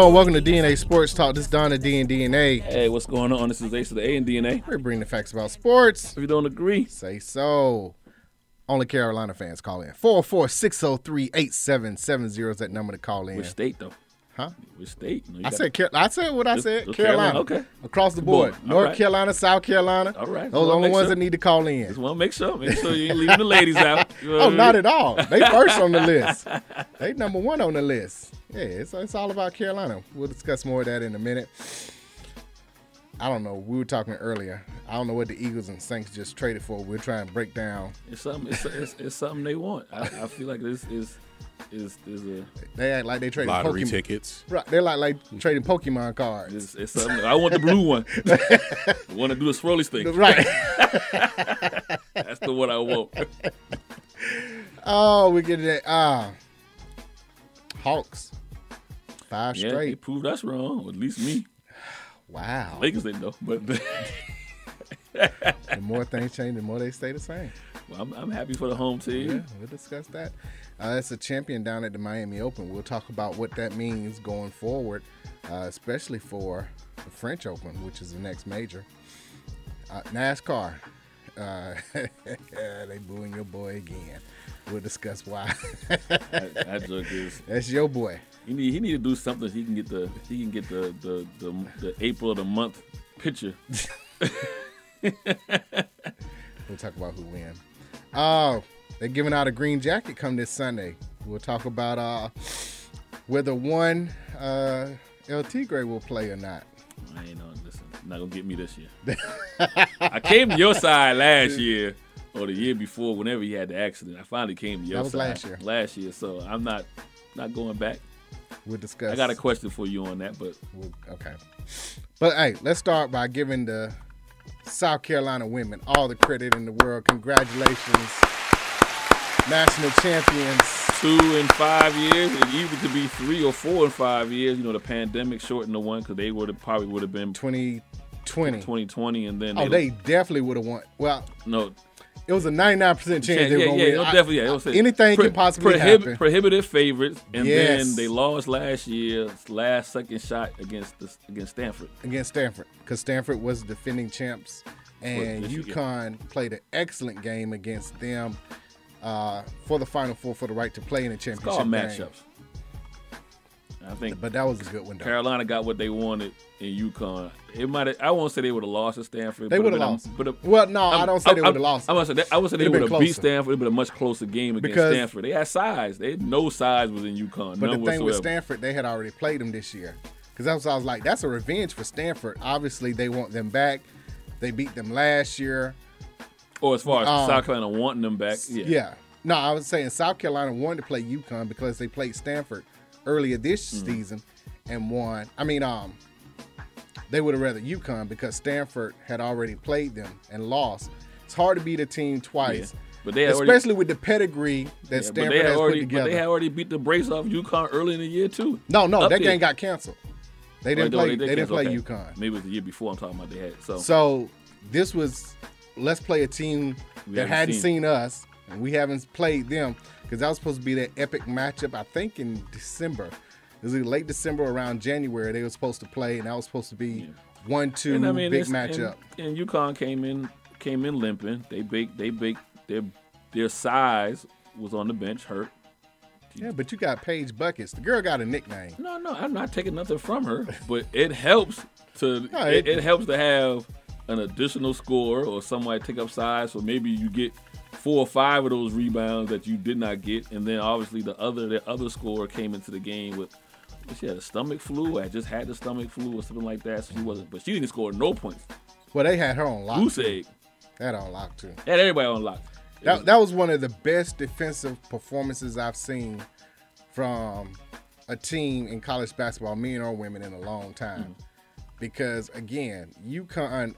Hello welcome to DNA Sports Talk. This is Donna D and DNA. hey, what's going on? This is Ace of the A and DNA. We bring the facts about sports. If you don't agree, Say so. Only Carolina fans call in. 446038770 is that number to call in. which state though? Huh? Which state? No, I said Car- I said what I Just- said. just Carolina. Carolina, okay. Across the board. Boom. North right. Carolina, South Carolina. All right. Those are the only ones sure. that need to call in. Just want to make sure, make sure you ain't leaving the ladies out. You know Oh, not at all. They first on the list. They number one on the list. Yeah, it's, it's all about Carolina. We'll discuss more of that in a minute. I don't know. We were talking earlier. I don't know what the Eagles and Saints just traded for. We're trying to break down. It's something. It's, it's, it's something they want. I, I feel like this is is is a They act like they traded lottery Pokemon. tickets. Right, they're like like trading Pokemon cards. it's, it's something. I want the blue one. I want to do the swirly thing. Right. That's the one I want. oh, we get that. Ah, Hawks. Five Yeah, they straight. proved us wrong. At least me. Wow. Lakers didn't know, but The more things change, the more they stay the same. well, I'm, I'm happy for the home team. Yeah, we'll discuss that. Uh, it's a champion down at the Miami Open. We'll talk about what that means going forward, uh, especially for the French Open, which is the next major. Uh, NASCAR. Uh, they booing your boy again. We'll discuss why. That, that joke is That's your boy. he need he need to do something. So he can get the he can get the the the, the April of the month picture. We'll talk about who win. Oh, they're giving out a green jacket come this Sunday. We'll talk about uh, whether one uh, El Tigre will play or not. I ain't on listen. Not gonna get me this year. I came to your side last year or the year before, whenever he had the accident. I finally came to your That was side last year. Last year, so I'm not not going back. We'll discuss. I got a question for you on that, but We'll- okay. But hey, let's start by giving the South Carolina women all the credit in the world. Congratulations, national champions. two in five years, and even to be three or four in five years. You know, the pandemic shortened the one because they would have probably would have been 2020. 2020, and then Oh, they definitely would have won. Well, no it was a 99% chance yeah, they were yeah, going to no, win. Definitely, yeah. it was a- anything pro- can possibly prohib- happen. Prohibitive favorites, and Yes. then they lost last year, last second shot against the, against Stanford. against Stanford because Stanford was defending champs, and. UConn played an excellent game against them uh, for the Final Four for the right to play in the It's championship called game. matchups. I think But that was a good one, though. Carolina got what they wanted in UConn. It might. I won't say they would have lost to Stanford. They would have been a- lost. But a, well, no, I I'm- don't say they I'm- would have lost. I'm say that, I would say they It'd have beat. Stanford. Been a much closer game against Because- Stanford. They had size. They had no size was in UConn. But the thing with. Stanford, they had already played them this year. Because that's what I was like, that's a revenge for Stanford. Obviously, they want them back. They beat them last year. Or as far as um, South Carolina wanting them back, yeah. Yeah. No, I was saying South Carolina wanted to play UConn because they played Stanford earlier this Mm. season and won. I mean, um, they would have rather UConn because Stanford had already played them and lost. It's hard to beat a team twice, Yeah. But they had already, especially with the pedigree that yeah, but Stanford they had has already, put but together. they had already beat the brace off UConn early in the year too. no, no, Up that there. game got canceled. They Oh, didn't no, play. did They, didn't play okay. UConn. Maybe it was the year before I'm talking about they had. So, So this was let's play a team We that hadn't seen. seen. us and we haven't played them because that was supposed to be that epic matchup. I think in December, it was either late December around January they were supposed to play, and that was supposed to be one two and I mean, big it's- matchup. And, and UConn came in came in limping. They baked they baked their their size was on the bench hurt. Yeah, but you got Paige Buckets. The girl got a nickname. No, no, I'm not taking nothing from her, but it helps to No, it, it- it helps to have an additional score or somebody take up size, so maybe you get four or five of those rebounds that you did not get, and then obviously the other the other scorer came into the game with she had a stomach flu, had just had the stomach flu or something like that, so she wasn't, but she didn't score no points. Well, they had her on lock. Goose egg That on lock too. had everybody on lock. It That, was- that was one of the best defensive performances I've seen from a team in college basketball, men or women, in a long time. Mm-hmm. Because again, UConn,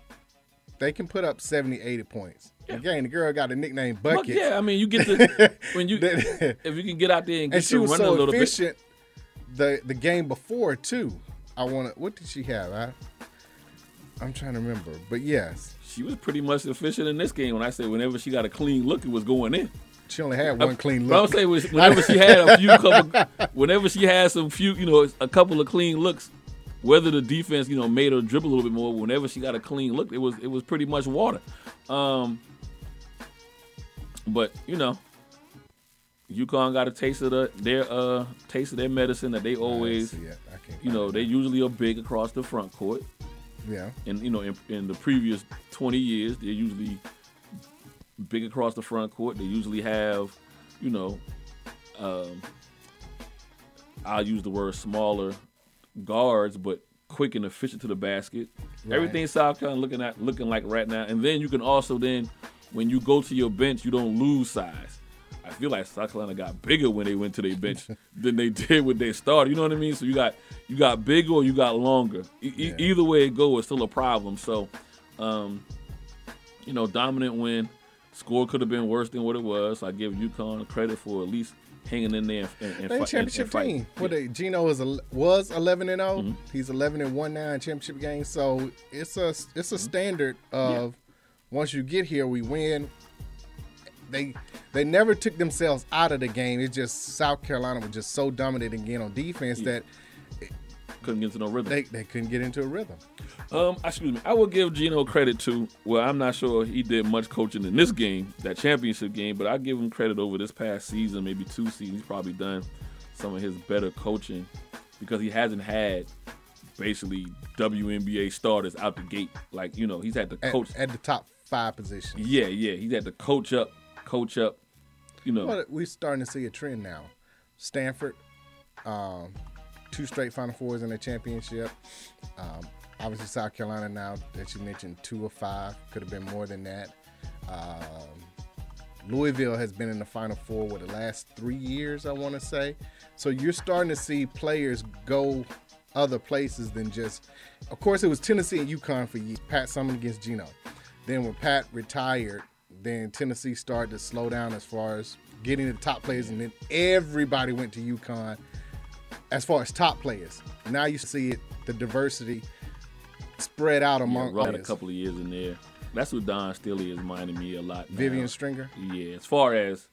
they can put up 70, 80 points. Again, the girl got a nickname Bucket. Buckets. yeah, I mean, you get to when you if you can get out there and get and she to was running a so little bit. efficient. The the game before too. I want to. What did she have? I, I'm trying to remember, but yes, She was pretty much efficient in this game. When I say whenever she got a clean look, it was going in. she only had one clean But I would look. say was whenever she had a few couple, whenever she had some few, you know, a couple of clean looks, whether the defense, you know, made her dribble a little bit more, whenever she got a clean look, it was it was pretty much water. Um, but you know, UConn got a taste of the, their uh taste of their medicine that they always, you know, they usually are big across the front court. Yeah, and you know in, in the previous 20 years they're usually big across the front court they usually have you know um, i'll use the word smaller guards but quick and efficient to the basket Right. everything south carolina looking at looking like right now and then you can also then when you go to your bench you don't lose size I feel like South Carolina got bigger when they went to their bench than they did when they started. You know what I mean? So you got you got bigger or you got longer. E- Yeah. Either way it go, it's still a problem. So, um, you know, dominant win. Score could have been worse than what it was. I give UConn credit for at least hanging in there and, and, they championship and, and team. What they Geno is a, was eleven and 0 Mm-hmm. He's eleven and one now in championship games. So it's a it's Mm-hmm. a standard of once you get here, we win. They they never took themselves out of the game. It's just South Carolina was just so dominant again on defense Yeah. that couldn't get into no rhythm. they, they couldn't get into a rhythm. Um, excuse me. I will give Geno credit too. Well, I'm not sure he did much coaching in this game, that championship game, but I give him credit over this past season, maybe two seasons. He's probably done some of his better coaching because he hasn't had basically WNBA starters out the gate. Like you know, he's had to At, coach. at the top five positions. yeah, yeah, he's had to coach up, coach up. You know, Well, we're starting to see a trend now. Stanford, um, two straight Final Fours in the championship. Um, obviously, South Carolina now that you mentioned, two of five. Could have been more than that. Um, Louisville has been in the Final Four with the last three years, I want to say. So you're starting to see players go other places than just. Of course, it was Tennessee and UConn for years. Pat Summitt against Geno. Then when Pat retired, then Tennessee started to slow down as far as getting the top players, and then everybody went to UConn as far as top players. Now you see it, the diversity spread out among Rudd had a couple of years in there. That's what Dawn Staley is reminding me a lot. now. Vivian Stringer. Yeah, as far as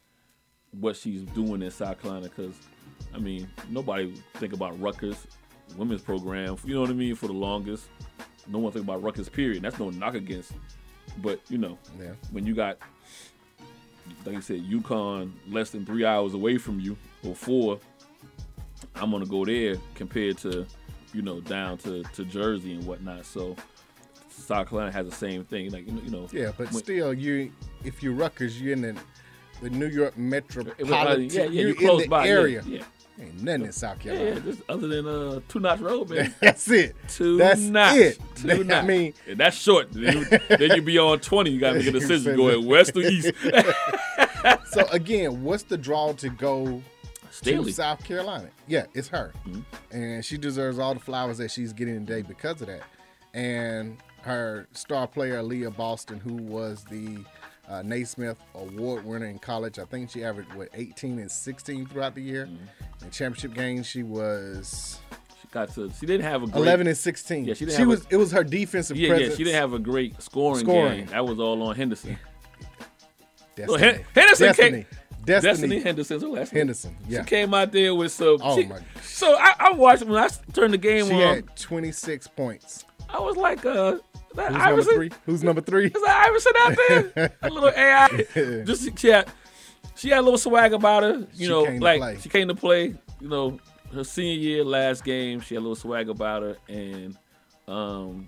what she's doing in South Carolina, because I mean, nobody think about Rutgers women's program. You know what I mean? For the longest, no one think about Rutgers. Period. That's no knock against, but you know, Yeah. when you got, like you said, UConn less than three hours away from you or four, I'm gonna go there compared to, you know, down to to Jersey and whatnot. So. South Carolina has the same thing, like you know, you know. Yeah, but when- still, you if you're Rutgers, you're in the, the New York metropolitan. yeah, yeah, you're you close in the by area. Yeah, Ain't nothing in South Carolina. yeah, just other than uh, Two Notch Road, man. That's it. Two That's Notch. it. Two I Notch. mean, And that's short. Then you, then you be on 20. You got to make a decision going west or east. so again, what's the draw to go Staley. to South Carolina? Yeah, it's her, Mm-hmm. and she deserves all the flowers that she's getting today because of that. And her star player Leah Boston, who was the uh, Naismith Award winner in college, I think she averaged what 18 and 16 throughout the year. Mm-hmm. In championship games, she was She got to. She didn't have a great. 11 and 16. Yeah, she she have a- was. it was her defensive Yeah, presence. yeah. She didn't have a great scoring, Scoring. game. That was all on Henderson. Destiny. So Hen- Henderson Destiny. came. Destiny. Destiny Henderson's her last name. Henderson. Yeah. She came out there with some. Oh, she- my- So I, I watched I turned the game She on. She had 26 points. I was like, uh, that Who's Iverson. number three? Who's number three? Is that Iverson out there? a little AI. Just she had, she had a little swag about her. You She know, came to like play. she came to play. You know, her senior year, last game, she had a little swag about her, and um,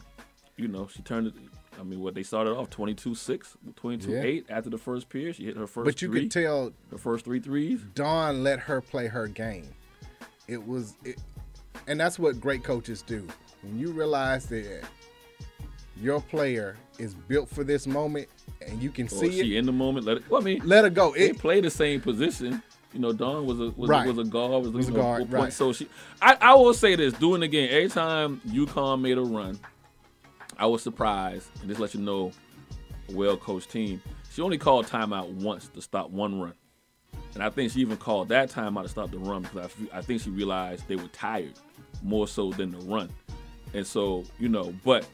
you know, she turned it. I mean, what they started off 22-6, 22-8 after the first period. She hit her first But you three, could tell her first three threes. Dawn let her play her game. It was, it, and that's what great coaches do. When you realize that your player is built for this moment, and you can Or see she it, in the moment. Let it. Well, I mean, let her go. they It, play the same position. You know, Dawn was a was, Right. a, was a guard. Was, Was a guard, point- right. So she, I, I will say this: doing the game every time UConn made a run, I was surprised, and just let you know, a well coached team. She only called timeout once to stop one run, and I think she even called that timeout to stop the run because I, I think she realized they were tired more so than the run, and so you know, but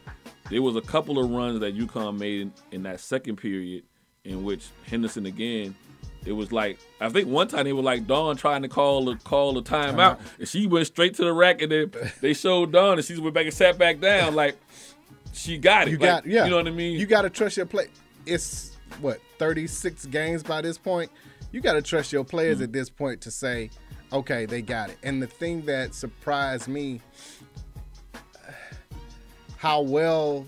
there was a couple of runs that UConn made in, in that second period in which Henderson again. It was like I think one time they were like Dawn trying to call the call the timeout, and she went straight to the rack, and then they showed Dawn, and she went back and sat back down like she got it. you Like, got, yeah. you know what I mean. You got to trust your play. It's what 36 games by this point. You got to trust your players Mm. at this point to say, okay, they got it. And the thing that surprised me, how well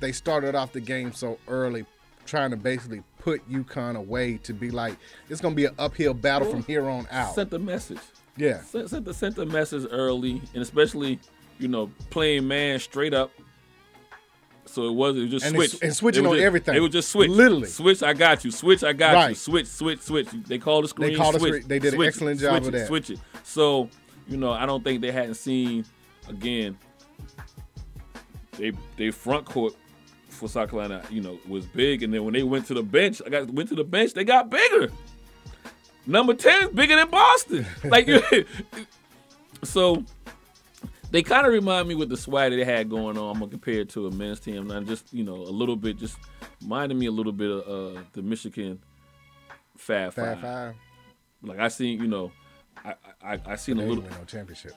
they started off the game so early, trying to basically put UConn away to be like it's gonna be an uphill battle from here on out. sent the message. Yeah, Sent, sent the sent the message early, and especially you know playing man straight up. So it was it was just And switch and switching on just- everything. It was just switch, Literally. switch. I got you. Switch. I got you. Switch. Switch. Switch. They called the screen. They called switch, screen. They did an switch it, excellent job switch of that. Switch it. So you know I don't think they hadn't seen again. They they front court for South Carolina, you know, was big, and then when they went to the bench, I got went to the bench, they got bigger. Number ten is bigger than Boston. Like, so they kind of remind me with the swag that they had going on. I'm gonna compare it to a men's team, and just you know a little bit, just reminded me a little bit of uh, the Michigan Fab Fab Five. Five. Like I seen, you know, I I, I seen They a little. win no championship.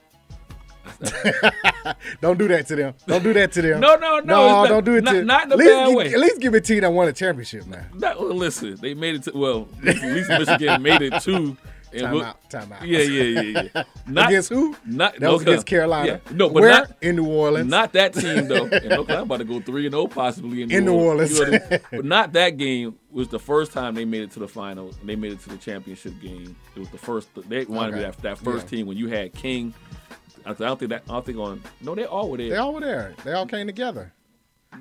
don't do that to them. Don't do that to them. No, no, no, No, not- don't do it not- to not in a least bad give- way. At least give it to you that won a championship, man. Not, listen, they made it to well. At least Michigan made it to. And Time we'll- out. Time out. Yeah, yeah, yeah, yeah. Not, against who? Not that no, was against Carolina. Yeah. No, but Where? not in New Orleans. Not that team though. And North Carolina about to go three and zero possibly in New, In New Orleans. You know Orleans. I mean? but not that game was the first time they made it to the final. And they made it to the championship game. It was the first. They wanted Okay. me that that first Yeah. team when you had King. I don't think that. I don't think on. No, they all were there. they all were there. They all came together.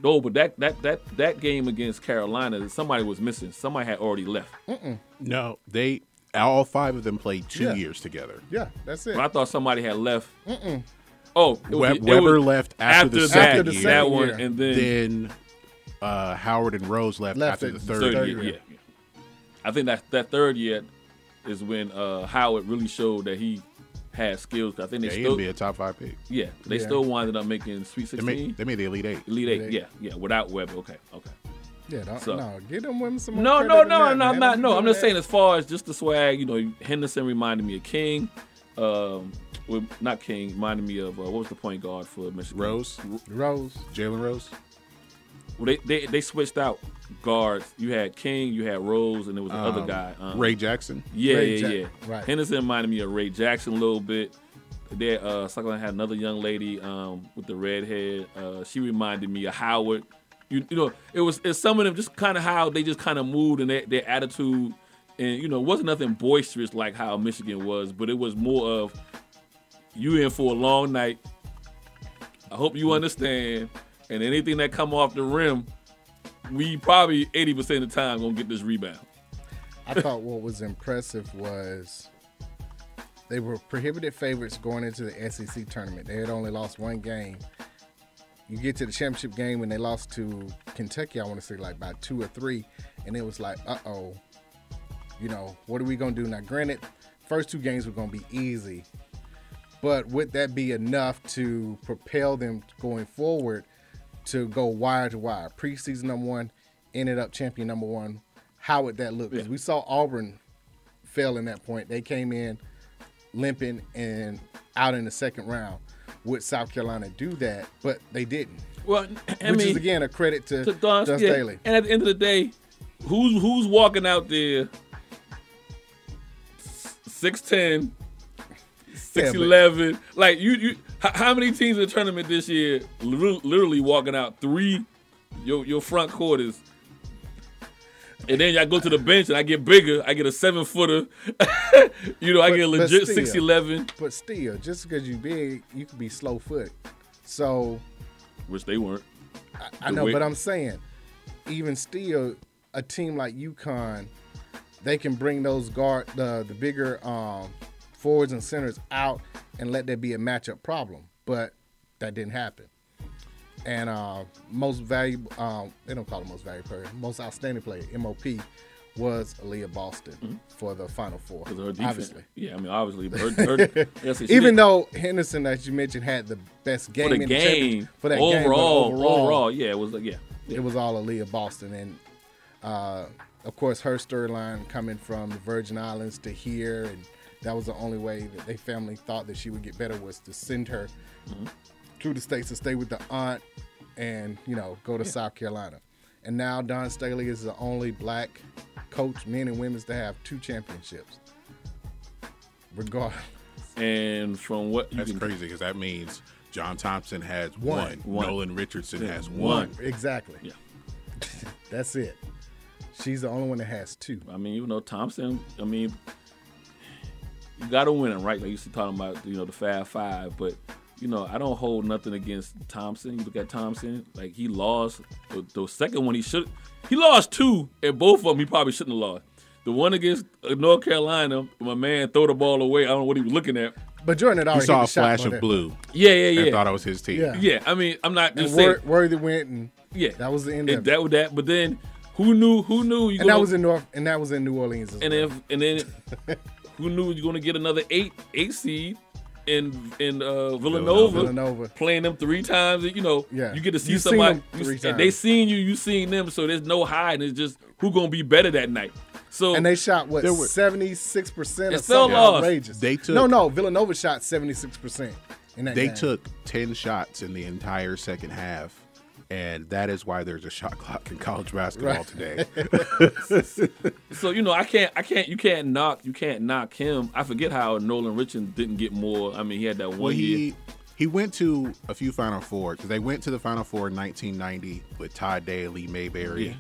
no, but that that that that game against Carolina, somebody was missing. Somebody had already left. No, they all five of them played two Yeah. years together. Yeah, that's it. But I thought somebody had left. Oh, it was, Web- it Webber was left after, the second After the year. that one, year. and then, then uh, Howard and Rose left, Left after the the third, third third year. year. Yeah, yeah. I think that that third year is when uh, Howard really showed that he had skills. I think they Yeah, he still, would be a top five pick. yeah, they Yeah. still winded up making Sweet They Sixteen, made, they made the Elite Eight. Elite Eight. Elite Yeah, yeah, without Webber. Okay, okay. Yeah, don't, So- no, give them women some more No, no, no, that, no, I'm not. No, I'm just saying as far as just the swag. You know, Henderson reminded me of King. Um, well, not King. Reminded me of uh, what was the point guard for Michigan? Rose, Rose. Jalen Rose. Well, they, they they switched out guards. You had King, you had Rose, and there was the other Um, guy. Um, Ray Jackson. Yeah, Ray yeah, Ja- yeah. right. Henderson reminded me of Ray Jackson a little bit. There, uh, Suckerland had another young lady um, with the red hair. Uh, she reminded me of Howard. You, you know, it was it's some of them just kind of how they just kind of moved and their, their attitude, and you know, it wasn't nothing boisterous like how Michigan was, but it was more of you in for a long night. I hope you understand, and anything that come off the rim, we probably eighty percent of the time gonna get this rebound. I thought what was impressive was they were prohibited favorites going into the SEC tournament. They had only lost one game. You get to the championship game when they lost to Kentucky, I want to say like by two or three, and it was like, uh oh, you know, what are we gonna do now? Granted, first two games were gonna be easy, but would that be enough to propel them going forward to go wire to wire? Preseason number one, ended up champion number one. How would that look? Because Yeah. we saw Auburn fail in that point. They came in limping and out in the second round. Would South Carolina do that? But they didn't. Well, I which mean, is again a credit to, to Dawn yeah. Staley. And at the end of the day, who's who's walking out there 6'10", 6'11". Like you, you, how many teams in the tournament this year literally walking out three your your front quarters, and then I go to the bench and I get bigger. I get a seven footer. you know, I But- get a legit six eleven, But still, just because you big, you can be slow foot. So which they weren't. I The know, but I'm saying, even still, a team like UConn, they can bring those guard the the bigger um, forwards and centers out and let that be a matchup problem. But that didn't happen. And uh, most valuable, um, they don't call it most valuable player, most outstanding player, MOP, was Aaliyah Boston for the Final Four. Because her defense. Obviously. Yeah, I mean, obviously. Her, her, like I said, she Even did- though Henderson, as you mentioned, had the best game for the game, championship- for that overall, game, overall, overall, yeah, it was like, yeah. yeah. it was all Aaliyah Boston, and uh, of course her storyline coming from the Virgin Islands to here, and that was the only way that they family thought that she would get better was to send her Mm-hmm. To the states to stay with the aunt, and you know go to South Carolina. And now Dawn Staley is the only black coach, men and women's, to have two championships. Regardless, And from what you That's crazy because that means John Thompson has One. one. One. Nolan Richardson Yeah, has one. one. exactly. Yeah. That's it. She's the only one that has two. I mean, you know, Thompson. I mean, you got to win them, right? Like you see talking about, you know, the Fab Five. But you know, I don't hold nothing against Thompson. You look at Thompson, like he lost the, the second one. He should. He lost two, and both of them he probably shouldn't have lost. The one against uh, North Carolina, my man throw the ball away. I don't know what he was looking at. But Jordan had He already saw hit a the flash by of then. blue Yeah, yeah, and yeah. thought it was his team. Yeah. yeah, I mean, I'm not just saying. Wor- Worthy went and Yeah, that was the end And of it. that was that. But then, who knew? Who knew you? and that was in North and that was in New Orleans as and well. then and then who knew you're gonna get another eight eight seed in in uh, Villanova, Villanova. playing them three times. You know, Yeah. you get to see You seen somebody. them you three and they seen you, you seen them. So there's no hiding. It's just who gonna be better that night. So and they shot what There were- seventy six percent or It's still something lost. outrageous. They took- no, no. Villanova shot seventy six percent in that They game. took 10 shots in the entire second half. And that is why there's a shot clock in college basketball Right. today. so you know I can't I can't you can't knock you can't knock him. I forget how Nolan Richardson didn't get more. I mean he had that one Well, year. he he went to a few Final Four because they went to the Final Four in 1990 with Todd Day, Mayberry,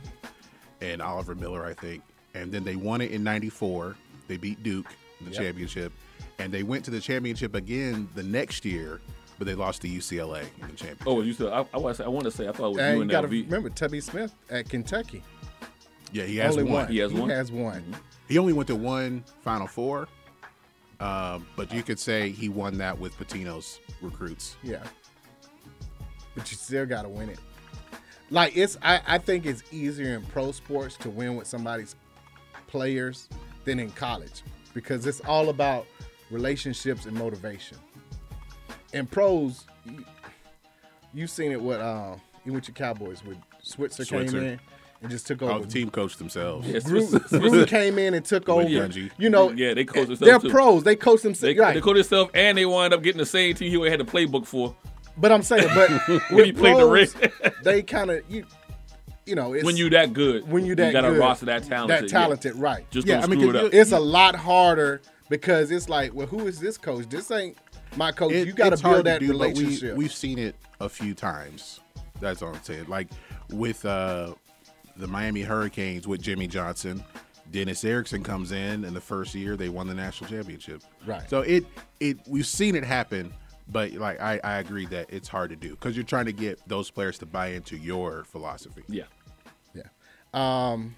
and Oliver Miller, I think. And then they won it in '94. They beat Duke in the Yep. championship, and they went to the championship again the next year, but they lost to UCLA in the championship. Oh, you said I, I, was, I want to say I thought it was And you got to remember Tubby Smith at Kentucky. yeah, he has Only one. one. He has one? has one. He only went to one Final Four, um, but you could say he won that with Pitino's recruits. Yeah. But you still got to win it. Like it's, I, I think it's easier in pro sports to win with somebody's players than in college because it's all about relationships and motivation. In pros, you, you've seen it with uh, even with your Cowboys with Switzer, Switzer. came in and just took Oh, over. the team coached themselves. Yeah, Gruden, Swiss- Swiss- Gruden came in and took over. Dungy. You know, Yeah, they coach themselves They're too. pros. They coach themselves. They, right. they called themselves, and they wind up getting the same team he had the playbook for. But I'm saying, but When he with played the pros, they kind of you, you know, it's, when you that good, when you that good you got good, a roster that talented, that talented, right? Just Yeah, don't I mean, screw it 'cause up. It's a lot harder because it's like, well, who is this coach? This ain't my coach. It- you got to build that do, but relationship. We, we've seen it a few times. That's all I'm saying. Like with uh, the Miami Hurricanes with Jimmy Johnson, Dennis Erickson comes in, and the first year they won the national championship. Right. So it it we've seen it happen, but like I, I agree that it's hard to do because you're trying to get those players to buy into your philosophy. yeah. yeah. Um,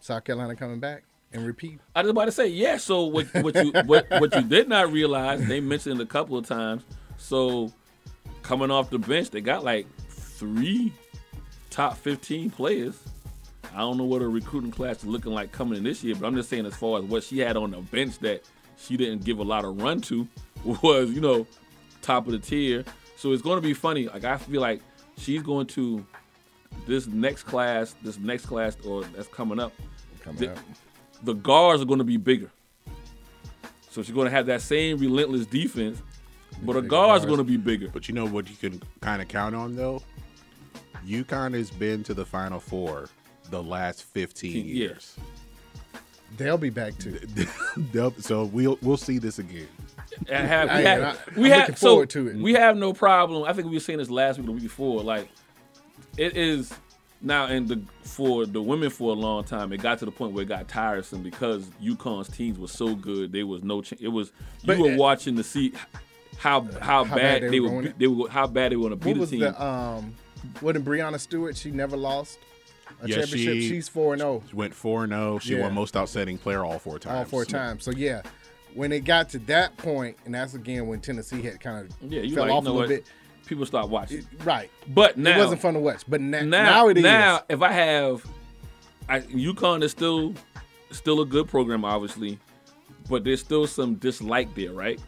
South Carolina coming back and repeat. I was about to say, yeah. So what, what you what, what you did not realize, they mentioned a couple of times. So coming off the bench, they got like three top fifteen players. I don't know what her recruiting class is looking like coming in this year, but I'm just saying as far as what she had on the bench that she didn't give a lot of run to was, you know, top of the tier. So it's going to be funny. Like I feel like she's going to this next class, this next class or that's coming up. Coming the, up. The guards are going to be bigger. So she's going to have that same relentless defense, but the guards are going to be bigger. But you know what you can kind of count on though? UConn has been to the Final Four the last 15 Yeah. years. They'll be back too. They'll- so we'll we'll see this again. And have, we Hey, have, I- we I'm have looking so to it. we have no problem. I think we were saying this last week or the week before. Like it is now, and the for the women for a long time, it got to the point where it got tiresome because UConn's teams were so good. There was no. Ch- it was you But, were uh, watching to see how how, How bad, bad they they were were. be- They were how bad they were going to beat What was the team. the um? Wasn't Breanna Stewart? She never lost a Yeah, championship. she- She's four and zero She went four and zero. She Yeah. won most outstanding player all four times. all four times. So yeah, when it got to that point, and that's again when Tennessee had kind of yeah, you fell like, off you know a little what? bit. People start watching. Right. But now it wasn't fun to watch. But na- now, now, it is. now if I have, I, UConn is still still a good program, obviously, but there's still some dislike there, right?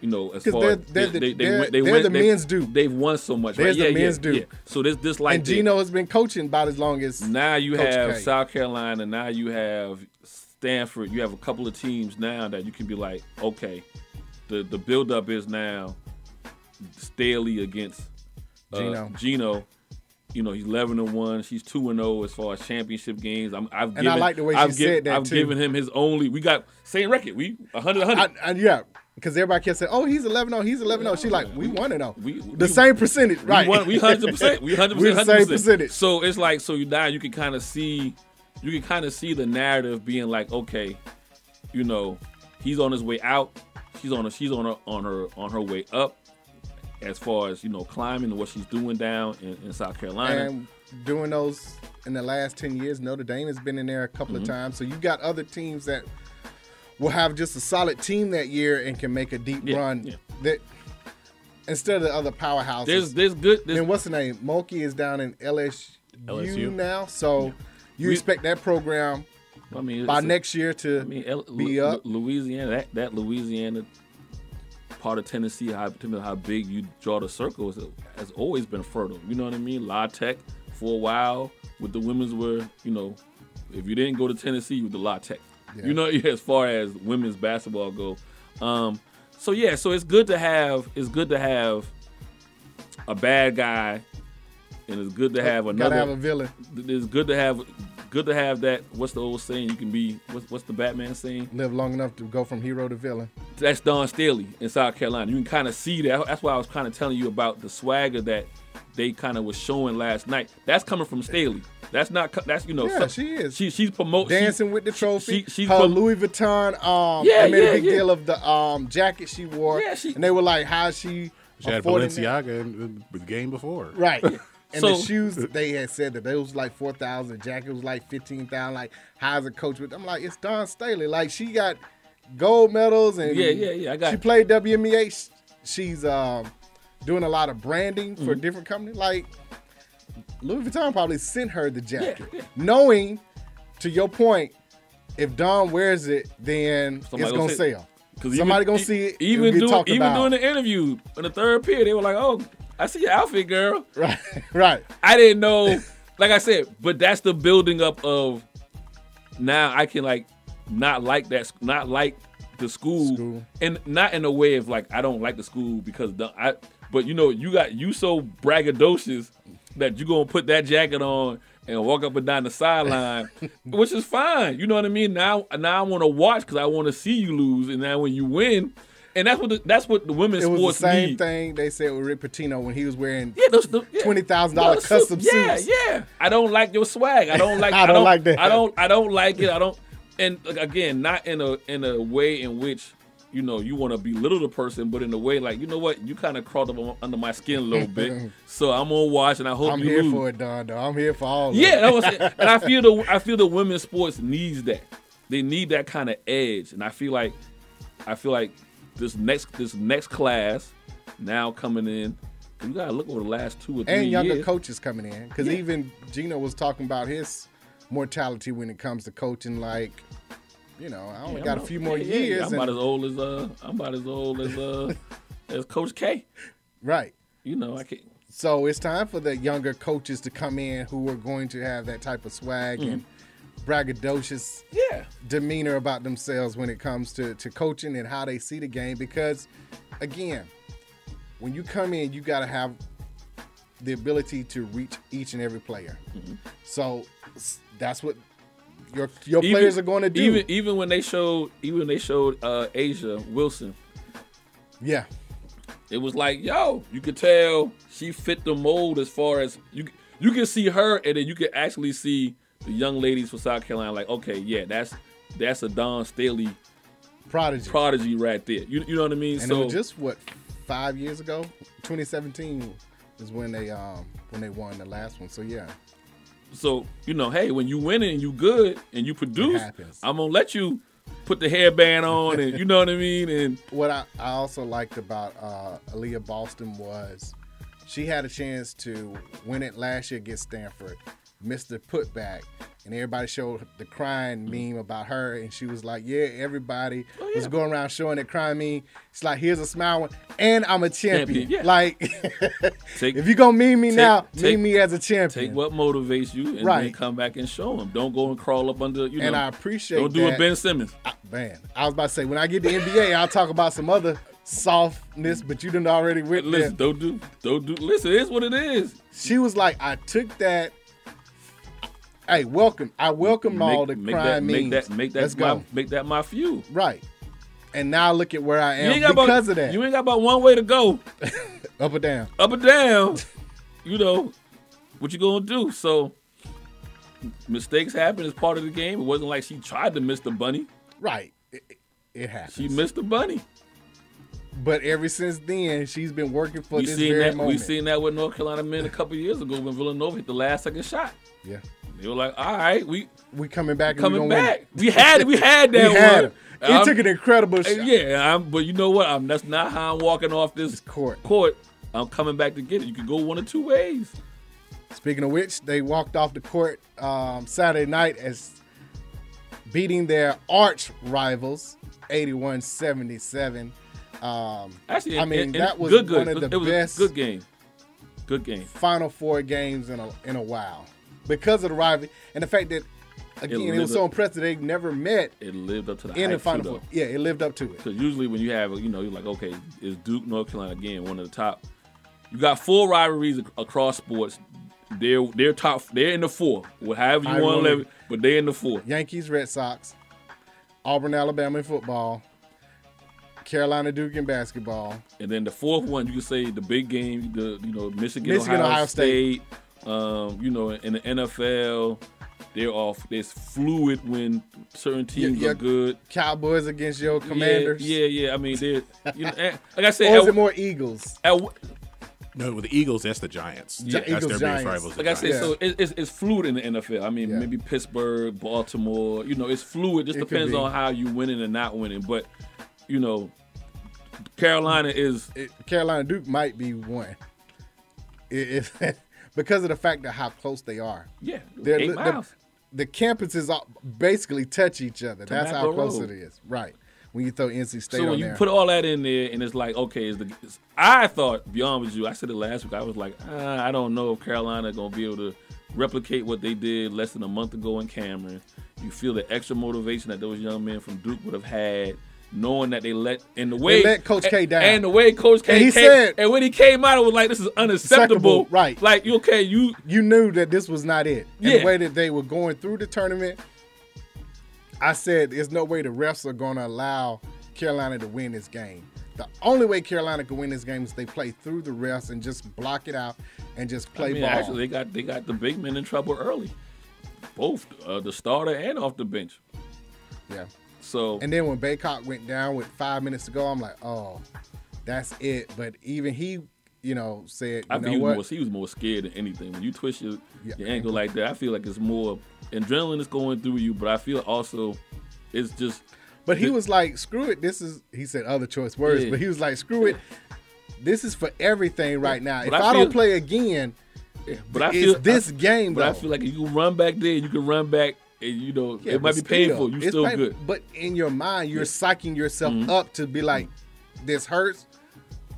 You know, as far they're- as they're the- they, went, they went, the men's Duke. They've won so much. There's right? the men's yeah, Duke. yeah. So this dislike and there. Geno has been coaching about as long as Now you Coach have K. South Carolina. Now you have Stanford. You have a couple of teams now that you can be like, okay, the the buildup is now Staley against uh, Geno. Geno. You know he's eleven and one. She's two and zero as far as championship games. I'm, I've And I like the way I've she said that, I've too. given him his only. We got same record. We 100 I, 100. I, yeah, because everybody kept saying, "Oh, he's 11 0, he's 11 0." She's like, "We won it 0." We- The we- same percentage, right? We won, we hundred percent. We hundred We're percent. the same percentage. So it's like so you now you can kind of see, you can kind of see the narrative being like, okay, you know, he's on his way out. She's on her. She's on her on her on her way up. As far as you know, climbing and what she's doing down in, in South Carolina. and doing those in the last 10 years, Notre Dame has been in there a couple Mm-hmm. of times. So you got other teams that will have just a solid team that year and can make a deep Yeah, run. yeah. That instead of the other powerhouses. there's there's good. There's, then what's the name? Mulkey is down in LSU, LSU. now, so you We- expect that program I mean, by next year to I mean, L- be up. Louisiana, that, that Louisiana part of Tennessee, how how big you draw the circle has always been fertile. You know what I mean? La Tech for a while with the women's were, you know, if you didn't go to Tennessee, you were the La Tech. Yeah. You know, yeah, as far as women's basketball go. Um, so yeah, so it's good to have it's good to have a bad guy, and it's good to have another. gotta have a villain. it's good to have good to have that. What's the old saying? You can be what's, what's the Batman saying? Live long enough to go from hero to villain. That's Dawn Staley in South Carolina. You can kind of see that. That's why I was kind of telling you about the swagger that they kind of was showing last night. That's coming from Staley. That's not. That's you know. Yeah, she is. She she's promoting Dancing with the trophy. she- she's her prom- Louis Vuitton. Um, Yeah, they made yeah, a big yeah. deal of the um jacket she wore. Yeah, she- and they were like, "How she?" She had affording that? Balenciaga in the game before. Right. And So- the shoes that they had said that they was like four thousand. The jacket was like fifteen thousand. Like, how's a coach with? I'm like, it's Dawn Staley. Like, she got gold medals and Yeah, yeah, yeah, I got- She played WNBA. She's um doing a lot of branding for Mm-hmm. different companies. Like, Louis Vuitton probably sent her the jacket, yeah. knowing, to your point, if Dawn wears it, then Somebody it's gonna gonna say- Somebody even- gonna see it. Even even doing the interview in the third period, they were like, "Oh, I see your outfit, girl." right, right. I didn't know. Like I said, but that's the building up of now I can like not like that, not like the school, School. and not in a way of like I don't like the school because the, I. But you know, you got you so braggadocious that you're gonna put that jacket on and walk up and down the sideline, which is fine. You know what I mean? Now, now I want to watch because I want to see you lose, and now when you win, and that's what the, that's what the women's It was sports the same need. thing they said with Rick Pitino when he was wearing Yeah, those, the, yeah. $20,000 custom suits. Yeah, suits. yeah. I don't like your swag. I don't like. I don't like that. I don't. I don't like it. I don't. And like, again, not in a in a way in which you know you want to belittle the person, but in a way like you know what, you kind of crawled up under my skin a little bit. so I'm gonna watch, and I hope you I'm here lose. for it, Don. Though I'm here for all. Yeah, that was it. and I feel the I feel the women's sports needs that. They need that kind of edge, and I feel like I feel like this next this next class now coming in. You gotta look over the last two or three and younger years. coaches coming in because Yeah. even Geno was talking about his mortality when it comes to coaching. Like, you know, I only Yeah, got I'm a few more yeah, years. I'm about as old as uh, I'm about as old as uh, as Coach K. right. You know, I can't. So it's time for the younger coaches to come in who are going to have that type of swag and braggadocious Yeah, demeanor about themselves when it comes to, to coaching and how they see the game. Because, again, when you come in, you got to have the ability to reach each and every player. So that's what your your Even- players are going to do. Even even when they showed even when they showed uh, A'ja Wilson, yeah, it was like, yo, you could tell she fit the mold as far as you you can see her, and then you can actually see the young ladies from South Carolina. Like, okay, yeah, that's that's a Dawn Staley prodigy. prodigy right there. You you know what I mean? and so it was just what five years ago, 2017 is when they um when they won the last one. So yeah, so you know, hey, when you win it and you good and you produce. I'm gonna let you put the hairband on, and you know what I mean, and what I, I also liked about uh, Aaliyah Boston was she had a chance to win it last year against Stanford, missed the putback, and everybody showed the crying meme about her, and she was like, "Yeah, everybody Oh, was going around showing that crying meme." It's like, "Here's a smile, one, and I'm a champion." Champion, yeah. Like, Take- if you gonna meme me take- now, take- meme me as a champion. take what motivates you and then Right. come back and show them. Don't go and crawl up under, you know. and I appreciate don't do that. a Ben Simmons. I- man, I was about to say when I get to NBA, I'll talk about some other softness, but you didn't already went there. Listen, don't do, don't do. Listen, it's what it is. she was like, I took that. Hey, welcome. I welcome all the make crime that, memes. make that, make that, Let's my, go. make that my few. Right. And now look at where I am because about, of that. You ain't got about one way to go, Up or down. up or down. you know what you gonna do. So mistakes happen as part of the game. It wasn't like she tried to miss the bunny. Right. It, it- it happens. She missed the bunny. but ever since then, she's been working for We this seen very that. moment. We seen that with North Carolina men a couple years ago when Villanova hit the last second shot. yeah. They were like, "All right, we We coming back we coming gonna back. We had it, we had that We had one. It I'm- took an incredible shot. Yeah, I'm, but you know what? I'm, that's not how I'm walking off this court. Court. I'm coming back to get it. You can go one of two ways. Speaking of which, they walked off the court um, Saturday night as beating their arch rivals, 81-77. Um, Actually, I mean, and that was good, good. one of the it was best good game. Good game. Final Four games in a in a while because of the rivalry and the fact that again it, lived was so impressive they never met It lived up to the in the Final Four. Yeah, it lived up to it. Because usually when you have, you know, you're like, okay, is Duke, North Carolina again one of the top? You got four rivalries across sports. They're they're top. They're in the four. Well, however you want to live it, but they're in the four. Yankees, Red Sox, Auburn, Alabama in football, Carolina, Duke in basketball. And then the fourth one, you can say the big game, the you know Michigan, Michigan, Ohio, Ohio State. Um, you know, in the NFL, they're off. There's fluid when certain teams yeah. are good. Cowboys against your Commanders. Yeah, yeah, yeah. I mean, they're you know, and, like I said, Or is at- it more Eagles? at- No, with the Eagles, that's the Giants. Yeah, that's Eagles, their Giants. biggest rivals. the like I said, Giants. so it, it's, it's fluid in the NFL. I mean, Yeah. maybe Pittsburgh, Baltimore. You know, it's fluid. Just It depends on how you winning and not winning. But you know, Carolina is It, Carolina Duke might be one. It, it, because of the fact of how close they are. yeah, They're eight li- miles. The, the campuses all basically touch each other. That's how close Road. it is. Right. When you throw NC State So when you there. put all that in there, and it's like, okay, is the I thought beyond with you. I said it last week. I was like, ah, I don't know if Carolina gonna be able to replicate what they did less than a month ago in Cameron. You feel the extra motivation that those young men from Duke would have had, knowing that they let in the way let Coach K down. and the way Coach K And he came, said- and when he came out, it was like this is unacceptable. Right. Like you okay, you you knew that this was not it. And Yeah. the way that they were going through the tournament, I said there's no way the refs are going to allow Carolina to win this game. The only way Carolina can win this game is they play through the refs and just block it out and just play I mean, ball. actually, they got they got the big men in trouble early, both uh, the starter and off the bench. yeah. So And then when Bacot went down with five minutes to go, I'm like, oh, that's it. But even he, you know, said, you I know think he was, more, he was more scared than anything. When you twist your, Yeah. your ankle like that, I feel like it's more adrenaline is going through you, but I feel also it's just But he was like, screw it. This is, he said other choice words, Yeah. but he was like, screw it. This is for everything right now. If But I, I don't play again, But I it's feel this I- game, But I feel like if you run back there, you can run back, and you know Yeah, it might but be still, painful. You it's still painful. good. Mm-hmm. But in your mind, you're psyching yourself up to be like, this hurts.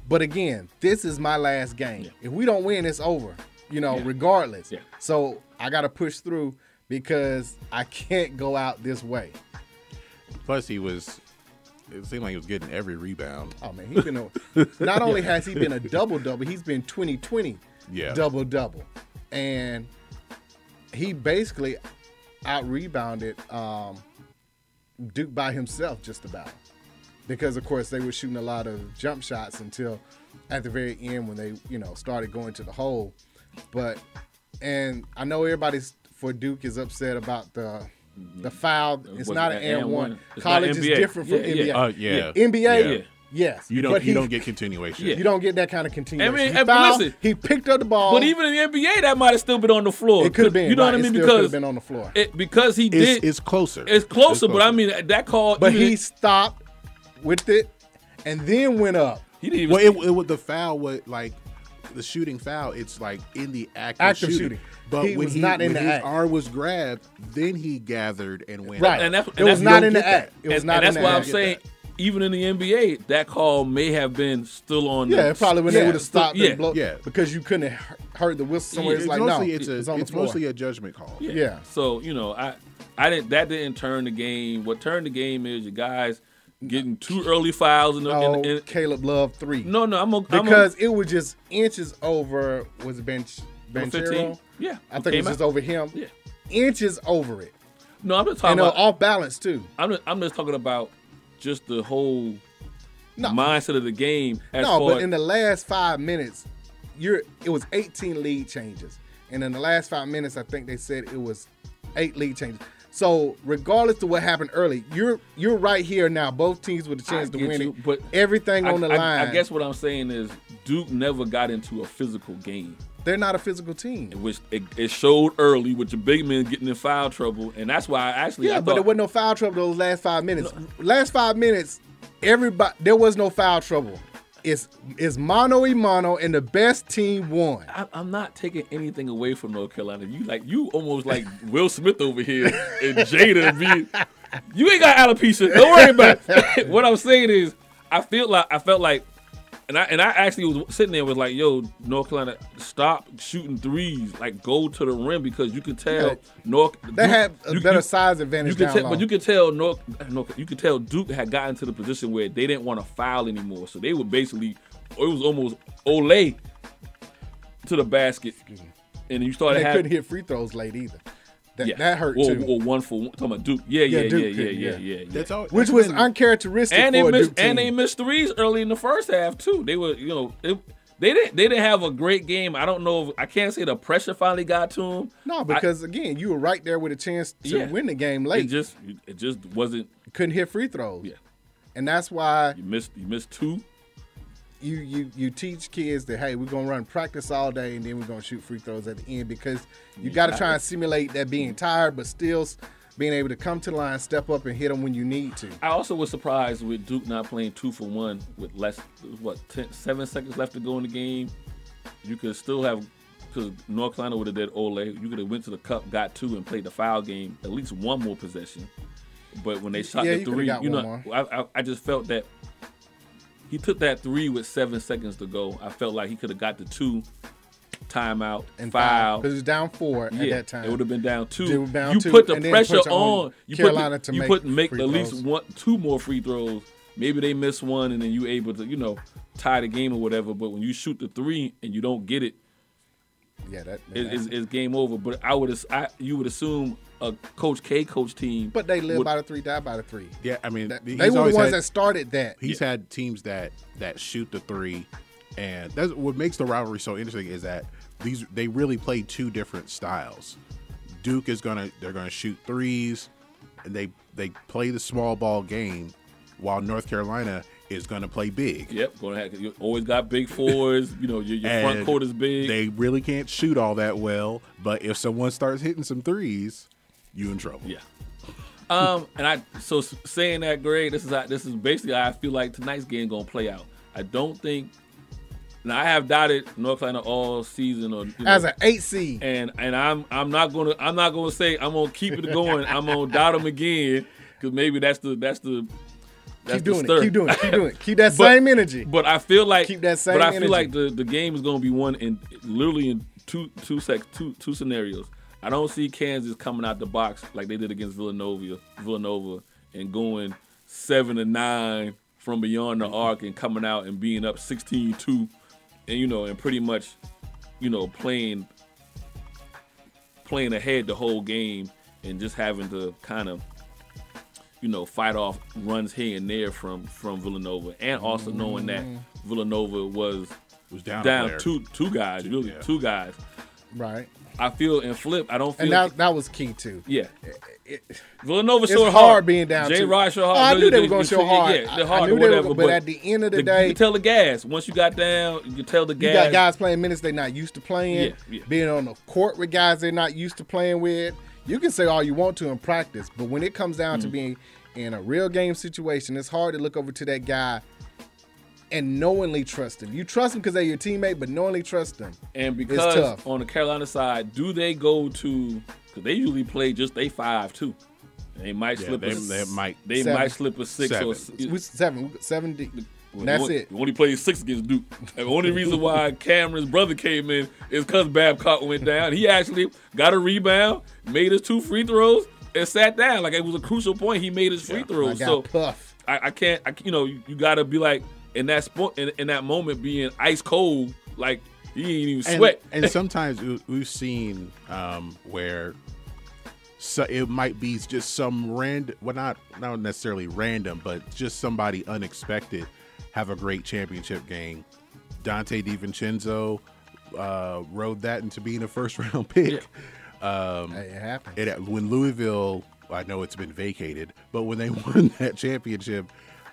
But again, this is my last game. Yeah. If we don't win, it's over. You know, Yeah. regardless. Yeah. So I got to push through because I can't go out this way. Plus, he was. It seemed like he was getting every rebound. Oh man, he's been a, not only has he been a double double, he's been 20-20 Yeah. double double, and he basically out rebounded um, Duke by himself just about because of course they were shooting a lot of jump shots until at the very end when they you know started going to the hole. But and I know everybody's for Duke is upset about the the foul. It's Was not it an an and and one. one? It's not College is different from Yeah, NBA. yeah. Uh, yeah. NBA, Yeah. Yes, You don't you he- don't get continuation. Yeah. you don't get that kind of continuation. I mean, he, and fouled, listen- he picked up the ball. But even in the NBA, that might have still been on the floor. it could have been. You know right, what I mean? still could have Because been on the floor. it, because he It's, did. it's closer. It's closer, but I mean that call. But even- he stopped with it and then went up. he didn't even. well, it, it was the foul. What like the shooting foul? It's like in the act of shooting. shooting. But He when was he, not in when the his act. arm was grabbed, then he gathered and went. Right. up. And that's- it and was not in the don't act. It was and, not and that's why I'm act. saying, even in the NBA, that call may have been still on. Yeah, the, probably when they would have stopped yeah, and blow, yeah. because you couldn't have heard the whistle somewhere. Yeah, it's it's like no, mostly it's, a, it's on the floor. mostly a judgment call. Yeah. Yeah. So you know, I, I didn't. That didn't turn the game. What turned the game is your guys getting two early fouls in the. no, in, in, Caleb Love three. no, no, I'm a, I'm a- because it was just inches over. Was bench Ben number Banchero? Yeah, I who think it came was just over him. Yeah. Inches over it, No, I'm just talking and uh, about. off balance too. I'm just, I'm just talking about just the whole No. mindset of the game. As No, but in the last five minutes, you're it was 18 lead changes, and in the last five minutes, I think they said it was eight lead changes. So regardless of what happened early, you're you're right here now. Both teams with a chance I to win you, it. but everything I, on the I- line. I guess what I'm saying is Duke never got into a physical game. They're not a physical team. which it, it showed early with your big men getting in foul trouble, and that's why I actually Yeah, I but there wasn't no foul trouble those last five minutes. Last five minutes, everybody there was no foul trouble. It's it's mono e mono, and the best team won. I, I'm not taking anything away from North Carolina. You like you almost like Will Smith over here and Jada being. You ain't got alopecia. Don't worry about it. what I'm saying is, I feel like I felt like, and I and I actually was sitting there was like, yo, North Carolina, stop shooting threes. Like go to the rim because you can tell Yeah. North. They had a you- better you- size advantage You tell, but you could tell North, North, you can tell Duke had gotten to the position where they didn't want to foul anymore, so they were basically, it was almost Olay to the basket, and you started they having couldn't hit free throws late either. That, yeah, that hurt or, too. Or one for one, talking about Duke, yeah, yeah, Yeah, yeah, Duke yeah, yeah, yeah, yeah. yeah, yeah. That's all. which that's was been- uncharacteristic and for they a missed Duke team. and they missed threes early in the first half too. They were, you know, it, they didn't they didn't have a great game. I don't know. If, I can't say the pressure finally got to them. no, because again, you were right there with a chance to Yeah. win the game it late. just it just wasn't. couldn't hit free throws. Yeah, and that's why you missed you missed two. You you you teach kids that hey, we're gonna run practice all day and then we're gonna shoot free throws at the end because you got to try and simulate that being tired, but still being able to come to the line, step up, and hit them when you need to. I also was surprised with Duke not playing two for one with less what 10, seven seconds left to go in the game. You could still have because North Carolina would have did Ole. You could have went to the cup, got two, and played the foul game at least one more possession. But when they shot Yeah, the three, you know. I, I, I just felt that he took that three with seven seconds to go. I felt like he could have got the two timeout And foul. because it was down four at that time. it would have been down two. Down you two, put the pressure on on. You Carolina put the, to you make put make at least one, two more free throws. Maybe they miss one, and then you able to, you know, tie the game or whatever. But when you shoot the three and you don't get it, yeah, that. it it's, it's game over. But I would, I you would assume a Coach K coach team. but they live would- by the three, die by the three. Yeah, I mean, That- they were the ones had- that started that. He's had teams that that shoot the three, and that's what makes the rivalry so interesting. Is that these they really play two different styles. Duke is gonna they're gonna shoot threes, and they they play the small ball game, while North Carolina is gonna play big. Yep, gonna have you always got big fours. You know, your, your front court is big. They really can't shoot all that well, but if someone starts hitting some threes, you in trouble. Yeah. Um, and I so saying that, Greg, this is how, this is basically how I feel like tonight's game gonna play out. I don't think. Now I have doubted North Carolina all season, or you know, As an eight seed, and and I'm I'm not gonna I'm not gonna say I'm gonna keep it going. I'm gonna doubt them again because maybe that's the that's the that's keep the doing stir. it. Keep doing it. Keep doing it. Keep that But- same energy. But I feel like Keep that same But I feel energy. like the, the game is going to be won in literally in two two sec two two scenarios. I don't see Kansas coming out the box like they did against Villanova Villanova and going seven to nine from beyond the arc and coming out and being up 16-2 and you know and pretty much you know playing playing ahead the whole game and just having to kind of you know fight off runs here and there from from Villanova, and also knowing that mm. Villanova was Was down, down two two guys, really yeah. two guys. Right. I feel in flip. I don't feel. And that that was key too. yeah, It- Villanova showed hard being down Jay. Rod showed hard. Oh, I knew they were gonna show hard. Yeah, I- they're I knew or they were whatever. but at the end of the you day- you tell the gas. Once you got down, you tell the gas. You got guys playing minutes they're not used to playing, Yeah, yeah. being on the court with guys they're not used to playing with. You can say all you want to in practice, but when it comes down to Mm-hmm. being in a real game situation, it's hard to look over to that guy and knowingly trust him. You trust him because they're your teammate, but knowingly trust them. And It's because tough. on the Carolina side, do they go to? Because they usually play just they five too. They might Yeah, slip. they- a, they might- They Seven. might slip a six or. Seven. Seven, seven deep. Well, That's only, it. he only played six against Duke. The only reason why Cameron's brother came in is because Bacot went down. He actually got a rebound, made his two free throws, and sat down. Like it was a crucial point. He made his free I throws. got So puff. I, I can't. I, you know, you, you got to be like in that sport in, in that moment being ice cold. Like he ain't even sweat. and sometimes we- we've seen um, where so it might be just some random, well, not not necessarily random, but just somebody unexpected have a great championship game. Donte DiVincenzo uh, rode that into being a first round pick. Um, it happens. it, when Louisville, I know it's been vacated, but when they won that championship,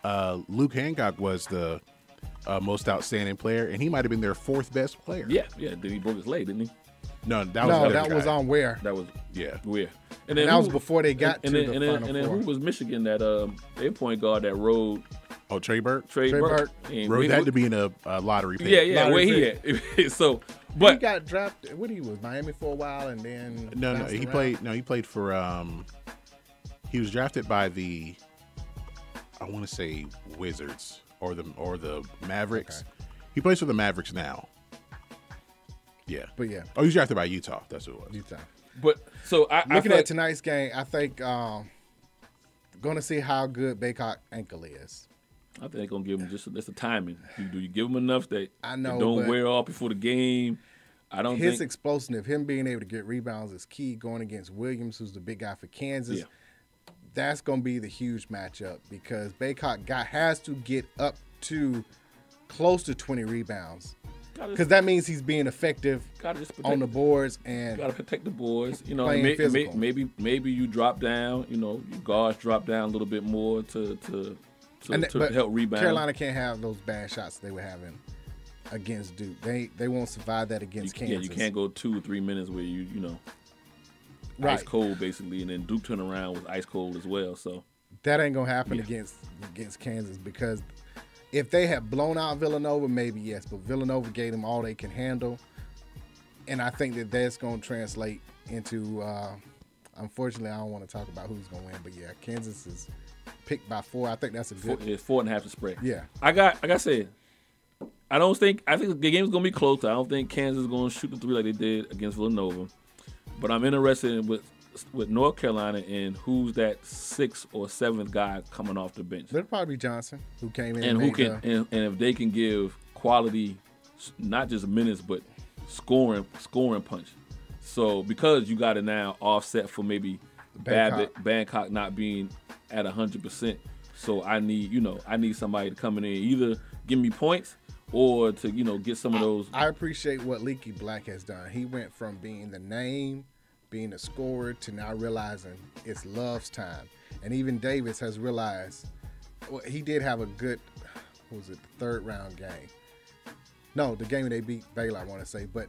uh, Luke Hancock was the uh, most outstanding player, and he might have been their fourth best player. yeah, yeah. Then he broke his leg, didn't he? No, that was no, another that was on where? That was Yeah, where, And And that was who- before they got and to then, the and then, Final and then Four. who was Michigan that um their point guard that rode Oh, Trey Burke Trey, Trey Burke? Burke. And rode we- that to being a, a lottery pick. Yeah, yeah. Lottery Where he at? so, he got drafted. What he was Miami for a while, and then No, no, he around. played. No, he played for. um He was drafted by the. I want to say Wizards or the or the Mavericks. He plays for the Mavericks now. Yeah, But yeah, Oh, he was drafted by Utah. That's who it was. Utah. but so I, I Looking feel at like- tonight's game, I think um, going to see how good Bacot ankle is. I think they're gonna give him just that's the timing. You, do you give him enough that I it know, don't wear off before the game? I don't His think. explosiveness, him being able to get rebounds, is key. Going against Williams, who's the big guy for Kansas, Yeah. That's going to be the huge matchup because Bacot got has to get up to close to 20 rebounds because that means he's being effective protect, on the boards and gotta protect the boards. You know, may, may, maybe maybe you drop down. You know, your guards drop down a little bit more to to to, and to help rebound. Carolina can't have those bad shots they were having against Duke. They they won't survive that you, against yeah, you can't go two or three minutes where you you know ice cold basically, and then Duke turn around was ice cold as well. So That ain't gonna happen Yeah. against against Kansas because if they had blown out Villanova, maybe yes, but Villanova gave them all they can handle, and I think that that's gonna translate into. Uh, unfortunately, I don't want to talk about who's gonna win, but yeah, Kansas is picked by four. I think that's a four, good. it's four and a half to spread. Yeah, I got like I said, I don't think I think the game's gonna be close. I don't think Kansas is gonna shoot the three like they did against Villanova. But I'm interested in with with North Carolina and who's that sixth or seventh guy coming off the bench. it'll probably be Johnson who came in And who can and, and if they can give quality not just minutes but scoring scoring punch. So because you got to now offset for maybe Bacot. Babbitt, Bacot not being at hundred percent. So I need you know I need somebody to come in and either give me points or to you know get some of those. I appreciate what Leaky Black has done. He went from being the name, being a scorer, to now realizing it's Love's time. And even Davis has realized well, he did have a good, what was it, the third round game? No, the game they beat Baylor, I want to say. But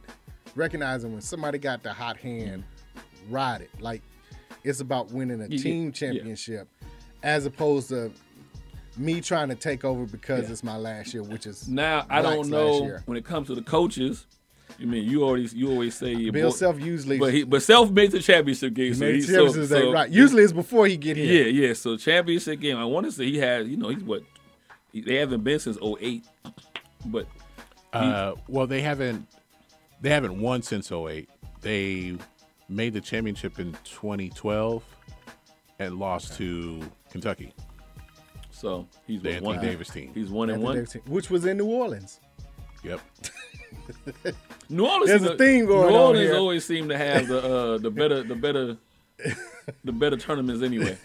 recognizing when somebody got the hot hand, ride it. Like it's about winning a Yeah, team yeah. championship as opposed to me trying to take over because Yeah. it's my last year, which is Now I don't know when it comes to the coaches. You mean you already you always say your Bill boy- Self usually but he but self made the championship game. So made he, championships so, day, so- right. Usually it's before he get here. Yeah, yeah. So championship game. I want to say he had. You know, he's what he- they haven't been since 08. But Uh, well, they haven't they haven't won since 08. They made the championship in 2012 and lost to Kentucky. So he's The what, Anthony one. Davis team. He's one and Anthony one. Davis team, which was in New Orleans. Yep. New Orleans. There's is a theme going New on Orleans here. always seem to have the uh, the better the better the better tournaments anyway.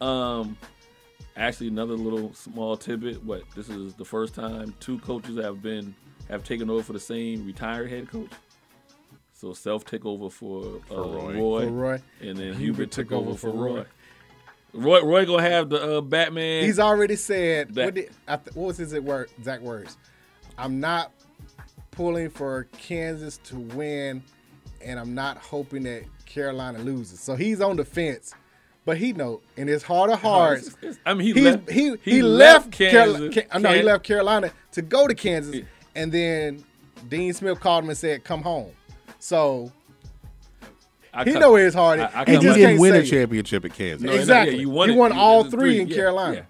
um, actually, another little small tidbit. What this is the first time two coaches have been have taken over for the same retired head coach. So self took over for, uh, Roy. Roy, For Roy. and then Hubert Hubert took took over over for for Roy. Roy. Roy, Roy gonna have the uh, Batman. He's already said That- what, did, th- what was his word, exact words? I'm not pulling for Kansas to win, and I'm not hoping that Carolina loses. So he's on the fence, but he know in his heart of hearts, It's- it's- I mean, he left. he he, left, Carolina. Kansas. no, he left Carolina to go to Kansas, and then Dean Smith called him and said, "Come home." So I he cut- know where his heart. I- I He cut And he just didn't win say a it. championship at Kansas. No, no, Exactly. yeah, He won, it. won all three in yeah, Carolina. yeah.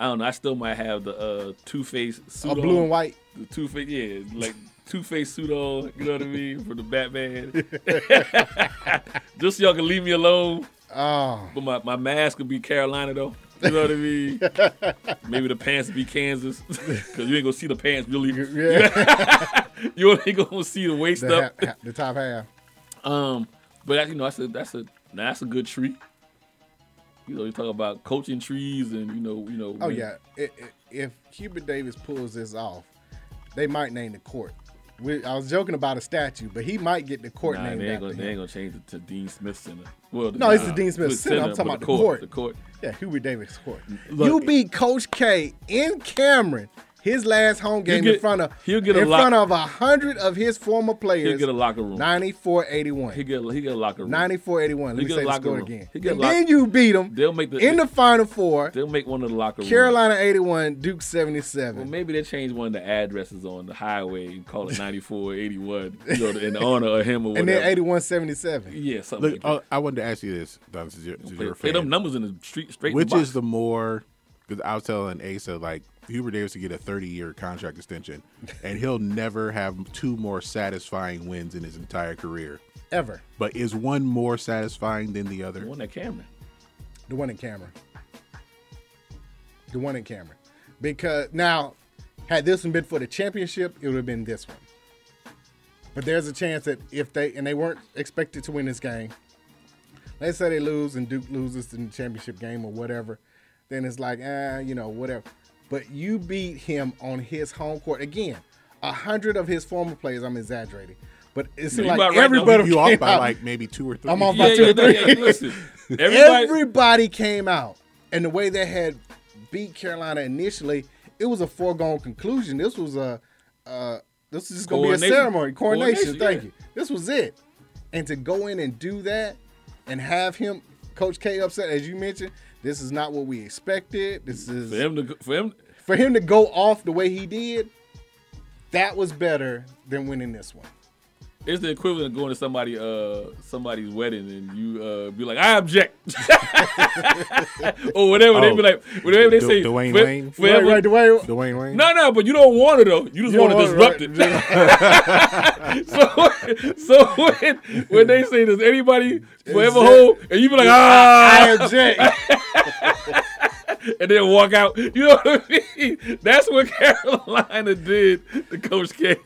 I don't know. I still might have the uh, two face suit A blue on. and white. The two face, yeah, like two face suit on. You know what I mean for the Batman. Just so y'all can leave me alone. Oh, But my, my mask could be Carolina though. You know what I mean? Maybe the pants be Kansas because you ain't gonna see the pants really. yeah. You ain't gonna see the waist the, up. ha- ha- the top half. Um, but that, you know, that's a that's a that's a good tree. You know, you talk about coaching trees and you know, you know. Oh when- yeah, I- I- if Hubert Davis pulls this off, they might name the court. We, I was joking about a statue, but he might get the court Nah, named they ain't gonna they ain't gonna change it to Dean Smith Center. Well, No, it's the Dean Smith the Center. I'm talking about the court. The court. Yeah, Hubert Davis court. Look- you beat Coach K in Cameron, his last home game get- in front of he'll get a in lot- front of a hundred of his former players. He'll get a locker room. 94-81. He get he get a locker room. 94-81. Let He me get say a the locker score room. again. He get a lock- then you beat them They'll make the in the Final Four. They'll make one of the locker rooms. Carolina 81, Duke 77. Well, maybe they change one of the addresses on the highway and call it 94 81, you know, in honor of him or and then 81 77. Yeah, something Look, like that. uh, I wanted to ask you this, Don, since you're, since Play, you're a play fan. them numbers in the street straight. Which in the is the more? Because I was telling Asa like Hubert Davis to get a 30 year contract extension, and he'll never have two more satisfying wins in his entire career. Ever. But is one more satisfying than the other? the one that Cameron? The one in Cameron. The one in Cameron. Because now, had this one been for the championship, it would have been this one. But there's a chance that if they and they weren't expected to win this game, let's say they lose and Duke loses in the championship game or whatever, then it's like, ah, you know, whatever. But you beat him on his home court again. A hundred of his former players, I'm exaggerating, but it seems you like about right, though. everybody You off came by out. like maybe two or three. I'm off Yeah, by two yeah, or three. yeah, yeah, listen. Everybody, Everybody came out, and the way they had beat Carolina initially, it was a foregone conclusion. This was a, uh, this is just gonna be a ceremony, coronation. Coronation, thank yeah. you. This was it, and to go in and do that, and have him, Coach K, upset as you mentioned. This is not what we expected. This is for him to go- for him. for him to go off the way he did. That was better than winning this one. It's the equivalent of going to somebody uh somebody's wedding and you uh be like I object or whatever they Oh, be like whatever they Du- say Dwayne for- Wayne? forever- Right, right, the way Dwayne Wayne. No, no, but you don't want it though. You just You want to disrupt it, it. so, so when, when they say, "Does anybody forever Exact- hold?" and you be like, ah I object. and then walk out. You know what I mean? That's what Carolina did to Coach K.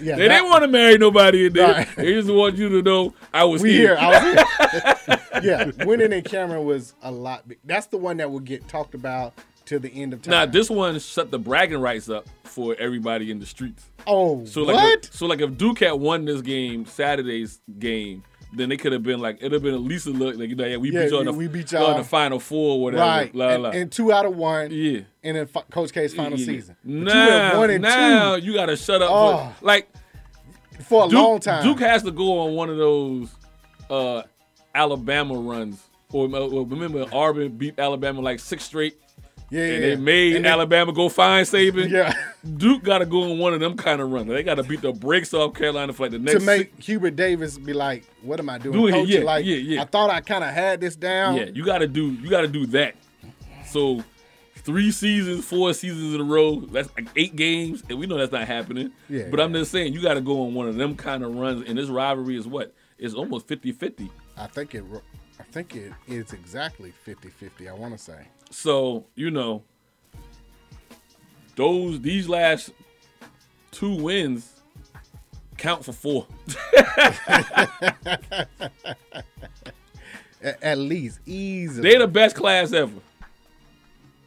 Yeah, they that- didn't want to marry nobody in there. Right. They just want you to know I was We here. here. I was here. yeah, winning in Cameron was a lot. Big. That's the one that will get talked about till the end of time. Now this one shut the bragging rights up for everybody in the streets. oh, So like, what? If, so like, if Duke had won this game, Saturday's game, then they could have been like, it'd have been at least a look like, you know, yeah, we Yeah, beat y'all in the, we beat y'all y'all. the final four, or whatever. right, Blah, and, blah. and two out of one. yeah. And then fi- Coach K's final Yeah. season. But Now, one and now you gotta shut up. Oh. For, like for a Duke, long time. Duke has to go on one of those uh, Alabama runs. Or, or remember, Auburn beat Alabama like six straight, yeah, yeah, and they made And Alabama go find Saban. Yeah, Duke got to go on one of them kind of runs. They got to beat the brakes off Carolina for like the next to make Hubert Davis be like, "What am I doing, Do it, coaching? yeah, like, yeah, yeah. I thought I kind of had this down. Yeah, you gotta do you gotta do that. So three seasons, four seasons in a row, that's like eight games, and we know that's not happening. Yeah, but I'm just saying you gotta go on one of them kind of runs, and this rivalry is what? It's almost 50-50. I think it. I think it is exactly 50-50, I want to say. So, you know, those these last two wins count for four. At least easily. They're the best class ever.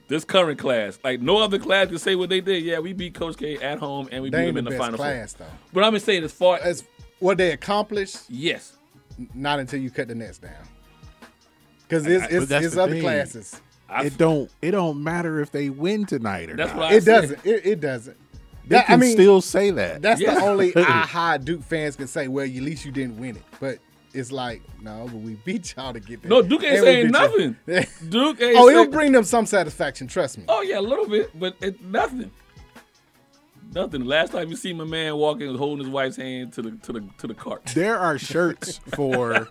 This current class, like no other class can say what they did. Yeah, we beat Coach K at home and we They beat ain't him the in the best final class four. though. But I'm just saying, as far as As what they accomplished, yes, not until you cut the nets down. Because it's, I- it's, it's other thing. classes. I, it don't it don't matter if they win tonight or That's not. why I It said- doesn't. It, it doesn't. They That- can I mean, still say that. that's Yeah. the only aha Duke fans can say. Well, at least you didn't win it. But it's like, no, but we beat y'all to get there. No, Duke ain't saying beat y'all. nothing. Duke ain't. oh, say- it'll bring them some satisfaction. Trust me. Oh yeah, a little bit, but it, nothing. Nothing. Last time you see my man walking, holding his wife's hand to the to the to the cart. there are shirts for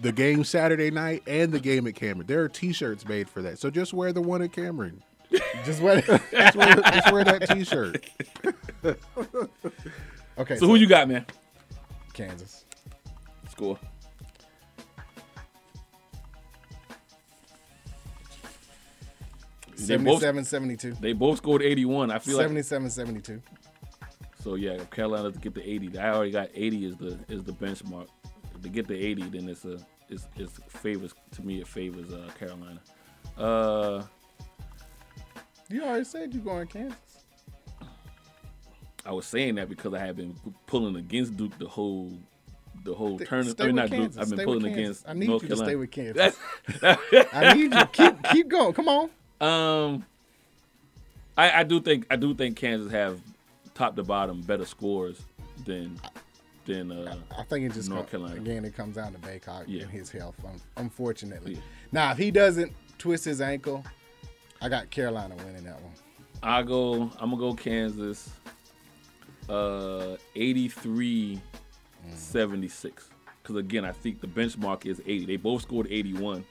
the game Saturday night and the game at Cameron. There are T-shirts made for that. So just wear the one at Cameron. Just wait. Just wear, just wear that T-shirt. okay. So who you got, man? Kansas. Score. They both, 77 72. they both scored 81. I feel like 77 72. so. Yeah, if Carolina to get the 80. I already got 80 is the is the benchmark. If they get the 80, then it's a it's, it's favors to me. It favors uh, Carolina. Uh, You already said you're going Kansas. I was saying that because I have been pulling against Duke the whole the whole tournament. I mean, not Duke. I've been Stay pulling against I need North you to Carolina. stay with Kansas. I need you. Keep keep going. Come on. Um, I, I do think I do think Kansas have top to bottom better scores than than uh, I think it just North come- Carolina. again it comes down to Bacot Yeah. and his health. Un- unfortunately. Yeah. Now if he doesn't twist his ankle, I got Carolina winning that one. I go. I'm gonna go Kansas. Uh, 83, 76. Because again, I think the benchmark is 80. They both scored 81.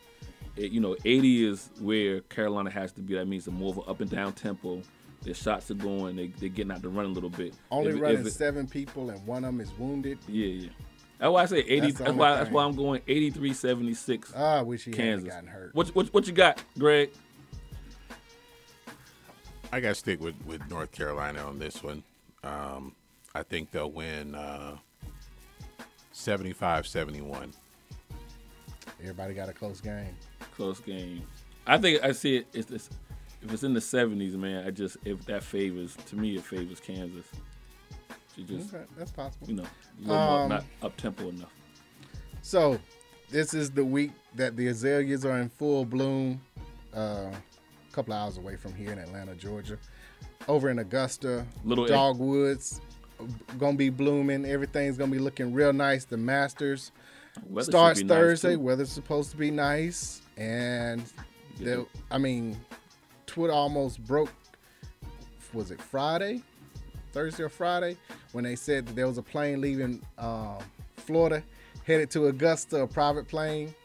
It- you know, 80 is where Carolina has to be. That means a more of an up and down tempo. Their shots are going. They they're getting out to run a little bit. Only If- if running it- seven people and one of them is wounded. Yeah, yeah. That's why I say 80. That's That's, the only why that's why I'm going 83, 76. Ah, I wish he Kansas. hadn't gotten hurt. What, what what you got, Greg? I got to stick with, with North Carolina on this one. Um, I think they'll win uh, 75-71. Everybody got a close game. Close game. I think I see it. It's this, if it's in the 70s, man. I just if that favors to me, it favors Kansas. She just Okay, that's possible. you know a little Um, not up tempo enough. So, this is the week that the azaleas are in full bloom. Uh, a couple of hours away from here in Atlanta, Georgia. Over in Augusta, Little- dogwoods gonna be blooming. Everything's gonna be looking real nice. The Masters Weather starts be nice, Thursday. Weather's supposed to be nice, and. I mean, Twitter almost broke. Was it Friday, Thursday or Friday, when they said that there was a plane leaving um, Florida headed to Augusta, a private plane.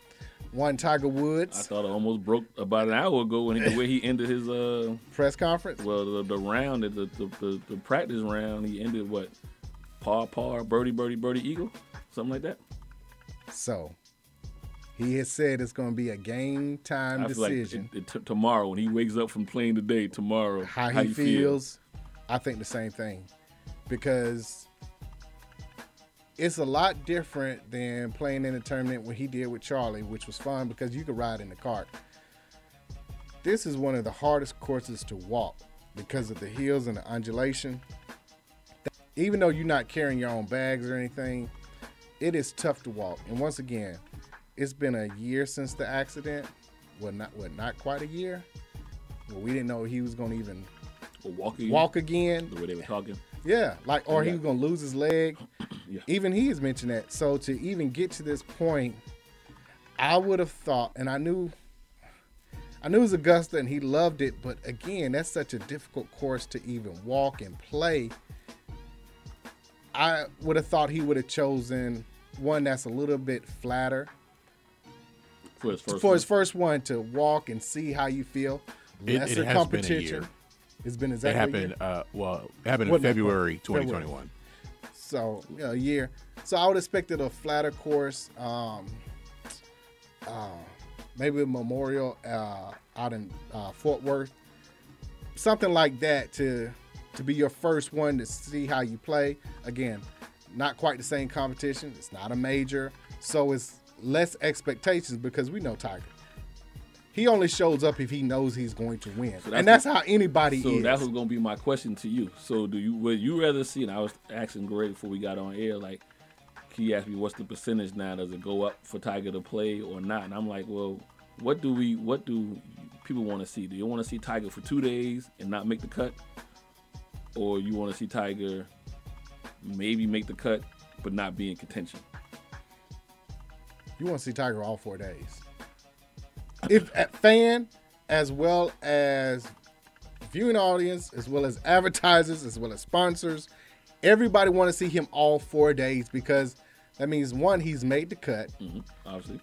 One Tiger Woods. I thought it almost broke about an hour ago when he, the way he ended his uh press conference. well the, the round the the, the the practice round he ended what par par birdie birdie birdie eagle something like that. So he has said it's going to be a game time feel like decision. it, it took tomorrow when he wakes up from playing today. Tomorrow, how he you feels, I think the same thing because it's a lot different than playing in a tournament when he did with Charlie, which was fun because you could ride in the cart. This is one of the hardest courses to walk because of the hills and the undulation. Even though you're not carrying your own bags or anything, it is tough to walk. And once again, it's been a year since the accident. Well, not what, not quite a year. Well, we didn't know he was going to even Or walking, walk again. the way they were talking. Yeah, like or he was gonna lose his leg. Yeah. Even he has mentioned that. So to even get to this point, I would have thought, and I knew, I knew it was Augusta, and he loved it. But again, that's such a difficult course to even walk and play. I would have thought he would have chosen one that's a little bit flatter for his first. for his one. first one to walk and see how you feel. It- it has been a competition. year. It's been It exactly year? happened, uh, well, it happened in What- February February. 2021. So a year. So I would expected a flatter course. Um, uh, maybe a memorial uh, out in uh, Fort Worth, something like that to to be your first one to see how you play. Again, not quite the same competition. It's not a major, so it's less expectations because we know Tiger. He only shows up if he knows he's going to win, that's and that's what- how anybody So is. that was going to be my question to you. So do you would you rather see? And I was asking Greg before we got on air, like he asked me, "What's the percentage now? Does it go up for Tiger to play or not?" And I'm like, "Well, what do we? What do people want to see? Do you want to see Tiger for two days and not make the cut, or you want to see Tiger maybe make the cut but not be in contention?" You want to see Tiger all four days. If a fan, as well as viewing audience, as well as advertisers, as well as sponsors, everybody want to see him all four days because that means one, he's made the cut, mm-hmm, Obviously,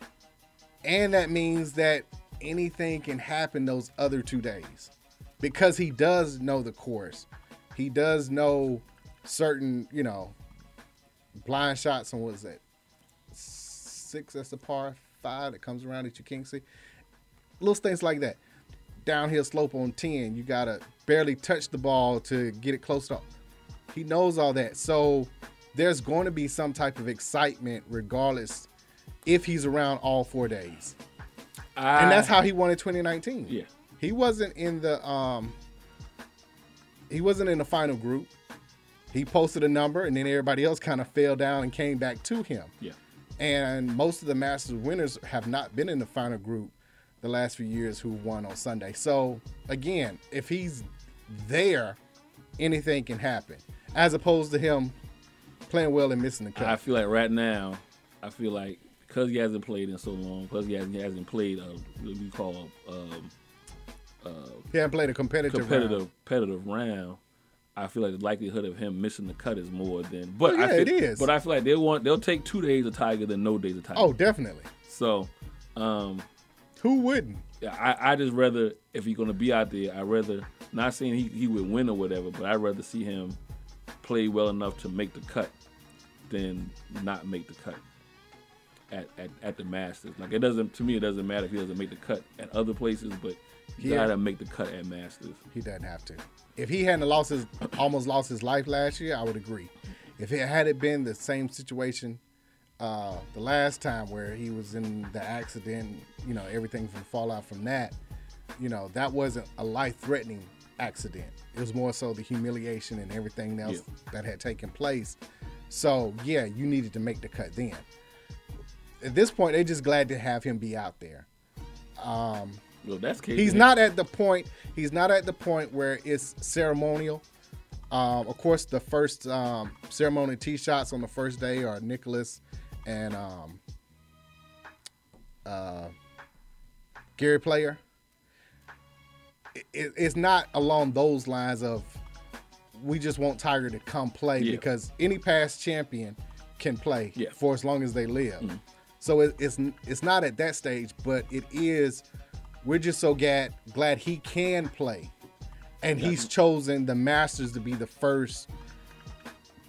and that means that anything can happen those other two days because he does know the course. He does know certain, you know, blind shots and what is that? Six, that's the par five that comes around that you can't see. Little things like that. Downhill slope on 10, you got to barely touch the ball to get it close up. He knows all that. So there's going to be some type of excitement regardless if he's around all four days. And that's how he won in 2019. Yeah. He wasn't in the um he wasn't in the final group. He posted a number and then everybody else kind of fell down and came back to him. yeah. And most of the Masters winners have not been in the final group the last few years who won on Sunday. So again, if he's there, anything can happen. As opposed to him playing well and missing the cut. I feel like right now, I feel like because he hasn't played in so long, because he hasn't, he hasn't played a, what we call um, he hasn't played a competitive, competitive round. competitive round. I feel like the likelihood of him missing the cut is more than. But Well, I yeah, feel, it is. But I feel like they want they'll take two days of Tiger than no days of Tiger. Oh, definitely. so um, Who wouldn't? yeah, I I just rather if he's gonna be out there, I rather not saying he he would win or whatever, but I'd rather see him play well enough to make the cut than not make the cut. At, at, at the Masters, like it doesn't to me, it doesn't matter if he doesn't make the cut at other places, but he Yeah. gotta make the cut at Masters. He doesn't have to. If he hadn't lost his almost lost his life last year, I would agree. If it had it been the same situation uh, the last time where he was in the accident, you know, everything from fallout from that, you know, that wasn't a life threatening accident. It was more so the humiliation and everything else that had taken place. So yeah, you needed to make the cut then. At this point, they're just glad to have him be out there. Well, that's case. He's not at the point. He's not at the point where it's ceremonial. Um, of course, the first um, ceremony tee shots on the first day are Nicklaus and um, uh, Gary Player. It, it- it's not along those lines of we just want Tiger to come play Yeah. because any past champion can play Yeah. for as long as they live. So it, it's it's not at that stage, but it is. We're just so glad glad he can play, and he's chosen the Masters to be the first,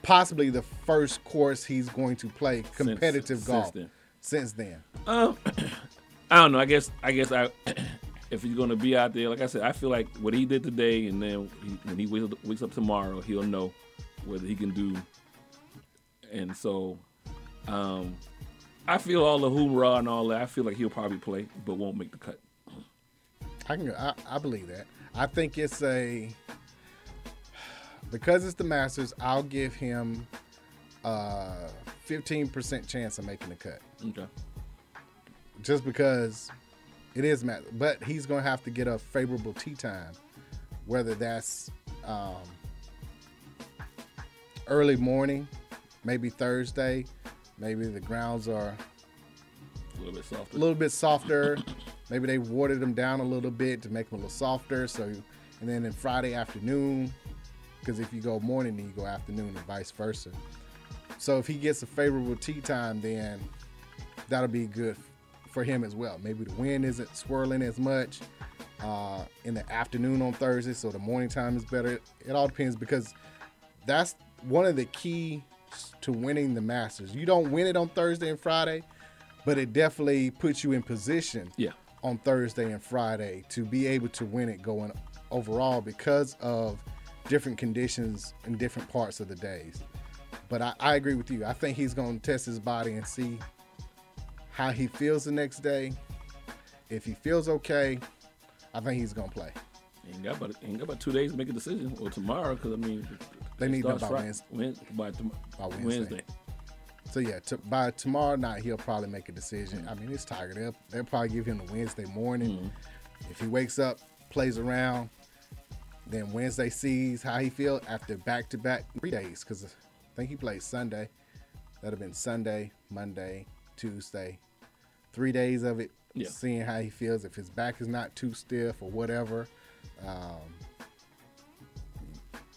possibly the first course he's going to play competitive since golf then. since then. I don't know. I guess I guess I if he's gonna be out there, like I said, I feel like what he did today, and then he, when he wakes up, wakes up tomorrow, he'll know whether he can do. And so, um, I feel all the hoorah and all that. I feel like he'll probably play, but won't make the cut. I can I, I believe that. I think it's a because it's the Masters. I'll give him a fifteen percent chance of making the cut. Okay. just because it is Matt. But he's going to have to get a favorable tee time, whether that's um, early morning, maybe Thursday, maybe the grounds are A little bit softer. a little bit softer. maybe they watered them down a little bit to make them a little softer. So, and then in Friday afternoon, because if you go morning, then you go afternoon, and vice versa. So if he gets a favorable tee time, then that'll be good for him as well. Maybe the wind isn't swirling as much uh, in the afternoon on Thursday, so the morning time is better. It all depends because that's one of the keys to winning the Masters. You don't win it on Thursday and Friday, but it definitely puts you in position Yeah. On Thursday and Friday to be able to win it going overall because of different conditions in different parts of the days. But I, I agree with you. I think he's going to test his body and see how he feels the next day. If he feels okay, I think he's gonna play. Ain't got about ain't got about two days to make a decision or tomorrow because I mean They need to know by Wednesday. By, By Wednesday. Wednesday. So yeah, to, by tomorrow night he'll probably make a decision. I mean, it's Tiger. They'll, they'll probably give him the Wednesday morning. If he wakes up, plays around, then Wednesday sees how he feel after back to back three days. Because I think he plays Sunday. That'd have been Sunday, Monday, Tuesday, three days of it. Yeah. Seeing how he feels. If his back is not too stiff or whatever, um,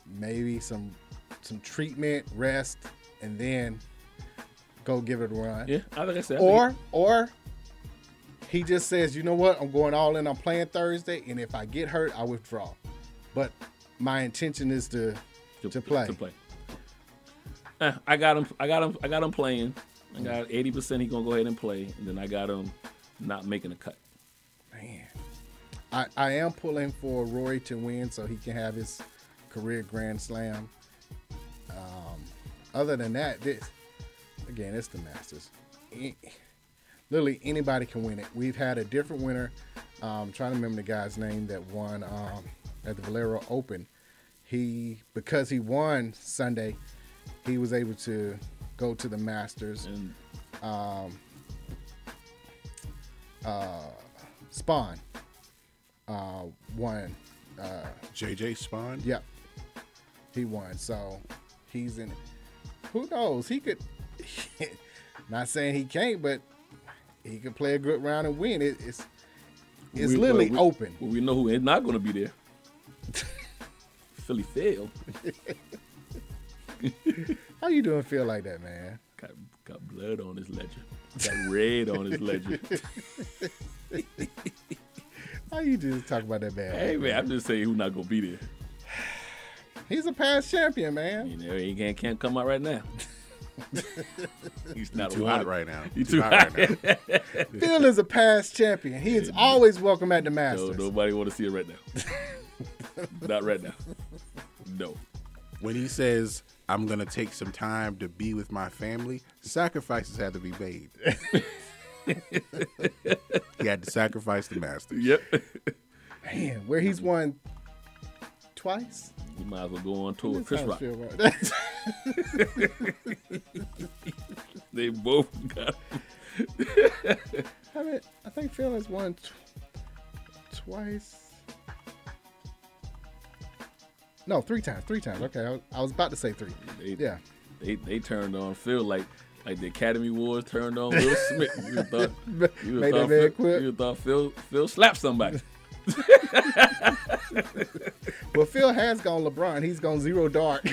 maybe some some treatment, rest, and then go give it a run. Yeah, I like I said. Or or he just says, you know what, I'm going all in. I'm playing Thursday, and if I get hurt, I withdraw. But my intention is to to, play. To play. Eh, I got him. I got him. I got him playing. I got eighty percent. He gonna go ahead and play, and then I got him not making a cut. Man, I I am pulling for Rory to win so he can have his career Grand Slam. Um, other than that, this again, it's the Masters. Literally anybody can win it. We've had a different winner. Um, trying to remember the guy's name that won um, at the Valero Open. He because he won Sunday, he was able to go to the Masters. And Spaun uh, won. Uh, JJ Spaun. Yep. He won. So he's in it. Who knows? He could not saying he can't, but he could play a good round and win. It, it's it's we- literally well, we- open. well, we know who is not gonna be there. Philly failed. How you doing feel like that, man? Got got blood on his ledger. Got red on his ledger. How you just talk about that man? Hey man, I'm just saying who's not gonna be there. He's a past champion, man. You know, he can't, can't come out right now. He's not Too hot right now. He's too too hot hot. right now. Phil is a past champion. He is always welcome at the No, Masters. nobody want to see it right now. not right now. No. When he says, "I'm gonna take some time to be with my family," sacrifices had to be made. he had to sacrifice the Masters. Yep. Man, where he's mm-hmm. won twice. You might as well go on tour with Chris Rock. does it feel right? They both got. I, mean, I think Phil has won tw- twice. No, three times. Three times. Okay, I was, I was about to say three. They, Yeah. They they turned on Phil like like the Academy Awards turned on Will Smith. You thought, you thought Phil, you thought Phil Phil slapped somebody. Well, Phil has gone LeBron. He's gone zero dark.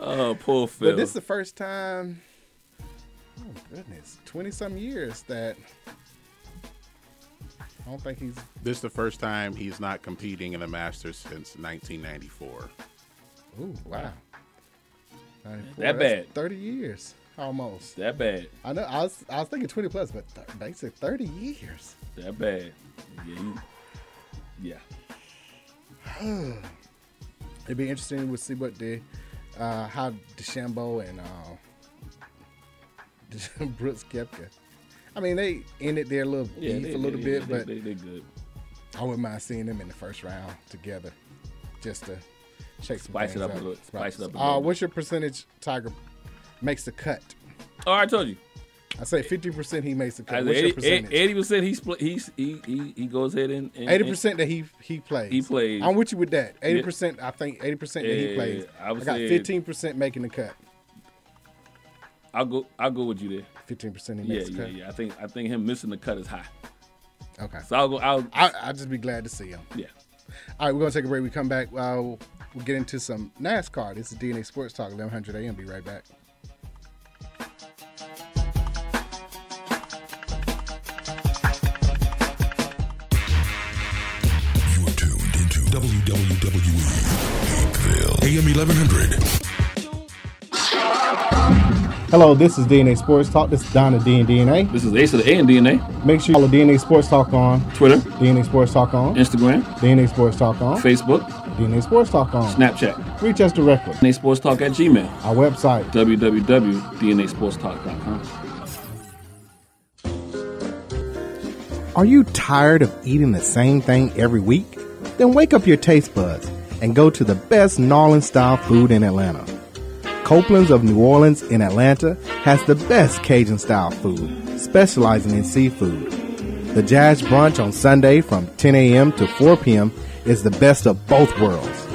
Oh, poor Phil. But this is the first time. Oh goodness, twenty some years that I don't think he's. This is the first time he's not competing in a Masters since 1994. Ooh, wow. 94, That bad. Thirty years almost. that bad. I know. I was I was thinking twenty plus, but th- basic thirty years. That bad. Yeah. You, yeah. It'd be interesting to see what the uh, how DeChambeau and uh, Brooks Koepka. I mean, they ended their little Yeah, beef they, a little they- bit, they, but they, they good. I wouldn't mind seeing them in the first round together, just to shake Spice it up a little- spice it up a Uh, little what's your percentage? Tiger makes the cut. Oh, I told you. I say fifty percent he makes the cut. Eighty percent He split. He, he he goes ahead and Eighty percent that he he plays. He plays. I'm with you with that. Eighty percent. I think eighty percent that he plays. I I, got fifteen percent making the cut. I'll go. I'll go with you there. Fifteen percent he Yeah, yeah, cut. yeah. I think I think him missing the cut is high. Okay. So I'll go. I'll I I just be glad to see him. yeah. All right, we're gonna take a break. We come back. Uh, we'll get into some NASCAR. This is DNA Sports Talk, 1100 AM. Be right back. AM 1100. Hello, this is DNA Sports Talk. This is Donna D and DNA. This is Ace of the A and DNA. Make sure you follow DNA Sports Talk on Twitter, DNA Sports Talk on Instagram, DNA Sports Talk on Facebook, DNA Sports Talk on Snapchat. Reach us directly. DNA Sports Talk at Gmail. Our website. www.dnasportstalk.com. Are you tired of eating the same thing every week? Then wake up your taste buds and go to the best New Orleans style food in Atlanta. Copeland's of New Orleans in Atlanta has the best Cajun style food, specializing in seafood. The Jazz Brunch on Sunday from 10 a.m. to 4 p.m. is the best of both worlds.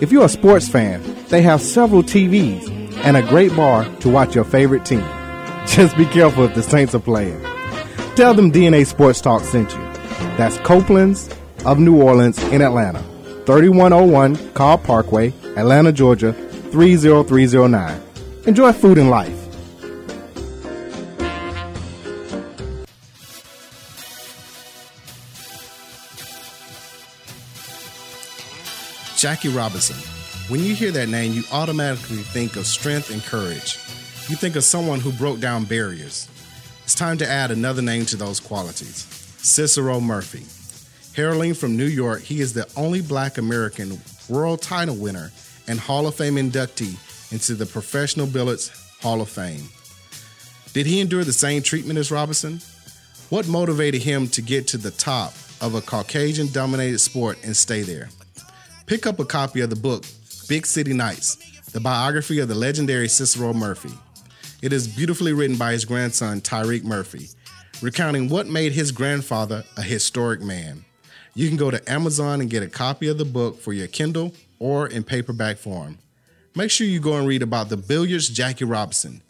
If you're a sports fan, they have several TVs and a great bar to watch your favorite team. Just be careful if the Saints are playing. Tell them DNA Sports Talk sent you. That's Copeland's of New Orleans in Atlanta. 3101 Carl Parkway, Atlanta, Georgia 30309. Enjoy food and life. Jackie Robinson. When you hear that name, you automatically think of strength and courage. You think of someone who broke down barriers. It's time to add another name to those qualities Cicero Murphy. Heralding from New York, he is the only black American world title winner and Hall of Fame inductee into the Professional Billiards Hall of Fame. Did he endure the same treatment as Robinson? What motivated him to get to the top of a Caucasian dominated sport and stay there? Pick up a copy of the book, Big City Nights, the biography of the legendary Cicero Murphy. It is beautifully written by his grandson, Tyreek Murphy, recounting what made his grandfather a historic man. You can go to Amazon and get a copy of the book for your Kindle or in paperback form. Make sure you go and read about the billiards Jackie Robinson,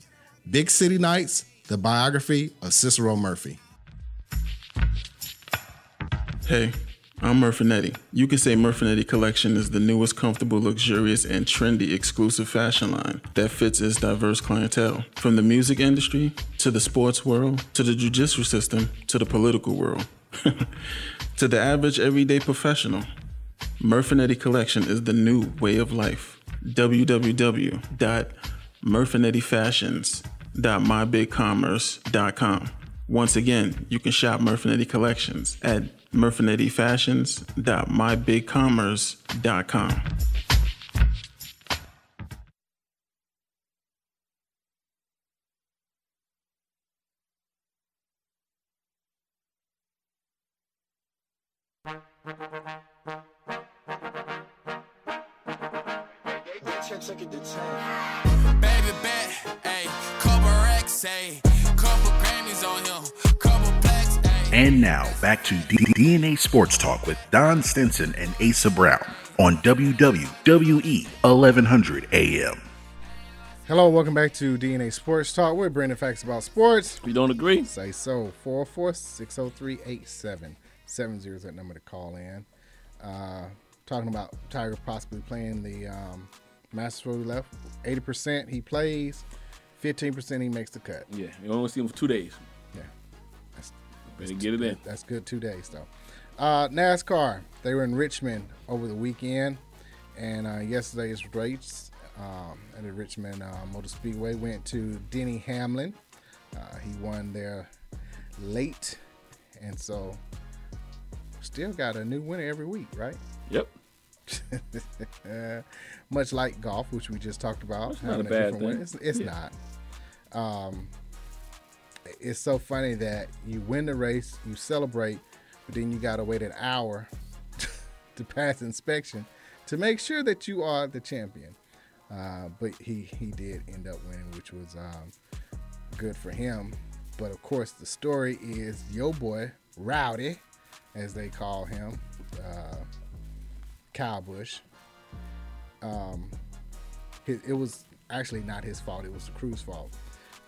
Big City Nights, the biography of Cicero Murphy. Hey, I'm Murfinetti. You could say Murfinetti Collection is the newest, comfortable, luxurious, and trendy exclusive fashion line that fits its diverse clientele. From the music industry, to the sports world, to the judicial system, to the political world, to the average everyday professional. Murfinetti Collection is the new way of life. www.murfinettifashions.mybigcommerce.com. Once again, you can shop Murfinetti Collections at murfinettifashions.mybigcommerce.com. Baby bet, ayy, couple racks, ayy, couple Grammys on him, couple blacks, ayy. And now back to D- DNA Sports Talk with Don Stinson and Asa Brown on WWE 1100 AM. Hello, welcome back to DNA Sports Talk. We're bringing facts about sports. If you don't agree, Say so. 404 603 8770 is that number to call in. Uh, talking about Tiger possibly playing the um, Masters where we left. 80% he plays, 15% he makes the cut. yeah, you only see him for two days. Yeah. That's, Better get it in. that's good two days, though. Uh, NASCAR, they were in Richmond over the weekend. And uh, yesterday's race um, at the Richmond uh, Motor Speedway went to Denny Hamlin. Uh, he won there late. And so still got a new winner every week, right? Yep. Uh, much like golf, which we just talked about. That's not a bad thing. It's, it's Yeah. not. Um, it's so funny that you win the race, you celebrate, but then you got to wait an hour to pass inspection to make sure that you are the champion. Uh, but he he did end up winning, which was um, good for him. But of course, the story is yo boy Rowdy, as they call him, uh, Kyle Busch. Um, it, it was actually not his fault; it was the crew's fault.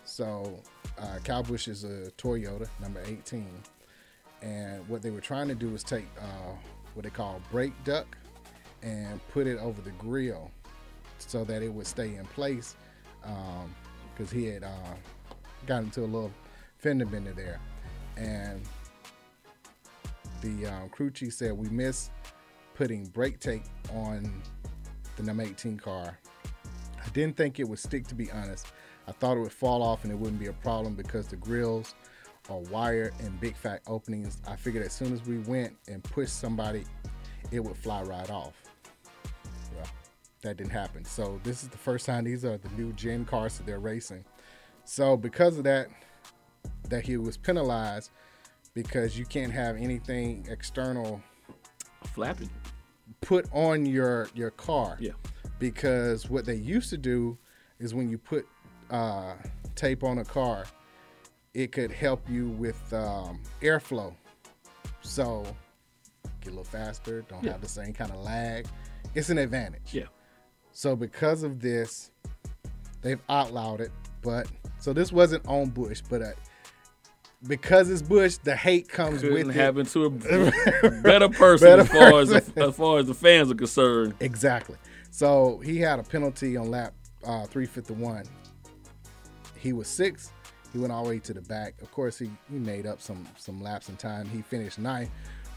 So, uh, Kyle Busch is a Toyota number 18, and what they were trying to do was take uh, what they call brake duct and put it over the grill so that it would stay in place because he had uh, got into a little fender bender there, and the um, crew chief said we missed putting brake tape on the number 18 car. I didn't think it would stick to be honest. I thought it would fall off and it wouldn't be a problem because the grills are wired and big fat openings. I figured as soon as we went and pushed somebody, it would fly right off. that didn't happen. So this is the first time these are the new gen cars that they're racing. So because of that, that he was penalized because you can't have anything external Flapping. put on your your car. Yeah. Because what they used to do is when you put uh, tape on a car, it could help you with um, airflow. So get a little faster, don't Yeah. have the same kind of lag. It's an advantage. Yeah. So because of this, they've outlawed it. But so this wasn't on Busch, but uh, because it's Busch, the hate comes Couldn't with it. happen to a better person Better as far as person. the, as far as the fans are concerned. Exactly. So he had a penalty on lap uh, 351. He was sixth. He went all the way to the back. Of course, he, he made up some some laps in time. He finished ninth.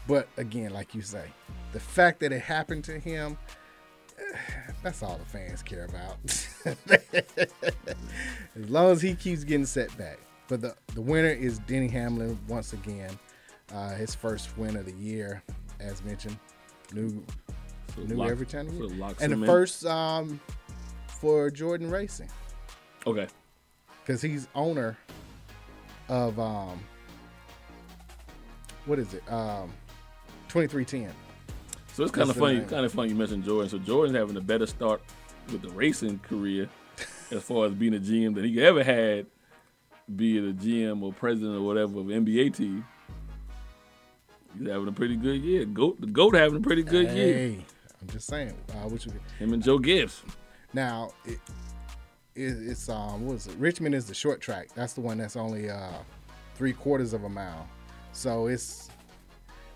But again, like you say, the fact that it happened to him, eh, that's all the fans care about. as long as he keeps getting set back. But the, the winner is Denny Hamlin once again. Uh, his first win of the year, as mentioned. New So New lock- every time. so and the in. first um, for Jordan Racing Okay. because he's owner of um, what is it? Um, twenty three ten. So it's kind of That's funny. Kind of funny you mentioned Jordan. So Jordan's having a better start with the racing career as far as being a GM than he ever had, be it a GM or president or whatever of NBA team. He's having a pretty good year. Goat, the goat having a pretty good year. I'm just saying. Uh, which Him and Joe Gibbs. now it, it, it's um what is it? Richmond is the short track. That's the one that's only uh three quarters of a mile. So it's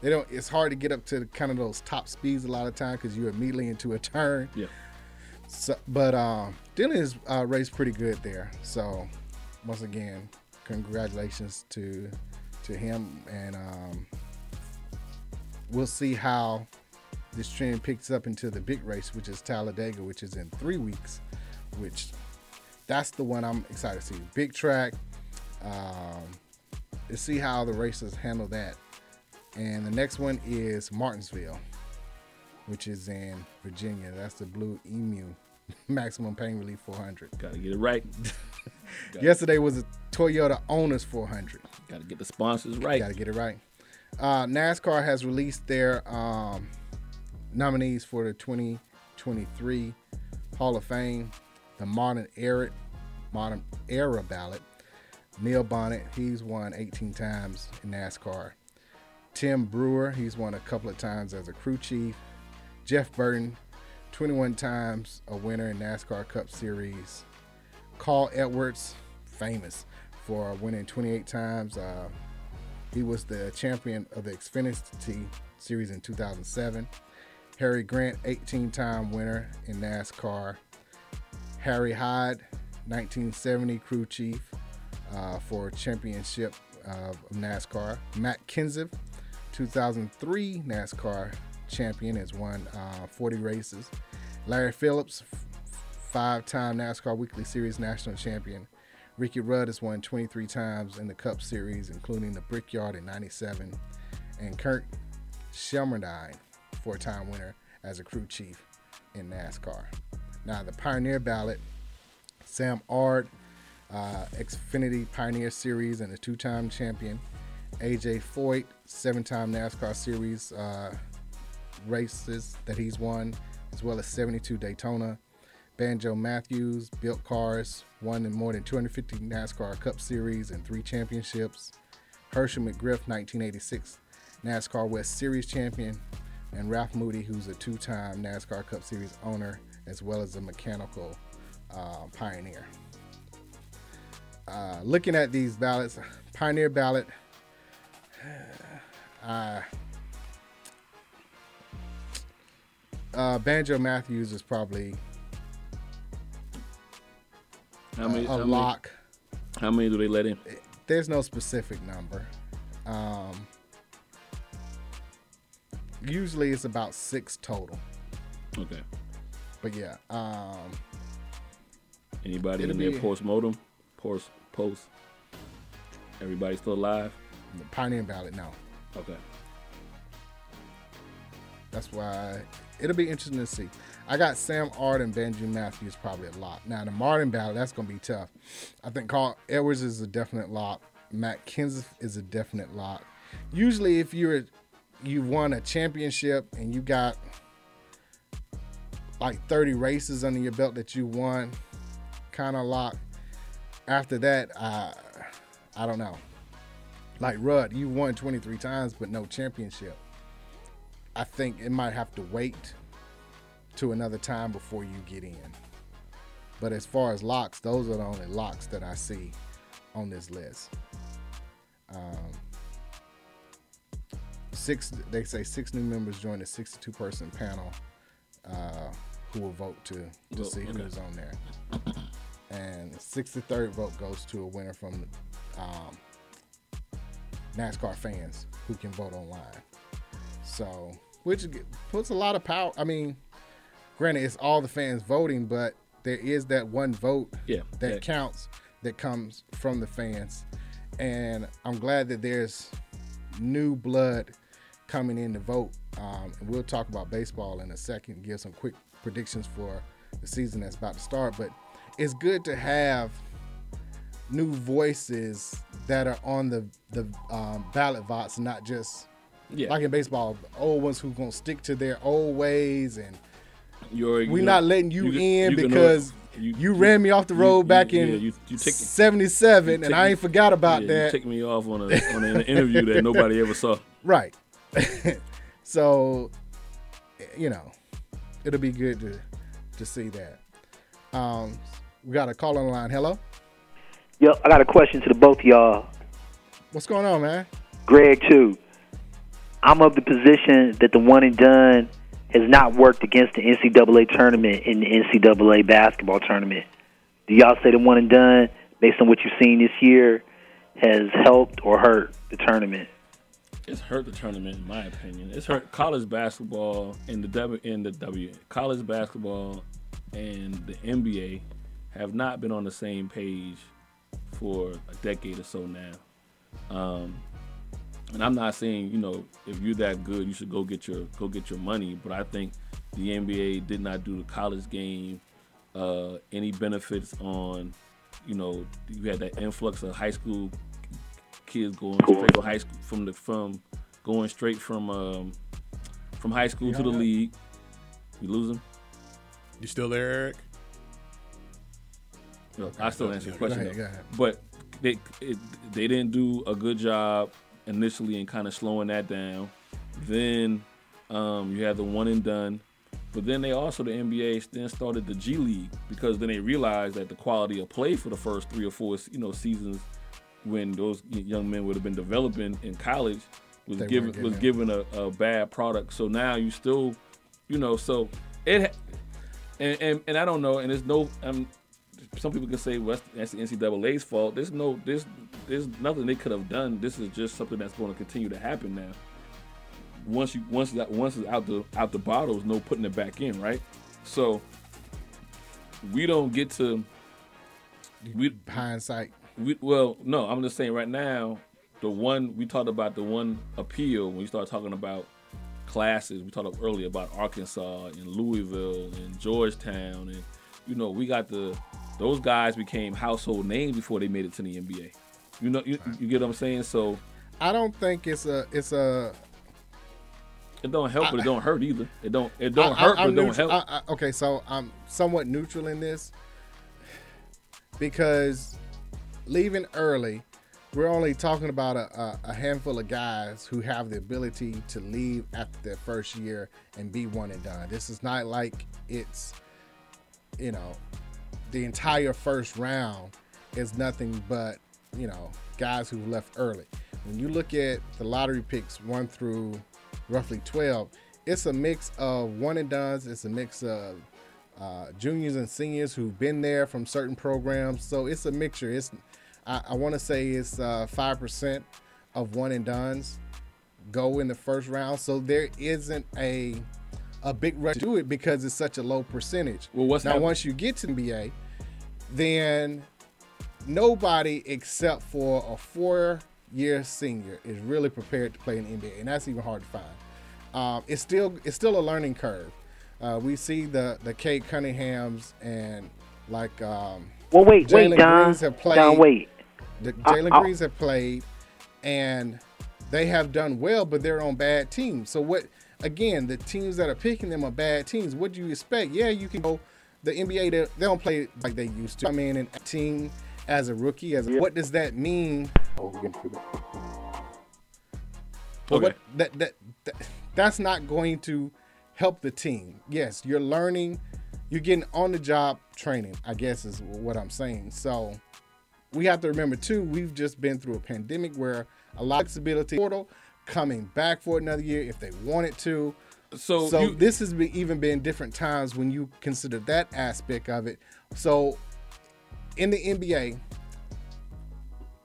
they don't. It's hard to get up to kind of those top speeds a lot of time because you're immediately into a turn. Yeah. So, but um, Dylan is uh, raced pretty good there. So, once again, congratulations to to him, and um, we'll see how this trend picks up into the big race, which is Talladega, which is in three weeks. Which that's the one I'm excited to see. Big track. Um, to see how the racers handle that. And the next one is Martinsville which is in Virginia. That's the Blue Emu Maximum Pain Relief 400. Got to get it right. Yesterday was a Toyota Owners 400. Got to get the sponsors right. Got to get it right. Uh, NASCAR has released their um, nominees for the 2023 Hall of Fame, the Modern Era, Modern Era ballot. Neil Bonnett, he's won 18 times in NASCAR. Tim Brewer, he's won a couple of times as a crew chief. Jeff Burton, 21 times a winner in NASCAR Cup Series. Carl Edwards, famous for winning 28 times. Uh, he was the champion of the Xfinity Series in 2007. Harry Gant, 18 time winner in NASCAR. Harry Hyde, 1970 crew chief uh, for championship of NASCAR. Matt Kenseth, 2003 NASCAR champion, has won uh, 40 races. Larry Phillips, five time NASCAR Weekly Series national champion. Ricky Rudd has won 23 times in the Cup Series, including the Brickyard in 97. And Kirk Shelmerdine, four time winner as a crew chief in NASCAR. Now, the Pioneer ballot Sam Ard, uh, Xfinity Pioneer Series and a two time champion. AJ Foyt, seven time NASCAR Series uh, races that he's won, as well as 72 Daytona. Banjo Matthews built cars, won more than 250 NASCAR Cup Series and three championships. Hershel McGriff, 1986 NASCAR West Series champion. And Ralph Moody, who's a two time NASCAR Cup Series owner, as well as a mechanical uh, pioneer. Uh, looking at these ballots, Pioneer ballot, uh, uh, Banjo Matthews is probably How many? a how many- lock. how many do they let in? There's no specific number. Um, usually it's about six total. Okay. But yeah, um, Anybody in there post mortem? Post post. Everybody still alive? the Pioneer ballot, no. Okay. That's why it'll be interesting to see. I got Sam Ard and Benjamin Matthews probably a lock. Now the Martin battle, that's gonna be tough. I think Carl Edwards is a definite lock. Matt Kenseth is a definite lock. Usually, if you're you've won a championship and you got like 30 races under your belt that you won, kind of lock. After that, uh, I don't know. Like Rudd, you won 23 times but no championship. I think it might have to wait to another time before you get in. But as far as locks, those are the only locks that I see on this list. Um, six, they say six new members join a 62 person panel uh, who will vote to, to see okay. who's on there. And the 63rd vote goes to a winner from um, NASCAR fans who can vote online. So, which puts a lot of power. I mean, granted, it's all the fans voting, but there is that one vote Yeah, that that- counts that comes from the fans. And I'm glad that there's new blood coming in to vote. Um, and we'll talk about baseball in a second, give some quick predictions for the season that's about to start. But it's good to have new voices that are on the the um, ballot box, not just Yeah. like in baseball, old ones who gonna stick to their old ways and You're, we're not letting you, can- in you can, because you, ran me off the road you- back in yeah, you, you take, 77 you and take I me- ain't forgot about yeah, that. You ticked me off on, a, on an interview that nobody ever saw. Right. so, you know, it'll be good to to see that. Um, we got a call on the line. Hello, Yo, I got a question to the both of y'all. what's going on, man? Greg, too. I'm of the position that the one and done has not worked against the NCAA tournament in the NCAA basketball tournament. Do y'all say the one and done, based on what you've seen this year, has helped or hurt the tournament? It's hurt the tournament, in my opinion. It's hurt college basketball and the W in the W. College basketball and the NBA have not been on the same page for a decade or so now. Um, and I'm not saying you know if you're that good, you should go get your go get your money. But I think the NBA did not do the college game uh, any benefits on. You know, you had that influx of high school kids going straight from high school from the from going straight from um, from high school to the Yeah. league. You lose them. You still there, Eric? No, I still answer your Go question. ahead, go ahead. But they it, they didn't do a good job initially and kind of slowing that down. Then um, you had the one and done. But then they also the NBA then started the G League because then they realized that the quality of play for the first three or four you know seasons when those young men would have been developing in college was They given was given a, a bad product. So now you still, you know, so it and and, and I don't know, and there's no um, some people can say well that's the NCAA's fault. There's no there's there's nothing they could have done. This is just something that's going to continue to happen now. Once you once that once it's out the out the bottle, there's no putting it back in, right? So we don't get to we Hindsight. we well no i'm just saying right now the one we talked about the one appeal when we start talking about classes we talked earlier about arkansas and louisville and georgetown and you know we got the those guys became household names before they made it to the nba you know you, you get what i'm saying? So I don't think it's a it's a it don't help but it don't hurt either. It don't it don't hurt I'm but it don't help. I- I- okay, so I'm somewhat neutral in this because leaving early, we're only talking about a, a, a handful of guys who have the ability to leave after their first year and be one and done. This is not like it's, you know, the entire first round is nothing but, you know, guys who left early. When you look at the lottery picks one through roughly 12, it's a mix of one and dones, it's a mix of uh, juniors and seniors who've been there from certain programs. So it's a mixture. It's I, I want to say it's uh, five percent of one and dones go in the first round. So there isn't a a big rush to do it because it's such a low percentage. Well, what's now hap- once you get to NBA, then nobody except for a four-year senior is really prepared to play in the NBA, and that's even hard to find. Um, it's still it's still a learning curve. Uh, we see the the Cade Cunninghams and like um, Well, wait, wait, Jalen Don. Greens have played. Don, wait. The I- Jalen I- Greens have played, and they have done well, but they're on bad teams. So what? Again, the teams that are picking them are bad teams. What do you expect? Yeah, you can go. The NBA they, they don't play like they used to. I mean, in a team as a rookie, as a, what does that mean? Oh, we're getting through that. Okay. what, that, that that that's not going to help the team. Yes, you're learning, you're getting on the job training. I guess is what I'm saying. So we have to remember too. We've just been through a pandemic where a lot of flexibility portal coming back for another year if they wanted to. So, So you, this has been, even been different times when you consider that aspect of it. So in the NBA,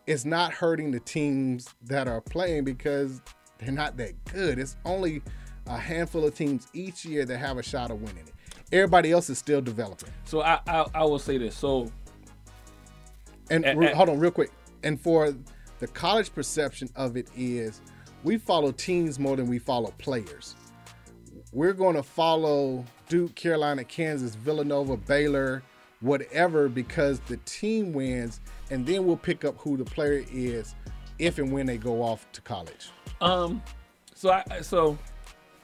it's not hurting the teams that are playing because they're not that good. It's only a handful of teams each year that have a shot of winning it. Everybody else is still developing. so I, I I will say this. So And Eh, re- eh. hold on, real quick. And for the college perception of it is, we follow teams more than we follow players. We're going to follow Duke, Carolina, Kansas, Villanova, Baylor, whatever, because the team wins, and then we'll pick up who the player is if and when they go off to college. Um, so I so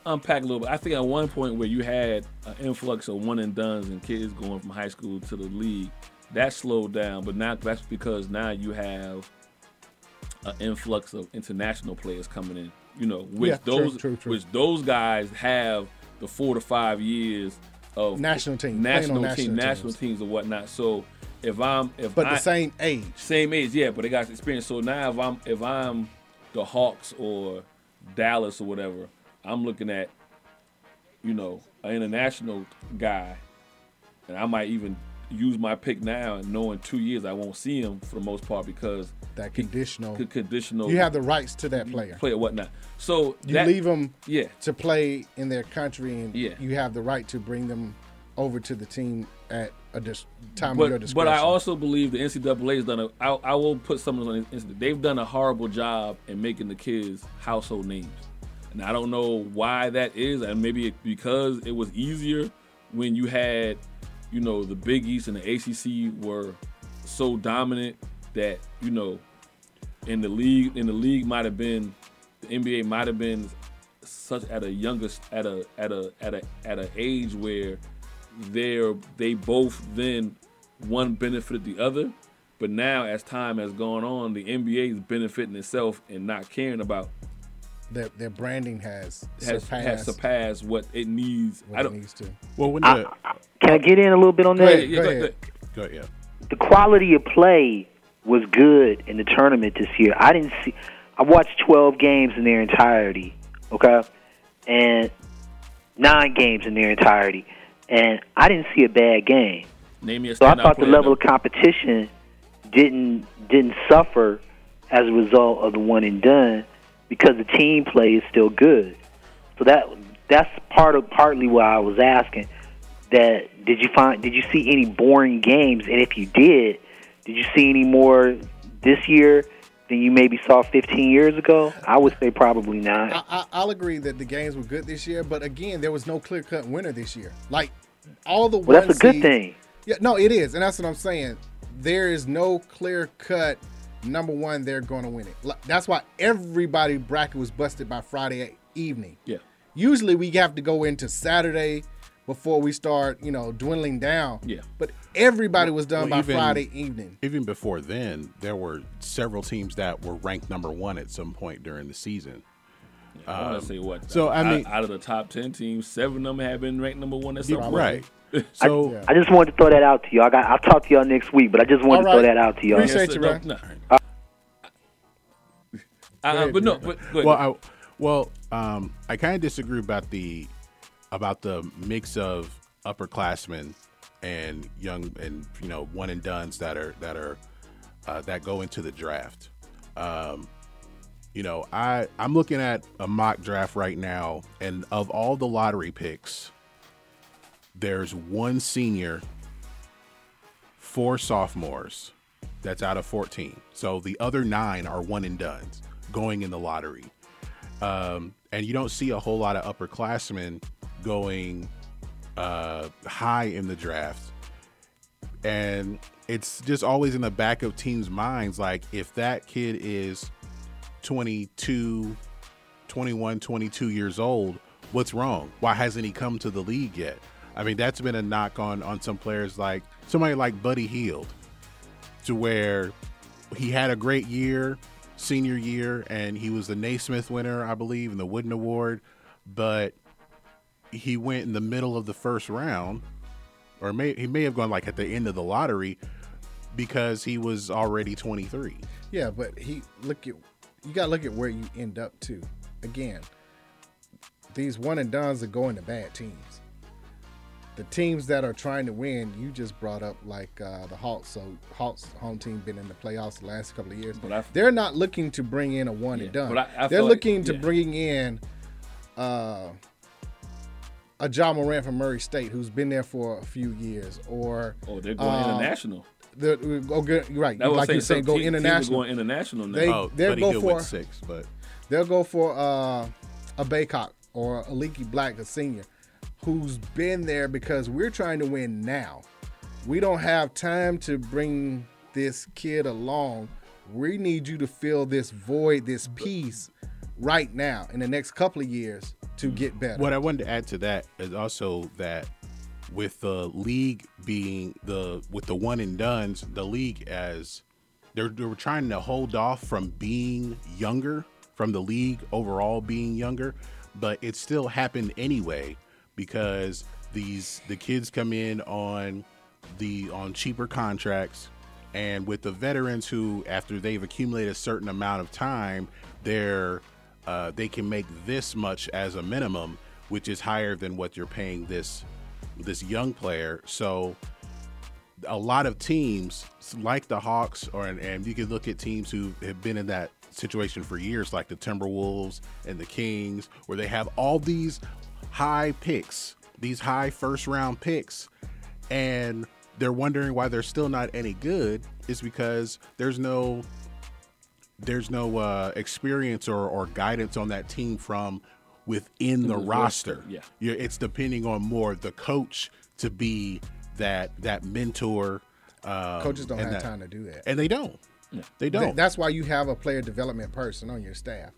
unpack a little bit. I think at one point where you had an influx of one and duns and kids going from high school to the league, that slowed down. But now that's because now you have an influx of international players coming in. You know, which Yeah, those true, true. which those guys have the four to five years of National team, national national national teams. teams and whatnot. So if I'm if But I, the same age. same age, yeah, but they got experience. So now if I'm if I'm the Hawks or Dallas or whatever, I'm looking at, you know, an international guy, and I might even use my pick now and knowing two years I won't see him for the most part because That conditional. the conditional You have the rights to that player. play or whatnot. So You that, leave them yeah. to play in their country, and Yeah. you have the right to bring them over to the team at a dis- time of your But, discretion. but I also believe the NCAA has done a. I, I will put something on this. They've done a horrible job in making the kids household names, and I don't know why that is. And maybe it, because it was easier when you had, you know, the Big East and the ACC were so dominant that you know, in the league, in the league might have been, the NBA might have been such at a youngest at a at a at a at an age where they're they both then one benefited the other. But now as time has gone on, the NBA is benefiting itself and not caring about their, their branding has, has surpassed has surpassed what it needs. what I don't needs to. Well, when I- the Can I get in a little bit on Go that? ahead. yeah, go ahead. ahead. go ahead, yeah. the quality of play was good in the tournament this year. I didn't see. I watched 12 games in their entirety. Okay, and nine games in their entirety, and I didn't see a bad game. Name me a So I thought the level though. of competition didn't didn't suffer as a result of the one and done because the team play is still good. So that that's part of partly why I was asking that did you find did you see any boring games and if you did did you see any more this year than you maybe saw 15 years ago? I would say probably not. I, I, I'll agree that the games were good this year, but again, there was no clear cut winner this year. Like all the Well, that's a good seeds- thing. Yeah, no, it is, and that's what I'm saying. There is no clear cut number one. They're going to win it. That's why everybody bracket was busted by Friday evening. Yeah. Usually we have to go into Saturday before we start, you know, dwindling down. Yeah. But everybody was done Well, by even- Friday evening. Even before then, there were several teams that were ranked number one at some point during the season. I want to um, say what? so, I out- mean- out of the top ten teams, seven of them have been ranked number one at some point. Right. So Yeah. I just wanted to throw that out to you. I got I'll talk to y'all next week, but I just wanted All to throw that out to y'all. Appreciate Yes, you, no, Ryan. no. Uh, ahead, but no, but, go ahead. well, I, well, um, I kind of disagree about the about the mix of upperclassmen and young and you know one and duns that are that are uh, that go into the draft. Um, you know, I I'm looking at a mock draft right now, and of all the lottery picks, there's one senior, four sophomores. That's out of 14. So the other nine are one and duns going in the lottery. Um, and you don't see a whole lot of upperclassmen going uh, high in the draft, and it's just always in the back of teams' minds. Like if that kid is 22, 21, 22 years old, what's wrong? Why hasn't he come to the league yet? I mean, that's been a knock on on some players like somebody like Buddy Hield, to where he had a great year, senior year, and he was the Naismith winner, I believe, and the Wooden Award, but he went in the middle of the first round, or may he may have gone like at the end of the lottery because he was already 23. Yeah, but he look at you got to look at where you end up too. Again, these one and dones are going to bad teams. The teams that are trying to win, you just brought up like uh, the Hawks. So Hawks home team been in the playoffs the last couple of years. But I- They're not looking to bring in a one and done. but I- I They're feel like- looking to yeah. bring in uh, a Ja Morant from Murray State who's been there for a few years, or Oh, they're going uh, international. the, go get, you're right. That was like you're saying, go team- teams are international. Going international now. They- oh, they'll Buddy go Hield for- six, but They'll go for uh, a Bacot or a Leaky Black, a senior, who's been there because we're trying to win now. We don't have time to bring this kid along. We need you to fill this void, this piece right now in the next couple of years to get better. What I wanted to add to that is also that with the league being the with the one and duns, the league as they're they were trying to hold off from being younger, from the league overall being younger, but it still happened anyway because these the kids come in on the on cheaper contracts. And with the veterans who after they've accumulated a certain amount of time they're uh, they can make this much as a minimum which is higher than what you're paying this this young player. So a lot of teams like the hawks or and you can look at teams who have been in that situation for years like the timberwolves and the kings where they have all these high picks these high first round picks and they're wondering why they're still not any good is because there's no there's no uh, experience or, or guidance on that team from within the the roster. roster, yeah. You're, it's depending on more the coach to be that that mentor. Um, Coaches don't have that- time to do that. and they don't. They don't. That's why you have a player development person on your staff,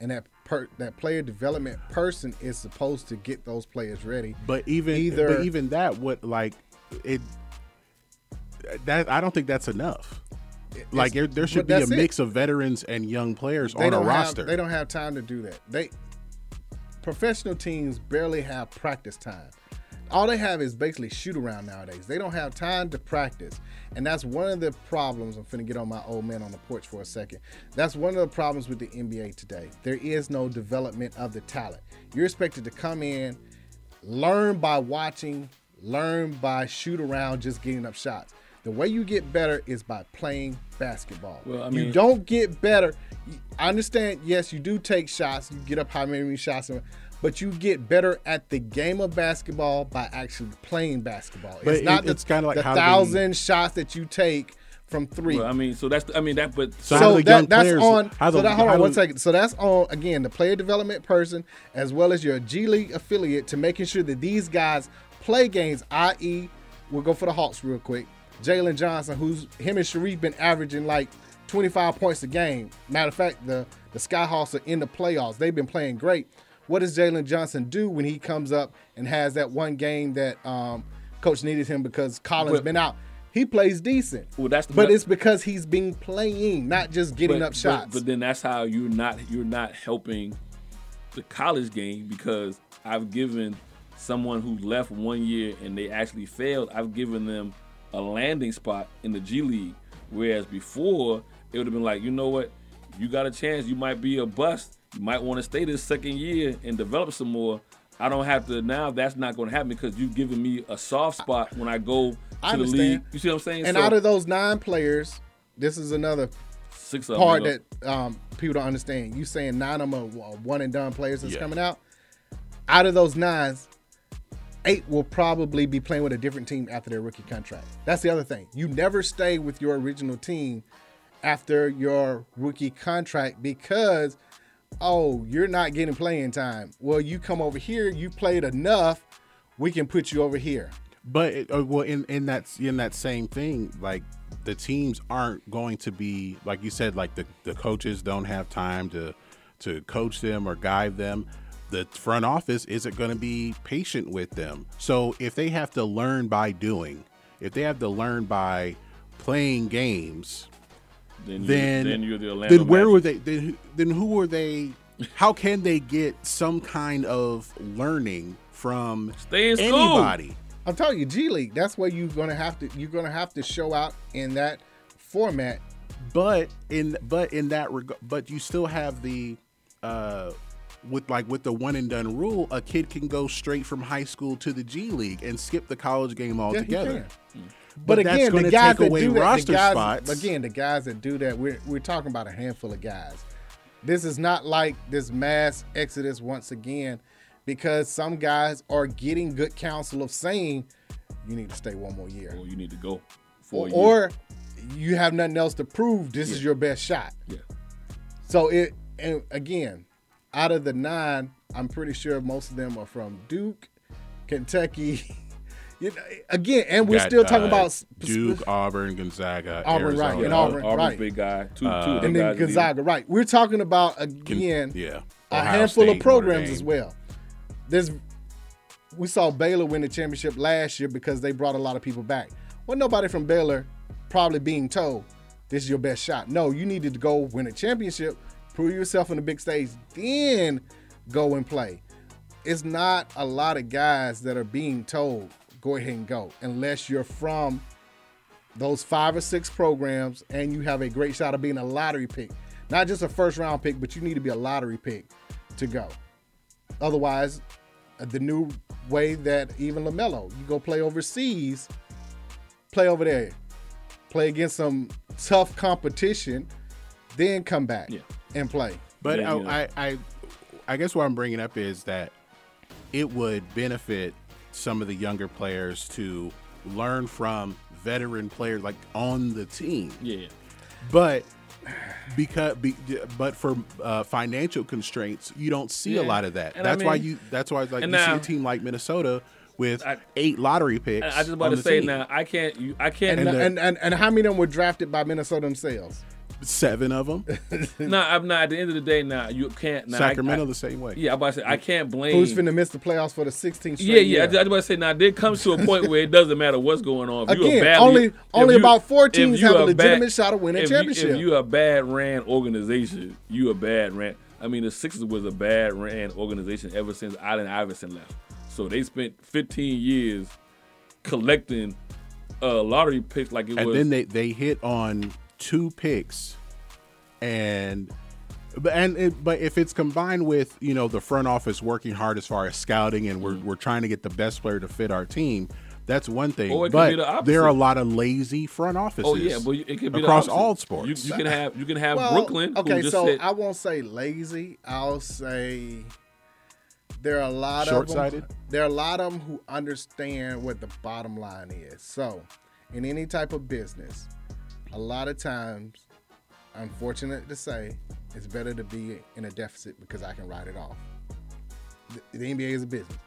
and that per- that player development person is supposed to get those players ready. But even Either- but even that would like it that I don't think that's enough. Like there, there should be a that's it. mix of veterans and young players they on a roster. Have, they don't have time to do that. They professional teams barely have practice time. All they have is basically shoot around nowadays. They don't have time to practice. And that's one of the problems. I'm finna get on my old man on the porch for a second. That's one of the problems with the NBA today. There is no development of the talent. You're expected to come in, learn by watching, learn by shoot around, just getting up shots. The way you get better is by playing basketball. Well, I mean, you don't get better. I understand. Yes, you do take shots. You get up how many shots, but you get better at the game of basketball by actually playing basketball. But it's not it- the, it's kinda like the how do we- thousand shots that you take from three. Well, I mean, so that's I mean that, but So how So do the young that, that's players- on. how So the- that, hold how on one do- second. So that's on again the player development person as well as your G League affiliate to making sure that these guys play games. I.e., we'll go for the Hawks real quick. Jalen Johnson, who's him and Sharif been averaging like 25 points a game. Matter of fact, the the Skyhawks are in the playoffs. They've been playing great. What does Jalen Johnson do when he comes up and has that one game that um, coach needed him because Collins But- been out? He plays decent. Well, that's the- but it's because he's been playing, not just getting but, up shots. But, but then that's how you're not you're not helping the college game because I've given someone who left one year and they actually failed. I've given them a landing spot in the G League, whereas before it would have been like, you know what, you got a chance. You might be a bust. You might want to stay this second year and develop some more. I don't have to now. That's not going to happen because you've given me a soft spot when I go to I the league. You see what I'm saying? and So, out of those nine players, this is another six of part that um, people don't understand. You saying nine of them are one and done players that's Yeah. coming out. Out of those nines, eight will probably be playing with a different team after their rookie contract. That's the other thing. You never stay with your original team after your rookie contract because oh, you're not getting playing time. Well, you come over here, you played enough. we can put you over here. But uh, well, in in that in that same thing, like the teams aren't going to be like you said, like the the coaches don't have time to to coach them or guide them. The front office isn't going to be patient with them. So if they have to learn by doing, if they have to learn by playing games, Then, you, then then you're the Orlando then where Magic. were they? Then, then who are they? How can they get some kind of learning from Stay in school. anybody? I'm telling you, G League. That's where you're gonna have to. You're gonna have to show out in that format. but in but in that regard but you still have the uh with like with the one and done rule a kid can go straight from high school to the g league and skip the college game Yeah, you altogether can. But, But, that's again, going the to guys take that away do that, roster guys, spots again, the guys that do that, we're we're talking about a handful of guys. This is not like this mass exodus once again, because some guys are getting good counsel of saying you need to stay one more year, Or you need to go for or, or you have nothing else to prove. This is your best shot. yeah. So it and again, out of the nine, I'm pretty sure most of them are from Duke, Kentucky. You know, again, and we're Got, still talking uh, about duke sp- auburn gonzaga Auburn, right, and Auburn, Auburn's right. big guy. Two, two of them and guys then lead. Gonzaga, right? We're talking about Can- again yeah a handful State, of programs as well. There's we saw Baylor win the championship last year because they brought a lot of people back. Well, nobody from Baylor probably being told this is your best shot. No, you needed to go win a championship, prove yourself on the big stage, then go and play. It's not a lot of guys that are being told go ahead and go unless you're from those five or six programs and you have a great shot of being a lottery pick. Not just a first round pick, but you need to be a lottery pick to go. Otherwise, uh, the new way that even LaMelo, you go play overseas, play over there, play against some tough competition, then come back Yeah. and play. But Yeah, I, you know. I, I, I guess what I'm bringing up is that it would benefit some of the younger players to learn from veteran players like on the team. Yeah, yeah. But because, be, but for uh, financial constraints, you don't see a lot of that. And I That's why you. That's why like and you see a team like Minnesota with I- eight lottery picks. I, I just about on to say team. now. I can't. You, I can't. And, And the- and, and, and how many of them were drafted by Minnesota themselves? Seven of them. no, I'm not. At the end of the day, now you can't. Now, I- Sacramento I, the same way. yeah, I'm about to say I can't blame. Who's finna miss the playoffs for the 16th straight Yeah, yeah. I year? just, I just about to say now. There comes to a point where it doesn't matter what's going on. If you a Again, bad, only- only you- about four teams have a bad- legitimate shot of winning a if you- championship. if you a bad ran organization, you a bad ran. I mean, the Sixers was a bad ran organization ever since Allen Iverson left. So they spent 15 years collecting uh, lottery picks like it and was. then they they hit on two picks and but and it, but if it's combined with you know the front office working hard as far as scouting and we're Mm. we're trying to get the best player to fit our team that's one thing Or it could but be the there are a lot of lazy front offices oh yeah, but it could be across all sports You, you can have you can have Well, Brooklyn. who Okay, just so said, I won't say lazy. I'll say there are a lot Short-sighted? of them. There are a lot of them who understand what the bottom line is. So, in any type of business, a lot of times, unfortunate to say, it's better to be in a deficit because I can write it off. The, the NBA is a business,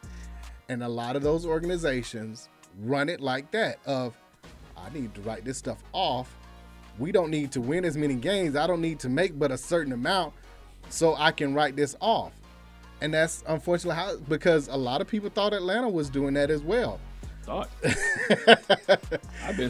and a lot of those organizations run it like that. Of I need to write this stuff off we don't need to win as many games. I don't need to make but a certain amount so I can write this off. And that's unfortunately how because a lot of people thought Atlanta was doing that as well. Thought.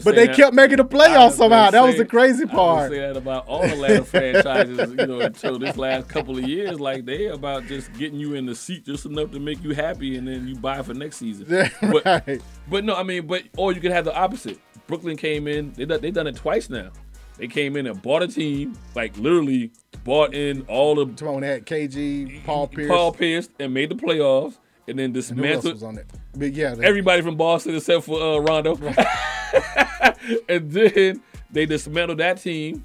But they that- kept making the playoffs somehow. That was the crazy part. saying that about all Atlanta franchises, you know, until this last couple of years. Like they about just getting you in the seat just enough to make you happy, and then you buy for next season. But, right. but no, I mean, but or you could have the opposite. Brooklyn came in. They done, they done it twice now. They came in and bought a team, like literally bought in all of Come on, had KG, Paul Pierce. Paul Pierce and made the playoffs, and then and dismantled was on it? But yeah, they- everybody from Boston except for uh, Rondo. and then they dismantled that team,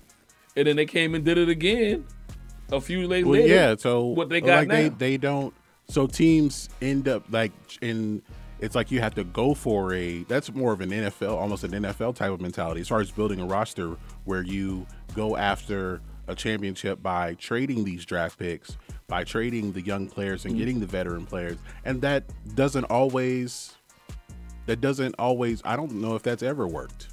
and then they came and did it again a few days well later. yeah so what they got like they now. they don't so teams end up like in it's like you have to go for a that's more of an NFL almost an NFL type of mentality as far as building a roster where you go after a championship by trading these draft picks by trading the young players and Mm. getting the veteran players and that doesn't always that doesn't always. I don't know if that's ever worked.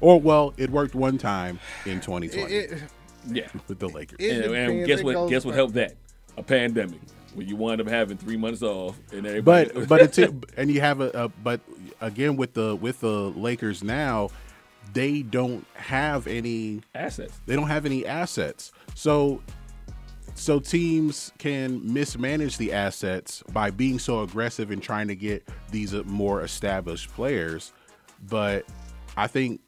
Or well, it worked one time in 2020 It, it, Yeah. with the Lakers. it And, and guess what? goes Guess what helped that? A pandemic. When you wind up having three months off, and everybody. but but it's and you have a, a but again with the with the Lakers now, they don't have any assets. they don't have any assets. So so teams can mismanage the assets by being so aggressive and trying to get these uh, more established players. But I think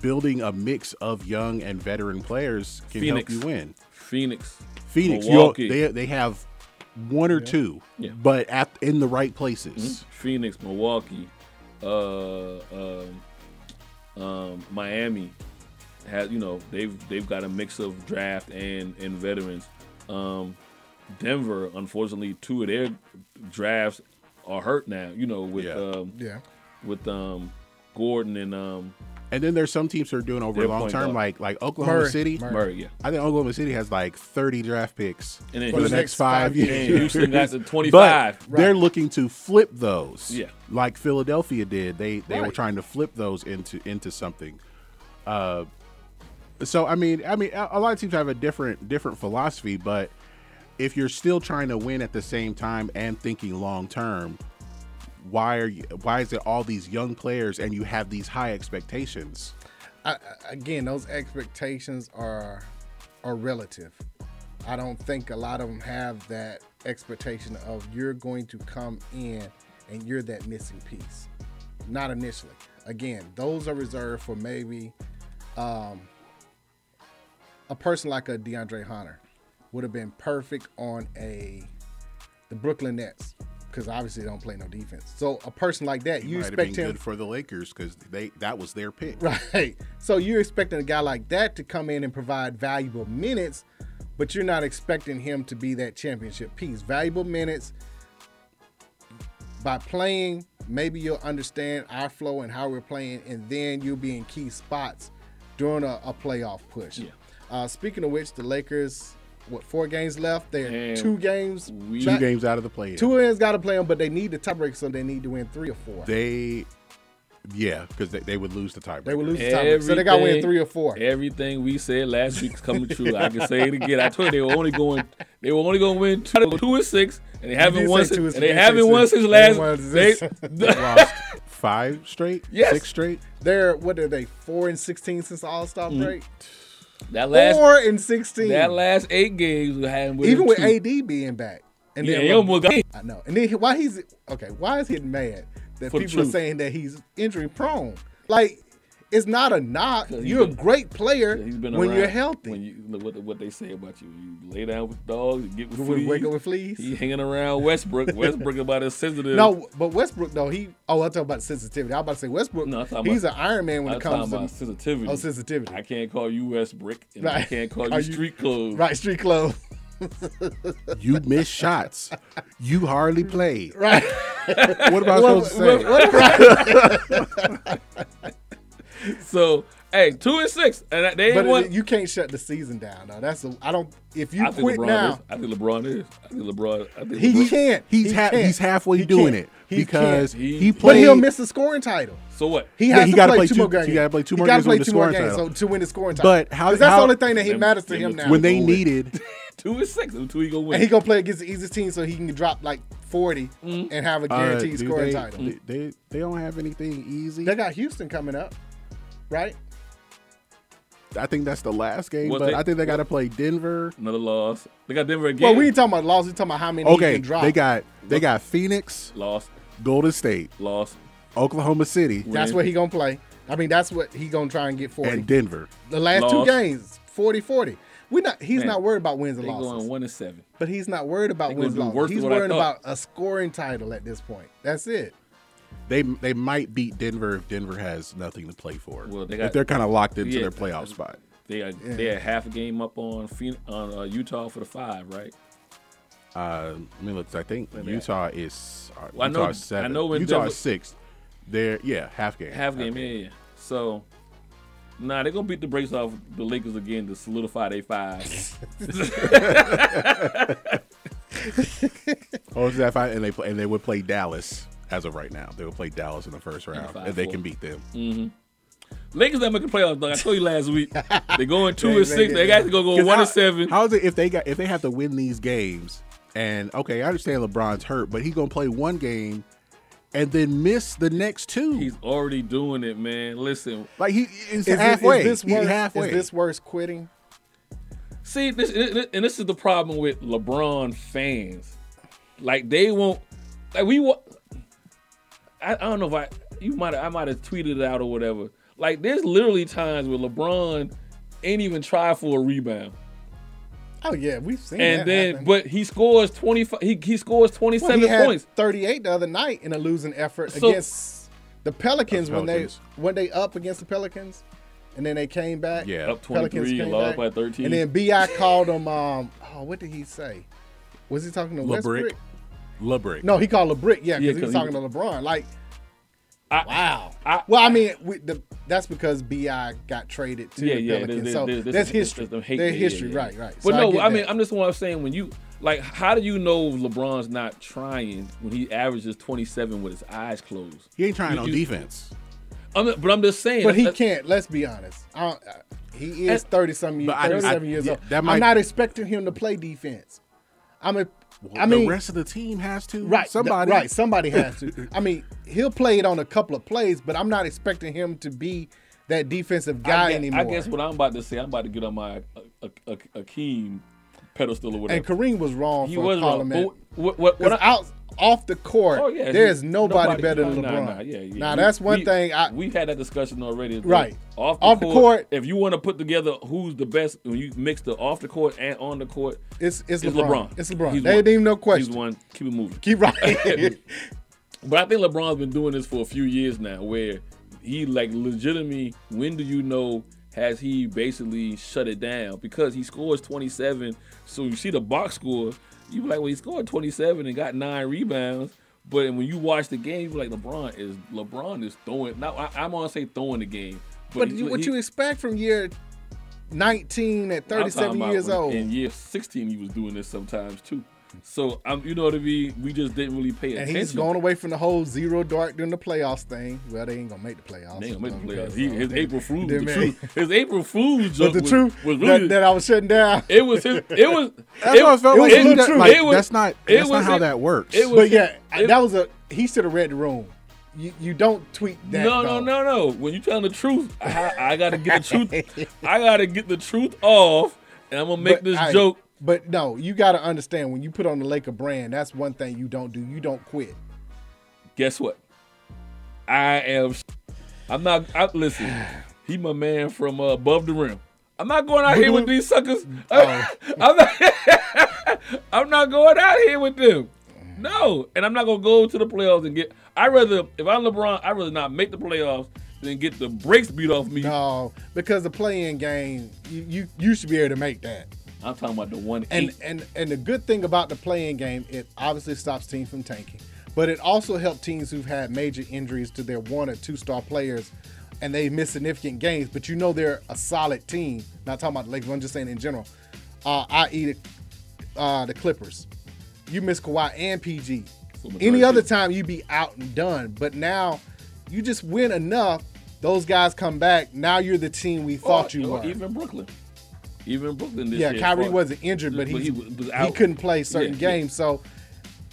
building a mix of young and veteran players can Phoenix. help you win. Phoenix. Phoenix, Milwaukee. they they have one or two, Yeah. but at in the right places. Phoenix, Milwaukee, uh, um, um, Miami has you know they've they've got a mix of draft and and veterans. Um, Denver, unfortunately, two of their drafts are hurt now. You know with Yeah. um, Yeah. with um, Gordon and um, And then there's some teams that are doing over Their long term, guard. like like Oklahoma Murray. City. Murray. Murray. Yeah, I think Oklahoma City has like 30 draft picks And then for the Houston- next five five years. and Houston got the twenty But five. they're looking to flip those. Yeah. Like Philadelphia did. They they were trying to flip those into into something. Uh so I mean I mean a a lot of teams have a different different philosophy, but if you're still trying to win at the same time and thinking long term, why are you why is it all these young players and you have these high expectations? I, again, those expectations are are relative. I don't think a lot of them have that expectation of you're going to come in and you're that missing piece. Not initially. Again, those are reserved for maybe um, a person like a DeAndre Hunter would have been perfect on a the Brooklyn Nets because obviously they don't play no defense. So a person like that, you have been expect him for the Lakers because they that was their pick. Right. So you're expecting a guy like that to come in and provide valuable minutes, but you're not expecting him to be that championship piece. Valuable minutes by playing, maybe you'll understand our flow and how we're playing, and then you'll be in key spots during a, a playoff push. Yeah. Uh, speaking of which, the Lakers, what four games left? They're And two games. we- Two games out of the play. Two wins got to play them, but they need the tiebreaker, so they need to win three or four. They, yeah, because they, they would lose the tiebreaker. They will lose the tiebreaker, so they got to win three or four. Everything we said last week is coming true. I can say it again. I told you they were only going. They were only going to win two, two and six, and they haven't won. say two and and they haven't won since last. won They, lost five straight, Yes. six straight. They're what are they? Four and sixteen since the All Star break. Mm. That last Four and sixteen. that last eight games we had with Even with two. AD being back. And Yeah, then he almost got I know. And then why he's okay? Why is he mad that For people are saying that he's injury prone? Like it's not a knock. You're been- a great player He's been when around. you're healthy. When you what, what they say about you, you lay down with dogs, you get with When fleas. you wake up with fleas. He hanging around Westbrook. Westbrook about as sensitive. no, but Westbrook though he. Oh, I'm talking about sensitivity. I was about to say Westbrook. No, I'm talking he's about- an Iron Man when I'm it talking comes about to sensitivity. oh sensitivity. I can't call you Westbrook, and I can't call you you- street clothes. right, street clothes. You miss shots. You hardly played. Right. What am I supposed to say? what- what- So hey, two and six, and they ain't But won. you can't shut the season down though. That's a, I don't. If you I think quit LeBron now, is. I think LeBron is. I think LeBron. I think he LeBron. can't. He's he ha- can't. he's halfway He doing can't. it He because can't. he, He- But played. he'll miss the scoring title. So what? He Yeah, has he to gotta play, play two two- more games. he gotta play two He more gotta games play the two more scoring games so, title. to win the scoring title. But how- 'Cause that's how- the only thing that he matters to him now. when they Go needed, two and six. Them two he gonna win. and he gonna play against the easiest team so he can drop like 40 and have a uh, guaranteed do scoring they, title. They, they they don't have anything easy. They got Houston coming up, right? I think that's the last game, What but they- I think they got to play Denver. Another loss. They got Denver again. Well, we ain't talking about losses. We talking about how many Okay, can drop. they got they got Phoenix, lost. Golden State, Lost. Oklahoma City, That's win. where he gonna play. I mean, that's what he gonna try and get 40. and Denver. the last two games, 40-40. We not. He's Man, not worried about wins and losses. going one and seven. But he's not worried about They wins and losses. He's than what I worried about a scoring title at this point. That's it. They they might beat Denver if Denver has nothing to play for. Well, they if they're kind of locked into Yeah. their playoff spot. They are they are half a game up on on uh, Utah for the five, right? Uh, I mean, look, I think Utah is uh, Well, I Utah know- is seven. I know when Utah Denver- is sixth. They're yeah half game. Half game, yeah, yeah. So, nah, they're gonna beat the brakes off the Lakers again to solidify their five. Oh, is that fine? And they play, and they would play Dallas as of right now. They will play Dallas in the first round, five, and they four. can beat them. Mm-hmm. Lakers not making playoffs. Dog. I told you last week. They're going two They- and they six. get They got to go go 'Cause one how- and seven. How is it if they got if they have to win these games? And okay, I understand LeBron's hurt, but he gonna play one game and then miss the next two. He's already doing it, man. Listen, like he is Is, it- halfway. is this He worse? halfway. Is this worse quitting? See, this and this is the problem with LeBron fans. Like they won't. Like we want. I, I don't know if I you might I might have tweeted it out or whatever. Like there's literally times where LeBron ain't even try for a rebound, Oh yeah, we've seen and that then happen. but he scores twenty five. He he scores twenty Well, seven he had points. 38 the other night in a losing effort So- against the Pelicans, when Pelicans. they when they up against the Pelicans, and then they came back. Yeah. Up twenty three, Pelicans three, came lost by thirteen. And then Bi called him. Um, oh, what did he say? Was he talking to LeBrick. Westbrook? LeBrick. No, he called LeBrick. Yeah, Yeah, because he 'cause was he- talking to LeBron. Like, I- wow. I- well, I mean, we, the, that's because Bi got traded to yeah, the yeah. Pelicans. there's- so there's- there's- that's there's- history. there's some Their there, yeah, history, yeah. right, right. But So no, get I, mean. I'm just what I'm saying. When you like, how do you know LeBron's not trying when he averages 27 with his eyes closed? He ain't trying You- on you- defense. I'm, but I'm just saying. But he can't. Let's be honest. I don't, uh, he is thirty something years, But I- thirty-seven I- years yeah, old. that I'm not expecting him to play defense. I'm a. I mean, the rest of the team has to. right? th- Somebody. right? Somebody has to. I mean, he'll play it on a couple of plays, but I'm not expecting him to be that defensive guy I guess, anymore. I guess what I'm about to say, I'm about to get on my a, a, a, Akeem pedestal or whatever. and Kareem was wrong he for was calling wrong. But what, what, what I, out off the court, oh yeah, there's he- nobody, better nah, than LeBron. Nah, yeah, yeah. Now that's one we- thing. I we've had that discussion already. Right. Off the, Off the court, court- If you want to put together who's the best, when you mix the off the court and on the court, it's it's it's LeBron. LeBron. It's LeBron. He's There one. ain't even no question. He's one. Keep it moving. Keep right. But I think LeBron's been doing this for a few years now, where he like legitimately. When do you know? Has he basically shut it down because he scores 27? So you see the box score, you be like, well, he scored 27 and got nine rebounds. But when you watch the game, you like, LeBron is LeBron is throwing. Now I, I'm gonna say throwing the game, But he- what he- you expect from year 19 at 37 years old? In year 16, he was doing this sometimes too. So I'm, you know what I mean. We just didn't really pay And attention. he's going away from the whole zero dark during the playoffs thing. Well, they ain't gonna make the playoffs. They ain't gonna make the playoffs. He, his they- April Fool's, they the may- truth. His April Fool's But joke the truth was that, really. that I was shutting down. it was his. It was. That's it, what I felt it like. was a he little did- true. like, It was- that's not. it That's was not how it- that works. it was- but yeah, it- that was a. He should have read the room. You, you don't tweet that. no, though. no, no, no. When you telling the truth, I, I gotta get the truth. I gotta get the truth off, and I'm gonna make But, this hey, joke. But no, you got to understand when you put on the Laker brand, that's one thing you don't do. You don't quit. Guess what? I am. I'm not. I, listen, he my man from uh, above the rim. I'm not going out here with these suckers. Oh. I'm not. I'm not going out here with them. No, and I'm not gonna go to the playoffs and get. I rather if I'm LeBron, I rather not make the playoffs than get the brakes beat off me. No, because the play-in game, you, you you should be able to make that. I'm talking about the one And eight. and and the good thing about the playing game, it obviously stops teams from tanking, but it also helps teams who've had major injuries to their one or two star players, and they miss significant games. But you know they're a solid team. Not talking about the Lakers. I'm just saying in general. Uh, I.e. the, uh, the Clippers. You miss Kawhi and PG. Any other time you'd be out and done. But now you just win enough. Those guys come back. Now you're the team we thought Or- you were. Even Brooklyn. Even Brooklyn this yeah, year. Yeah, Kyrie wasn't injured, but, But he, he was- he couldn't play certain Yeah, games. So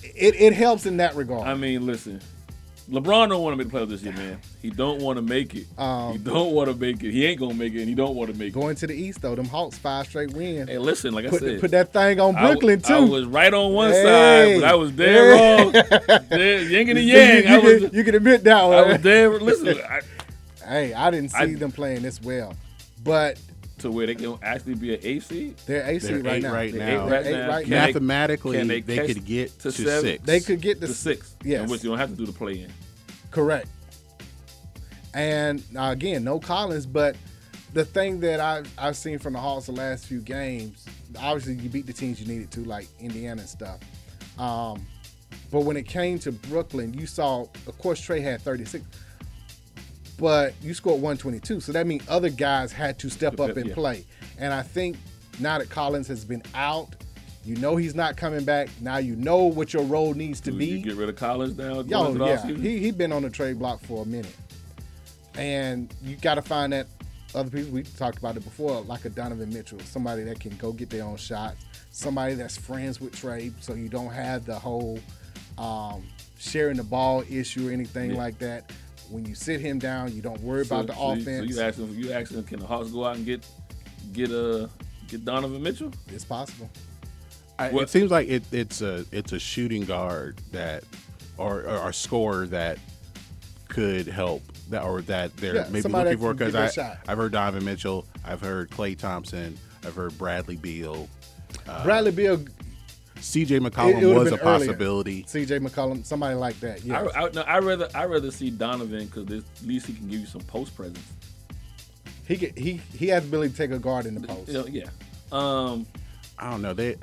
it, it helps in that regard. I mean, listen. LeBron don't want to make the playoffs this year, man. He don't want to make it. Um, he don't want to make it. He ain't gonna make it, and he don't want to make it. Going to the East though, them Hawks five straight wins. Hey, listen, like I said, put that thing on I- Brooklyn too. I was right on one Hey. side, but I was dead Hey. wrong. Dead, yin and the You- yang. you, I was, can, you can admit that one. I was dead. Listen, I, hey, I didn't see I- them playing this well, but to where they can actually be an eight seed. they're AC They're right now. right They're now. eight Right eight now. right now. Mathematically, can they, they catch could get to to, seven? six. They could get To the six. Yes. In which you don't have to do the play in. Correct. And uh, again, no Collins, but the thing that I've, I've seen from the Hawks the last few games, obviously you beat the teams you needed to, like Indiana and stuff. Um, but when it came to Brooklyn, you saw, of course, Trae had 36, but you scored 122. So that means other guys had to step up and Yeah. play. And I think now that Collins has been out, You know he's not coming back. Now you know what your role needs to be. you get rid of Collins now? Yo, going yeah, he he been on the trade block for a minute, and you got to find that other people. We talked about it before, like a Donovan Mitchell, somebody that can go get their own shots, somebody that's friends with Trae, so you don't have the whole um, sharing the ball issue or anything Yeah. like that. When you sit him down, you don't worry So- about the so you- offense. So you asking, you asking, can the Hawks go out and get get uh get Donovan Mitchell? it's possible. I, What- it seems like it, it's a it's a shooting guard that or or a scorer that could help that or that they're Yeah, maybe looking for because I it a shot. I've heard Donovan Mitchell, I've heard Klay Thompson, I've heard Bradley Beal, Bradley Beal, C.J. McCollum it would've was a possibility. C.J. McCollum, somebody like that. Yeah, I, I, no, I rather I rather see Donovan because at least he can give you some post presence. he get, he he has the ability to take a guard in the post. Yeah. Um, I don't know. They,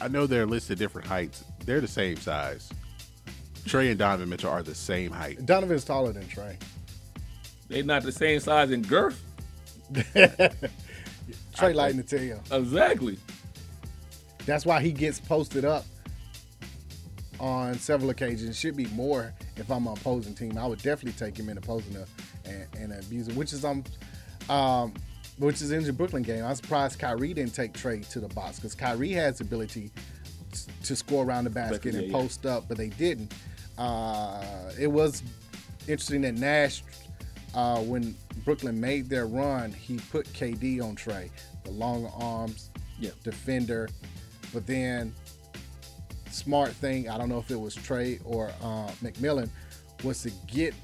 I know they're listed different heights. They're the same size. Trae and Donovan Mitchell are the same height. Donovan's taller than Trae. They're not the same size in girth. Trae lighting the tail. Exactly. That's why he gets posted up on several occasions. Should be more if I'm an opposing team. I would definitely take him in opposing a, and, and abuse him, which is um um which is in the Brooklyn game. I'm surprised Kyrie didn't take Trae to the box because Kyrie has the ability to score around the basket Yeah, and yeah. post up, but they didn't. Uh, it was interesting that Nash, uh, when Brooklyn made their run, he put KD on Trae, the long arms, Yeah. defender, but then smart thing, I don't know if it was Trae or uh, McMillan, was to get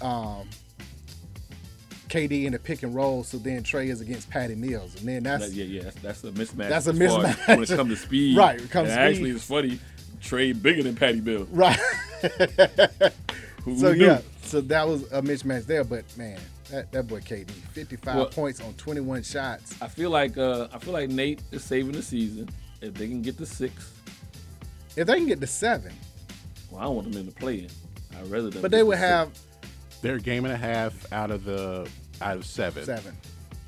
um, KD in the pick and roll. So then Trae is against Patty Mills, and then that's yeah, yeah. That's, that's a mismatch. That's a mismatch. when it comes to speed. Right, it comes And Actually, it's funny. Trae bigger than Patty Mills, right. So knew? yeah, so that was a mismatch there. But man, that, that boy KD, 55 Well- points on 21 shots. I feel like uh, I feel like Nate is saving the season if they can get the six. If they can get to seven, Well, I want them in the play-in. I'd rather them. but they the would six. have They're a game and a half out of the out of seven. seven,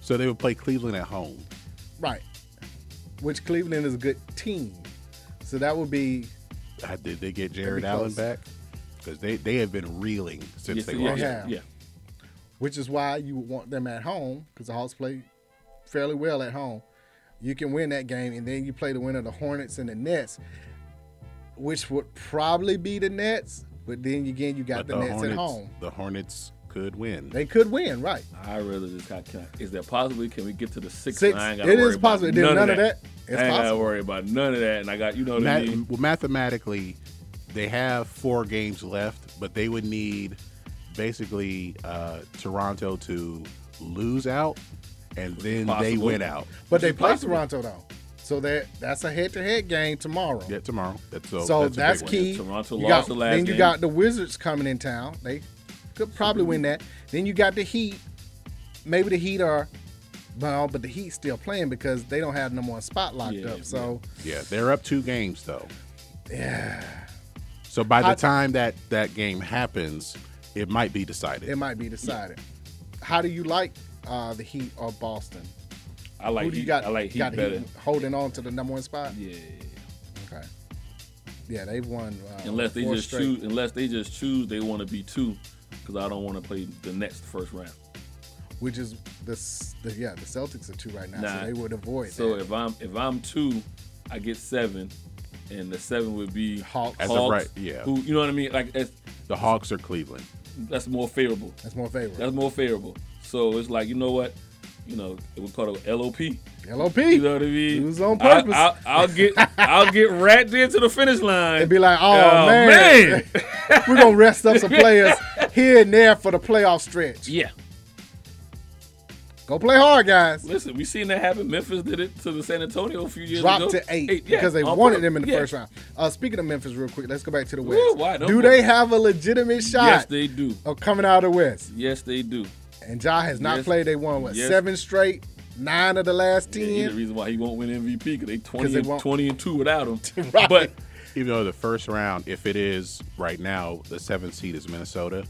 So they would play Cleveland at home. right? Which Cleveland is a good team, so that would be Uh, Did they get Jarrett Allen close. back? Because they, they have been reeling since Yes, they yeah, lost. yeah, him. yeah. which is why you would want them at home because the Hawks play fairly well at home. You can win that game, and then you play the winner of the Hornets and the Nets, which would probably be the Nets. But then again, you got But the, Nets Hornets, at home. the Hornets could win. They could win, right? I really just got. Can I, is there possibly can we get to the six? Six. and I ain't gotta It worry is about possible. Then none of that. It's I ain't gotta possible. worry about none of that, and I got you know what Ma- I mean. well, mathematically, they have four games left, but they would need basically uh, Toronto to lose out, and then they went out. But they play possible. Toronto though, so that that's a head-to-head game tomorrow. Yeah, tomorrow. That's so. so that's, that's, a big one. key. Toronto You lost got- the last Then you game. got the Wizards coming in town. They could probably win that. Then you got the Heat. Maybe the Heat are, well, but the Heat still playing because they don't have no more spot locked Yeah, up. So Yeah, they're up two games though. yeah, So by the How- time that that game happens, it might be decided. it might be decided. How do you like uh, the Heat or Boston? I like Who do you Heat. got? I like Heat got better. Heat holding on to the number one spot. Yeah, Okay. Yeah, they've won. Uh, unless they four just straight. choose. Unless they just choose they want to be two, because I don't want to play the next first round. which is the, the yeah the Celtics are two right now, Nah. so they would avoid So that. if I'm if I'm two, I get seven, and the seven would be Hawks. As of Hawks, right- yeah. Who you know what I mean? Like it's, the Hawks or Cleveland. that's more favorable. That's more favorable. That's more favorable. So it's like you know what, you know it we call it LOP. LOP. You know what I mean? It was on purpose. I, will get I'll get right into the finish line. They'd be like, oh, Oh, man, man. we're gonna rest up some players here and there for the playoff stretch. yeah. Go play hard, guys. Listen, we seen that happen. Memphis did it to the San Antonio a few years Dropped ago. Dropped to eight, yeah, because they wanted them in the Yeah. first round. Uh, speaking of Memphis, real quick, let's go back to the West. Wide do they have a legitimate shot Yes, they do. of coming out of the West? Yes, they do. And Ja has not Yes. played. They won what Yes. seven straight, nine of the last ten. Yeah, the reason why he won't win MVP because they 20, they and, 20 and 2 without him. Right. But Even though the first round, if it is right now, the seventh seed is Minnesota.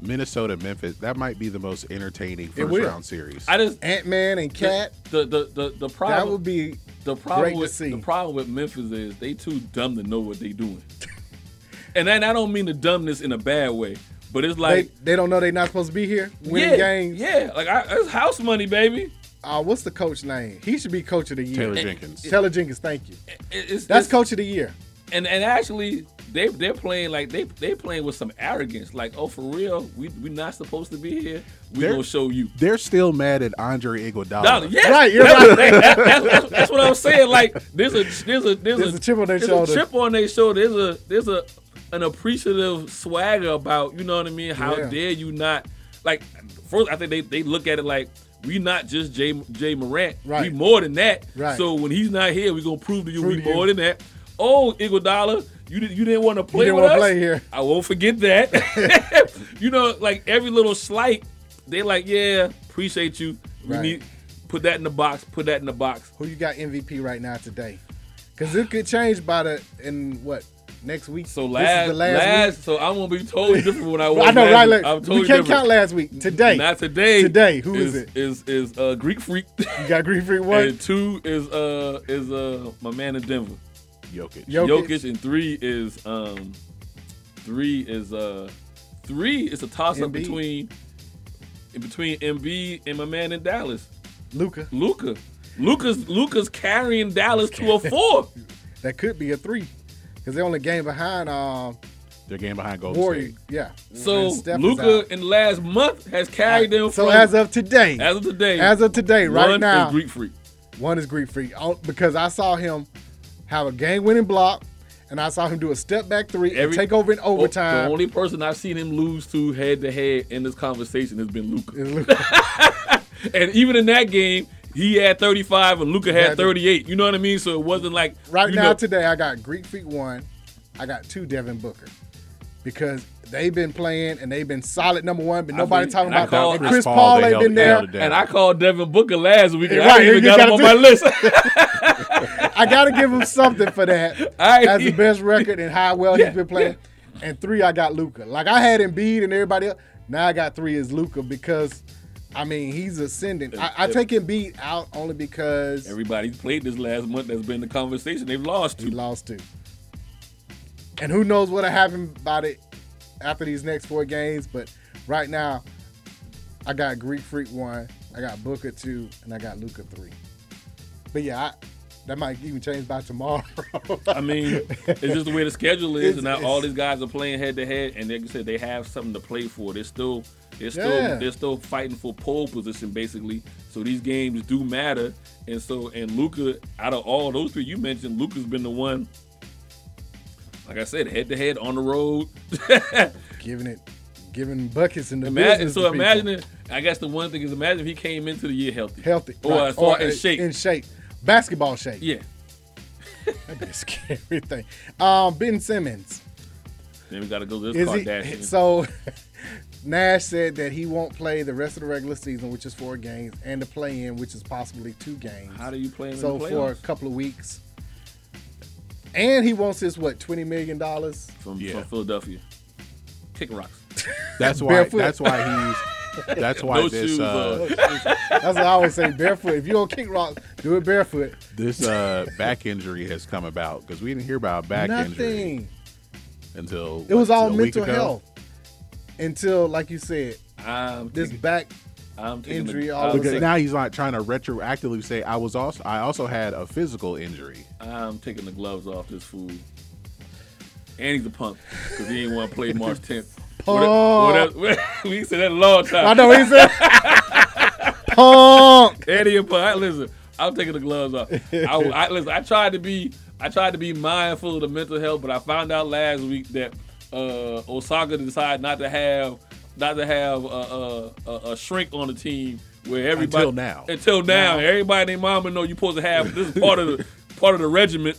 Minnesota, Memphis, that might be the most entertaining first round series. I just Ant Man and KAT. the the the, the That problem would be The problem Great to with see. the problem with Memphis is they too dumb to know what they're doing. and then I don't mean the dumbness in a bad way, but it's like they, they don't know they're not supposed to be here winning yeah, games. Yeah, like I, it's house money, baby. Uh, what's the coach name? He should be coach of the year. Taylor Jenkins. Taylor Jenkins, thank you. It's, That's it's- coach of the year. and and actually they they're playing like they they playing with some arrogance. Like, oh, for real, we we not supposed to be here. We They're- gonna show you. They're still mad at Andre Iguodala. Dollar, yes, Right, you're that's, right. that- that- that's, that's what I'm saying. Like, there's a there's a there's, There's a chip on their shoulder. there's shoulder. A chip on their shoulder. There's a there's a an appreciative swagger about you know what I mean. How Yeah. dare you not like? First, I think they they look at it like. We not just Ja Ja Morant. Right. We more than that. Right. So when he's not here, we gonna prove to you Prove we to you. more than that. Oh, Iguodala, you did, you didn't want to play didn't with us. play here. I won't forget that. you know, like every little slight, they like, yeah, appreciate you. We Right. need put that in the box. Put that in the box. Who you got MVP right now today? Because it could change by the in what next week. So This is last, the last, last, so I'm gonna be totally different when I week. was. I know, last right? week. Like, I'm totally we can't different. count last week. Today, Not today. Today, who is is it? Is is uh, Greek Freak, you got Greek Freak one. and two is uh is uh my man in Denver, Jokic. Jokic. Jokic, and three is um three is uh three is a toss up between in between Embiid and my man in Dallas. Luka. Luka. Luka's Luka's carrying Dallas to a four. That could be a three. Because they're only game behind um, They're game behind Golden Warrior. State. Yeah. So And Steph is Luka in the last month has carried them. So from, as of today, as of today, as of today, right one now, is Greek Freak. one is Greek Freak. Oh, Because I saw him have a game-winning block, and I saw him do a step-back three and take over in Oh, overtime. The only person I've seen him lose to head to head in this conversation has been Luka. And even in that game, he had 35 and Luka had 38. You know what I mean? So it wasn't like Right you now, know- today, I got Greek Freak one. I got two Devin Booker because they've been playing and they've been solid number one, but I nobody talking about that. And Chris Paul, Paul ain't been there. held it down. and I called Devin Booker last week. and Right, I even got him on do- my list. I got to give him something for that I- as the best record and how well Yeah, he's been playing. And three, I got Luka. Like I had Embiid and everybody else. Now I got three is Luka because, I mean, he's ascending. I, I take Embiid out only because Everybody played this last month that's been the conversation. They've lost he to. lost to. And who knows what'll happen about it after these next four games? But right now, I got Greek Freak one, I got Booker two, and I got Luka three. But yeah, I, that might even change by tomorrow. I mean, it's just the way the schedule is, It's- and now all these guys are playing head to head, and like you said, they have something to play for. They're still, they're still, Yeah. they're still fighting for pole position, basically. So these games do matter, and so and Luka, out of all those three you mentioned, Luka's been the one. Like I said, head to head on the road. giving it, giving buckets in the Imagine, so imagine it. I guess the one thing is imagine if he came into the year healthy, healthy or, right, or as shape. in shape, basketball shape. yeah. That'd be a scary thing. Um, Ben Simmons. Then we got to go to this Is he, Kardashian. so Nash said that he won't play the rest of the regular season, which is four games, and the play-in, which is possibly two games. How do you play him so in the for a playoffs? couple of weeks. And he wants his what twenty million dollars. from, Yeah. from Philadelphia? Kicking rocks. That's why. Barefoot. That's why he's. That's why No this shoes, uh, That's what I always say. Barefoot. If you don't kick rock, do it barefoot. this uh, back injury has come about because we didn't hear about back injury until It was what, all a week mental ago? health until, like you said, I'm this taking, back. I'm injury The, all I'm, of a Because sudden. now he's not trying to retroactively say I was also I also had a physical injury. I'm taking the gloves off this fool. And he's a punk because he didn't want to play March 10th. Punk. we said that a long time. I know what he said. Punk. Eddie and Punk. Listen, I'm taking the gloves off. I, I, listen, I tried to be, I tried to be mindful of the mental health, but I found out last week that uh, Osaka decided not to have, not to have a, a, a, shrink on the team where everybody Until now. until now, everybody and their mama know you're supposed to have this is part of the part of the regiment.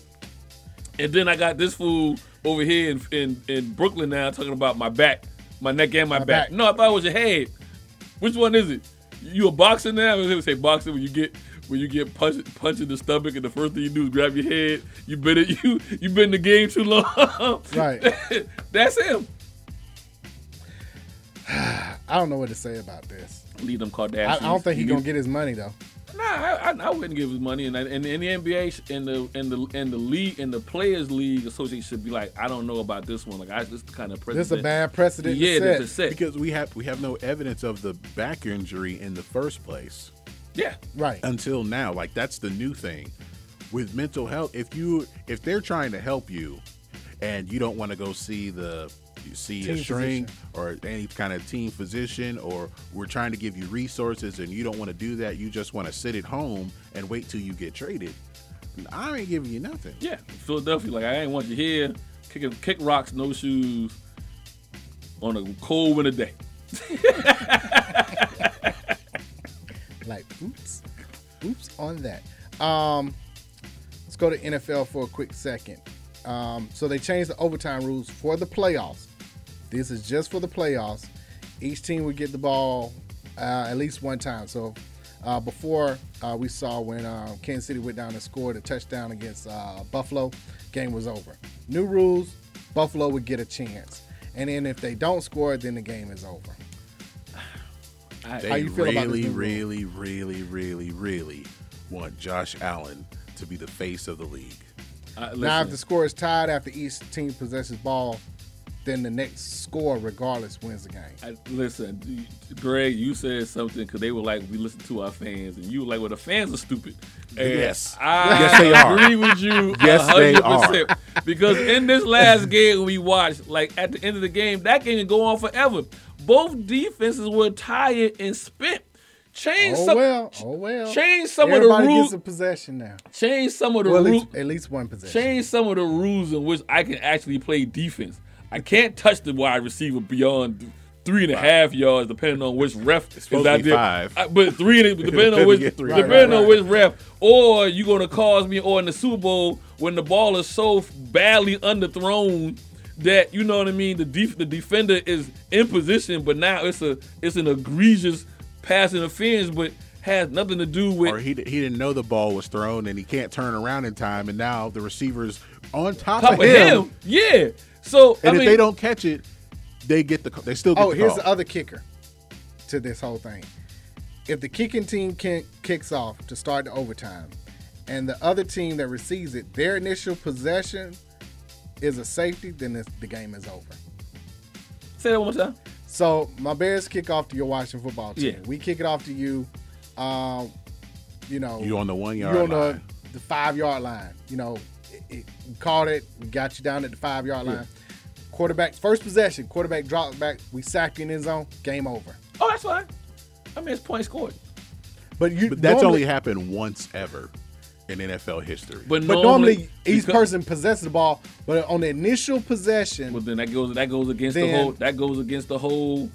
And then I got this fool over here in, in, in Brooklyn now talking about my back, my neck and my, My back. back. No, I thought it was your head. Which one is it? You a boxer now? I was gonna say boxing when you get when you get punched punched in the stomach and the first thing you do is grab your head. You been it you you been in the game too long. Right. That's him. I don't know what to say about this. Leave them I, Kardashians. I don't think he's gonna get his money though. Nah, I, I, I wouldn't give his money. And in, in the NBA, in the in the in the league, in the Players League Association should be like, I don't know about this one. Like, I this kind of precedent. This is a bad precedent. Yeah, to that's set. a set. because we have we have no evidence of the back injury in the first place Yeah, right. until now. Like that's the new thing with mental health. If you if they're trying to help you, and you don't want to go see the you see a shrink physician. or any kind of team physician, or we're trying to give you resources, and you don't want to do that. You just want to sit at home and wait till you get traded. I ain't giving you nothing. yeah. Philadelphia, like I ain't want you here kicking kick rocks, no shoes, on a cold winter day. oops on that. Um, let's go to NFL for a quick second. Um, so they changed the overtime rules for the playoffs. This is just for the playoffs. Each team would get the ball uh, at least one time. So uh, before uh, we saw when uh, Kansas City went down and scored a touchdown against uh, Buffalo, game was over. New rules: Buffalo would get a chance, and then if they don't score, then the game is over. They How you feel really, about this new rule? really, really, really, really want Josh Allen to be the face of the league. I, listen, Now, if the score is tied after each team possesses ball, then the next score, regardless, wins the game. I, listen, Greg, you said something because they were like, we listen to our fans, and you were like, well, the fans are stupid. And Yes. I Yes, they are. agree with you. Yes, they 100%. Because in this last game we watched, like at the end of the game, that game can go on forever. Both defenses were tired and spent. Change Oh some, well, oh well. change some Everybody of the rules. Everybody gets rules. a possession now. Change some of the Well, rules. least, at least one possession. change some of the rules in which I can actually play defense. I can't touch the wide receiver beyond three and a half yards, depending on which ref is supposed to out be there. five. I- but three, and- depending on You which, get three. depending Right, right, on right. which ref, or you're gonna cause me, or in the Super Bowl when the ball is so badly underthrown that you know what I mean. The def- the defender is in position, but now it's a it's an egregious pass interference, but has nothing to do with Or he, he didn't know the ball was thrown and he can't turn around in time, and now the receiver's on top, top of of him. him. Yeah. So And I if mean, they don't catch it, they get the they still get Oh, the here's call. the other kicker to this whole thing. If the kicking team can, kicks off to start the overtime, and the other team that receives it, their initial possession is a safety, then the, the game is over. say that one more time. So my Bears kick off to your Washington football team. Yeah. We kick it off to you. Um, you know, You on the one you yard on line. the, the five yard line. You know, it, it, we caught it. We got you down at the five yard line. Quarterback first possession. Quarterback drop back. We sack you in his zone. Game over. Oh, that's fine. I mean, it's point scored. But you. But that's normally, only happened once ever in NFL history. But, But normally, each person possesses the ball, but on the initial possession, Well, then that goes that goes against the whole that goes against the whole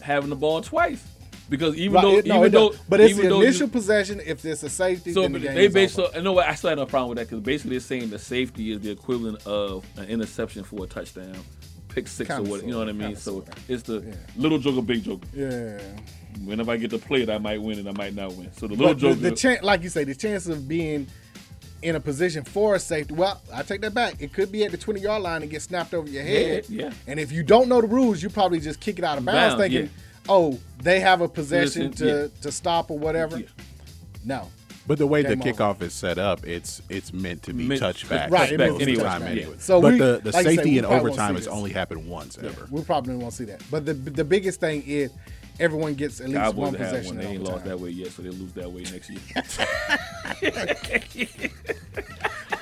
having the ball twice. Because even Right, though it- no, even though but it's even the though you- initial possession. If there's a safety, so then the game they is basically over. you know what I still have no problem with that because basically they're saying the safety is the equivalent of an interception for a touchdown, pick six Kinda or what you know what I mean. So sorta. it's the Yeah. little joker, big joke. Yeah. Whenever I get to play it, I might win and I might not win. So the little But the, joker, the chance, like you say, the chance of being in a position for a safety. Well, I take that back. It could be at the twenty yard line and get snapped over your head. Yeah, yeah. And if you don't know the rules, you probably just kick it out of bounds, Bounds, thinking, yeah. "Oh, they have a possession Possession, to yeah. to stop or whatever." Yeah. No. But the way the Game over. kickoff is set up, it's it's meant to be Meant- touchback. Right, it most is of the anyway, time anyway. So but we- the, the like you say, safety in overtime has only happened once ever. We probably won't see that. But the the biggest thing is everyone gets at least Cowboys one have possession one. They in ain't lost that way yet, so they lose that way next year.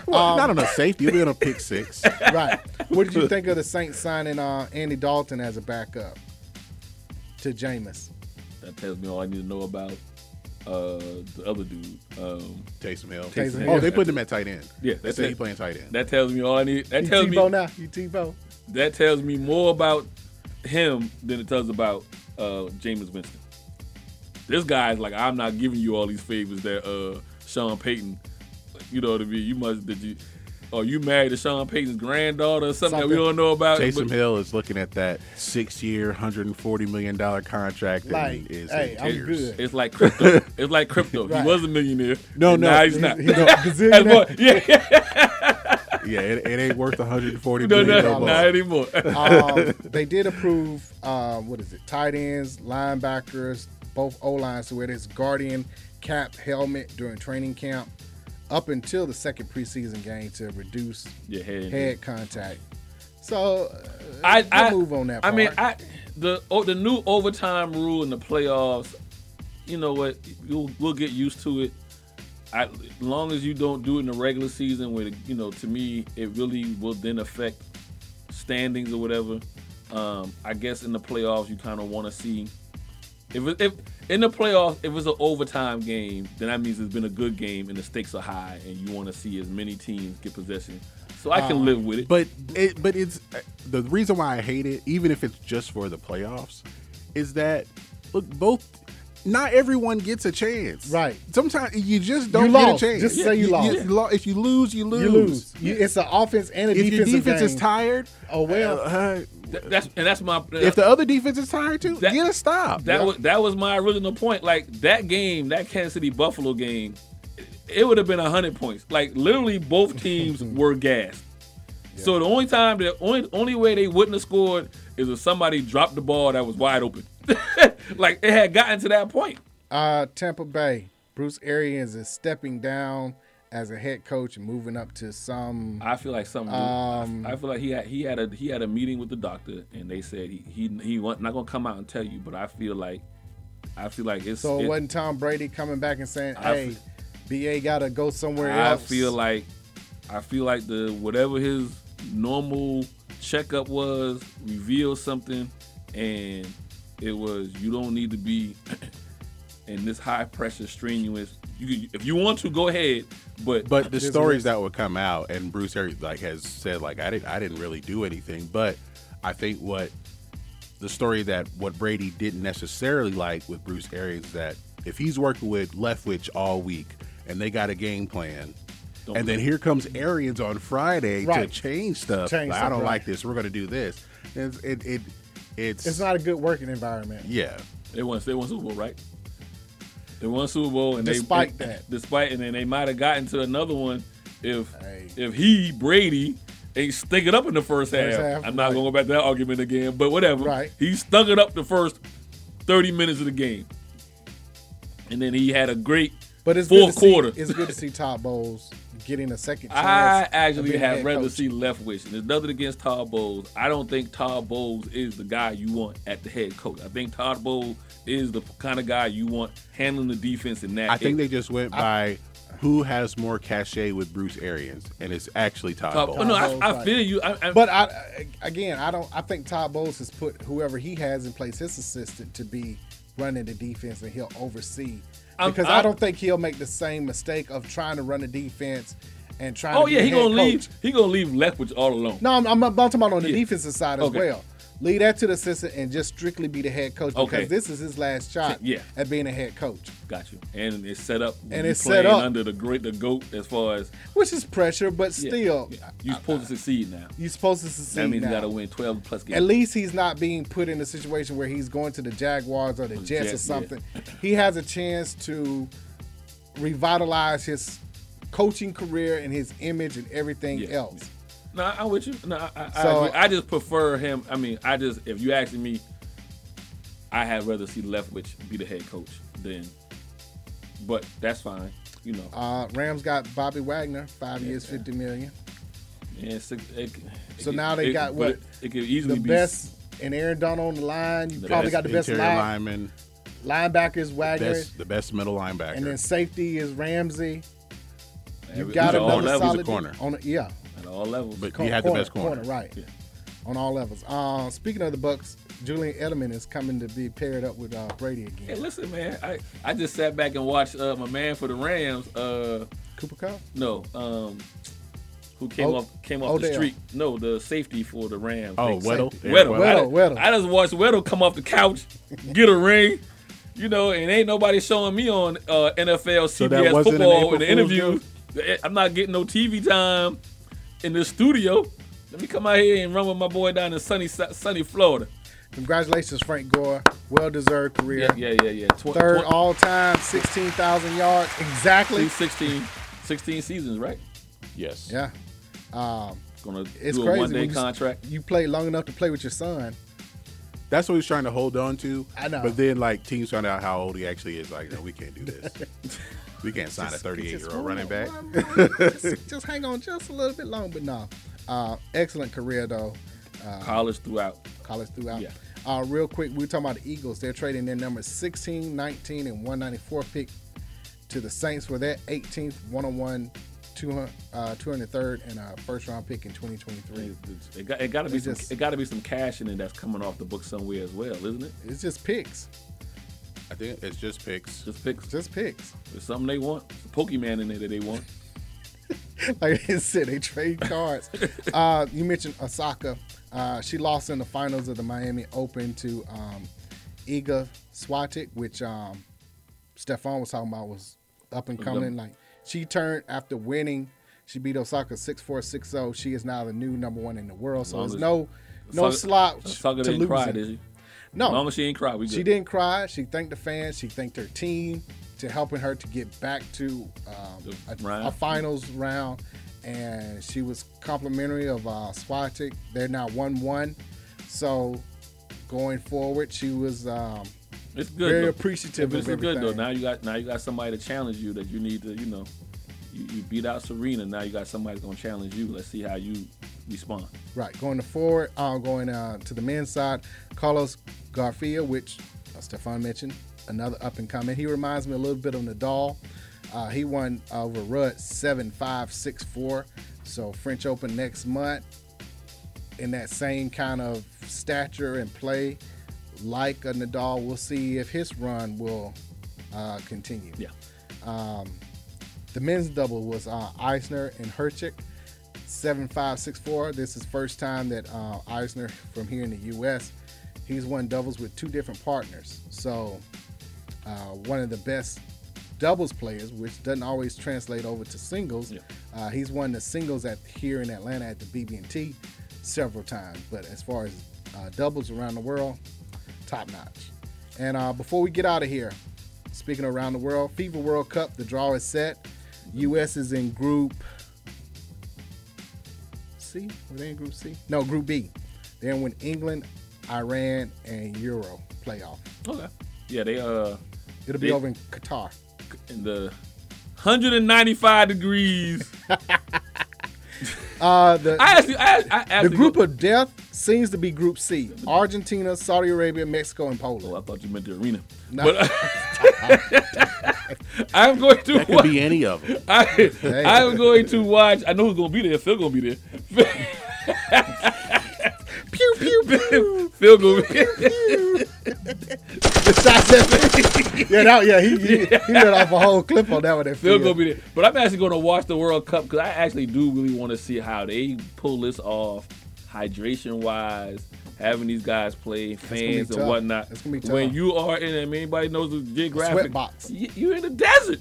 Well, not on a safety, it'll be on a pick six. right. What did you think of the Saints signing uh, Andy Dalton as a backup to Jameis? that tells me all I need to know about uh, the other dude. Um, Taysom Hill. Taysom oh, they put him at tight end. Yeah, that's say it. he playing tight end. that tells me all I need. That You tells me Tebow now? You Tebow? that tells me more about him than it tells about uh, Jameis Winston. This guy's like, I'm not giving you all these favors that uh, Sean Payton. You know what I mean? You must did you. Or you married to Sean Payton's granddaughter or something, that we Something. don't know about. Taysom but- Hill is looking at that six-year, hundred and forty million dollar contract, Like, and is hey, in I'm tears. good. It's like crypto. it's like crypto. Right. He was a millionaire. No, no, now he's he- not. He's a That's gazillionaire. what- yeah, Yeah, it, it ain't worth 140 No, million no, no not anymore. um, they did approve um, what is it? Tight ends, linebackers, both O lines to wear this guardian cap helmet during training camp up until the second preseason game to reduce Your head. head contact. So uh, I, we'll I move on that. I mean. I the oh, the new overtime rule in the playoffs. You know what? You'll, we'll get used to it. I, as long as you don't do it in the regular season, where you know, to me, it really will then affect standings or whatever. Um, I guess in the playoffs, you kind of want to see if it, if in the playoffs, if it's an overtime game, then that means it's been a good game and the stakes are high, and you want to see as many teams get possession. So I can live with it. But it, but it's the reason why I hate it, even if it's just for the playoffs, is that look both. Not everyone gets a chance. Right. Sometimes you just don't You get lost. a chance. Just say you lost. lo- if you lose, you lose. you lose. You, it's an offense and a defense. If your defensive defense is tired, Oh well. uh, that's and that's my if the other defense is tired too, That- get a stop. That was that was my original point. Like that game, that Kansas City Buffalo game, it would have been hundred points. Like literally, both teams were gassed. So the only time, the only only way they wouldn't have scored is if somebody dropped the ball that was wide open. like it had gotten to that point. Uh, Tampa Bay. Bruce Arians is stepping down as a head coach and moving up to some. I feel like something. Um, I feel like he had he had a he had a meeting with the doctor, and they said he he he not gonna come out and tell you, but I feel like I feel like it's. so it- it wasn't Tom Brady coming back and saying, I "Hey, BA got to go somewhere I else." feel like I feel like the whatever his normal checkup was revealed something, and it was you don't need to be in this high pressure strenuous. You can, if you want to go ahead, but But the stories risk. that would come out, and Bruce Arians like has said, like I didn't, I didn't really do anything. But I think what the story that what Brady didn't necessarily like with Bruce Arians that if he's working with Leftwich all week and they got a game plan, Don't and then here comes Arians on Friday Right. to change stuff. Change Like, I don't right. like this. We're going to do this. It's, it, it, it's, it's not a good working environment. Yeah. They won. They won Super Bowl, right? They won Super Bowl, and Despite they, that. despite, and then they might have gotten to another one if Hey. if he Brady ain't stunk it up in the first, First half. half, I'm not right. gonna go back to that argument again, but whatever. Right. He stuck it up the first 30 minutes of the game, and then he had a great But it's fourth good to see, quarter. It's good to see Todd Bowles getting a second chance. I actually have rather coach. see Leftwich. And there's nothing against Todd Bowles. I don't think Todd Bowles is the guy you want at the head coach. I think Todd Bowles is the kind of guy you want handling the defense in that. I think area. they just went by who has more cachet with Bruce Arians, and it's actually Todd Todd- Bowles. oh, no, Bowles, I, I right. feel you. I, I, But I, I- again, I don't. I think Todd Bowles has put whoever he has in place, his assistant, to be running the defense, and he'll oversee. I'm- Because I'm- I don't think he'll make the same mistake of trying to run the defense and trying. oh to yeah, he gonna coach. leave. He gonna leave Leftwich all alone. No, I'm, I'm, I'm talking about on the Yeah. defensive side as Okay. well. Leave that to the assistant and just strictly be the head coach because this is his last shot Yeah. at being a head coach, Got you. And it's set up. And it's set up. under the great the goat as far as which is pressure, but yeah, still, yeah. you're supposed to succeed now. you're supposed to succeed. That means now. you got to win 12 plus games. At least he's not being put in a situation where he's going to the Jaguars or the Jets, or Jets, yeah. something. He has a chance to revitalize his coaching career and his image and everything Yeah. else. No, I'm with you. No, I, I, So- I. I just prefer him. I mean, I just if you asking me, I had rather see Leftwich be the head coach than. But that's fine. You know, Uh, Rams got Bobby Wagner, five years, fifty million. yeah, it's, it, it, So it- now they it- got what? It, it could easily be The be best and Aaron Donald on the line. You The probably got the best Interior line, lineman, linebackers Wagner, best, the best middle linebacker. and then safety is Ramsey. You every- got at another levels. solid a corner. on the, yeah. At all levels. but Cor- you had the best corner. right? Yeah. On all levels. Uh, speaking of the Bucs, Julian Edelman is coming to be paired up with uh, Brady again. Hey, listen, man. I, I just sat back and watched uh, my man for the Rams. Uh, Cooper Kupp. no, um, who came O- off came off the street? No, the safety for the Rams. Oh, Big Weddle. safety. Eric Weddle. Weddle, Weddle. I, I just watched Weddle come off the couch, get a ring, you know, and ain't nobody showing me on uh, NFL CBS wasn't football in April the Fool's interview. I'm not getting no TV time in the studio. Let me come out here and run with my boy down in sunny sunny Florida. Congratulations, Frank Gore. Well deserved career. Yeah, yeah, yeah, yeah. Tw- Third tw- all time, 16,000 yards. Exactly. 16, 16 seasons, right? Yes. Yeah. Um, Gonna it's do a crazy one day you contract. You played long enough to play with your son. That's what he's trying to hold on to. I know. But then, like, teams found out how old he actually is. Like, no, we can't do this. we can't sign a 38 year old running back. hold just, just hang on just a little bit long, but no. Uh, excellent career though. College throughout. College throughout. Yeah. Uh, real quick, we were talking about the Eagles. They're trading their number 16, 19, and 194 pick to the Saints for their 18th, 101, 200, uh, 203rd, and a first round pick in 2023. It got, it got to be It's some. just- it got to be some cash in it that's coming off the book somewhere as well, isn't it? It's just picks. I think it's just picks. Just picks. Just picks. There's something they want. Pokemon in there that they want. like I said, they trade cards. uh, you mentioned Osaka. Uh, she lost in the finals of the Miami Open to um, Iga Swiatek, which um, Stefan was talking about was up and coming. Like she turned after winning, she beat Osaka 6-4, 6-0. She is now the new number one in the world. So Long there's no no slouch Osaka to didn't cry, did she? No, As long as she ain't cry, we good. she didn't cry. She thanked the fans. She thanked her team to helping her to get back to um, a, a finals round. And she was complimentary of uh, Swiatek. They're now one-one. So going forward, she was um, It's good. very though. appreciative is good though. Now you got now you got somebody to challenge you that you need to you know. You, you beat out Serena. Now you got somebody gonna challenge you. Let's see how you respond. Right, going to forward, uh, going uh, to the men's side, Carlos Garcia, which uh, Stefan mentioned, another up and coming. He reminds me a little bit of Nadal. Uh, he won over Ruud 7 5 6 4. So, French Open next month in that same kind of stature and play like a Nadal. We'll see if his run will uh, continue. Yeah. Um, the men's double was uh, Isner and Hurkacz, seven five six four. This is first time that uh, Isner from here in the U.S. He's won doubles with two different partners. So uh, one of the best doubles players, which doesn't always translate over to singles. Yeah. Uh, he's won the singles at here in Atlanta at the BB&T several times. But as far as uh, doubles around the world, top notch. And uh, before we get out of here, speaking of around the world, FIFA World Cup, the draw is set. U.S. is in Group C. Were they in Group C? No, Group B. In with England, Iran, and Euro playoff. Okay. Yeah, they uh It'll be They- over in Qatar. in the 195 degrees. Uh, the I asked you. I, asked- I asked the group of death seems to be Group C: Argentina, Saudi Arabia, Mexico, and Poland. Oh, I thought you meant the arena. No. But I'm going to. That could be any of them. I, I'm going to watch. I know who's going to be there. Phil going to be there. Pew pew pew. Phil going to be the shots at yeah, that, yeah, he, he, he let off a whole clip on that one. That Phil Phil. going to be there. But I'm actually going to watch the World Cup because I actually do really want to see how they pull this off, hydration wise. Having these guys play, fans and whatnot. It's gonna be When you are in, I mean, anybody knows the geographic. sweat box. You're in the desert.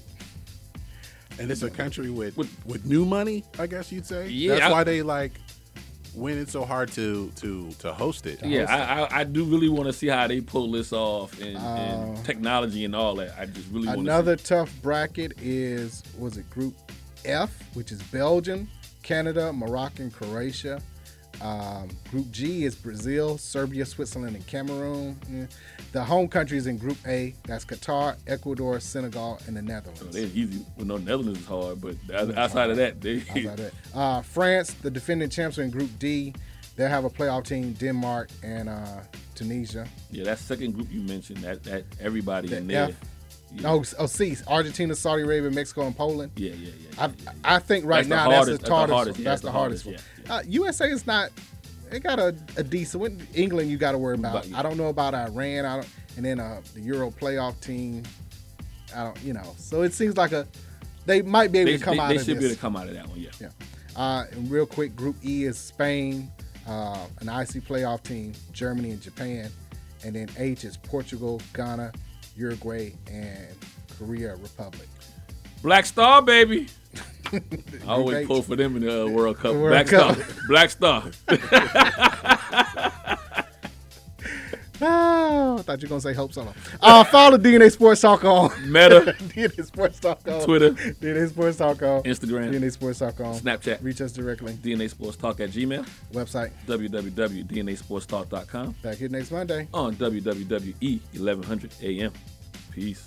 And it's a country with with new money, I guess you'd say. Yeah, That's I- why they like when it's so hard to to to host it. Yeah, I, I, I do really want to see how they pull this off and, and Uh, technology and all that. I just really want to Another tough bracket is was it Group F, which is Belgium, Canada, Morocco, and Croatia. Um, group G is Brazil, Serbia, Switzerland, and Cameroon. Mm. The home countries in Group A that's Qatar, Ecuador, Senegal, and the Netherlands. They're easy. Well, no, Netherlands is hard, but the- outside of that, they Outside that. Uh, France, the defending champs, are in Group D. They have a playoff team, Denmark and uh, Tunisia. yeah, that second group you mentioned, that that everybody The in there. F. No, oh, C, Argentina, Saudi Arabia, Mexico, and Poland. Yeah, yeah, yeah. I, I think right That's the now hardest- that's the hardest. yeah, that's the hardest, one. Uh, USA is not. They got a, a decent one. England, you got to worry about. But- I don't know about Iran. I don't, and then uh, the Euro playoff team. I don't, you know. So it seems like a. They might be able They, to come they- out they of should this. be able to come out of that one. Yeah. Yeah. Uh, and real quick, Group E is Spain, uh, an IC playoff team, Germany and Japan, and then H is Portugal, Ghana, Uruguay, and Korea Republic. Black Star, baby. I always pull for them in the uh, World Cup. World Black Cup. Star. Black Star. Oh, I thought you were gonna say Hope Solo. Uh, follow DNA Sports Talk on Meta, DNA Sports Talk on Twitter, DNA Sports Talk on Instagram, DNA Sports Talk on Snapchat. Reach us directly. DNA Sports Talk at Gmail, Website. www.dnasportstalk.com, Back here next Monday. on WWE 1100 AM. Peace.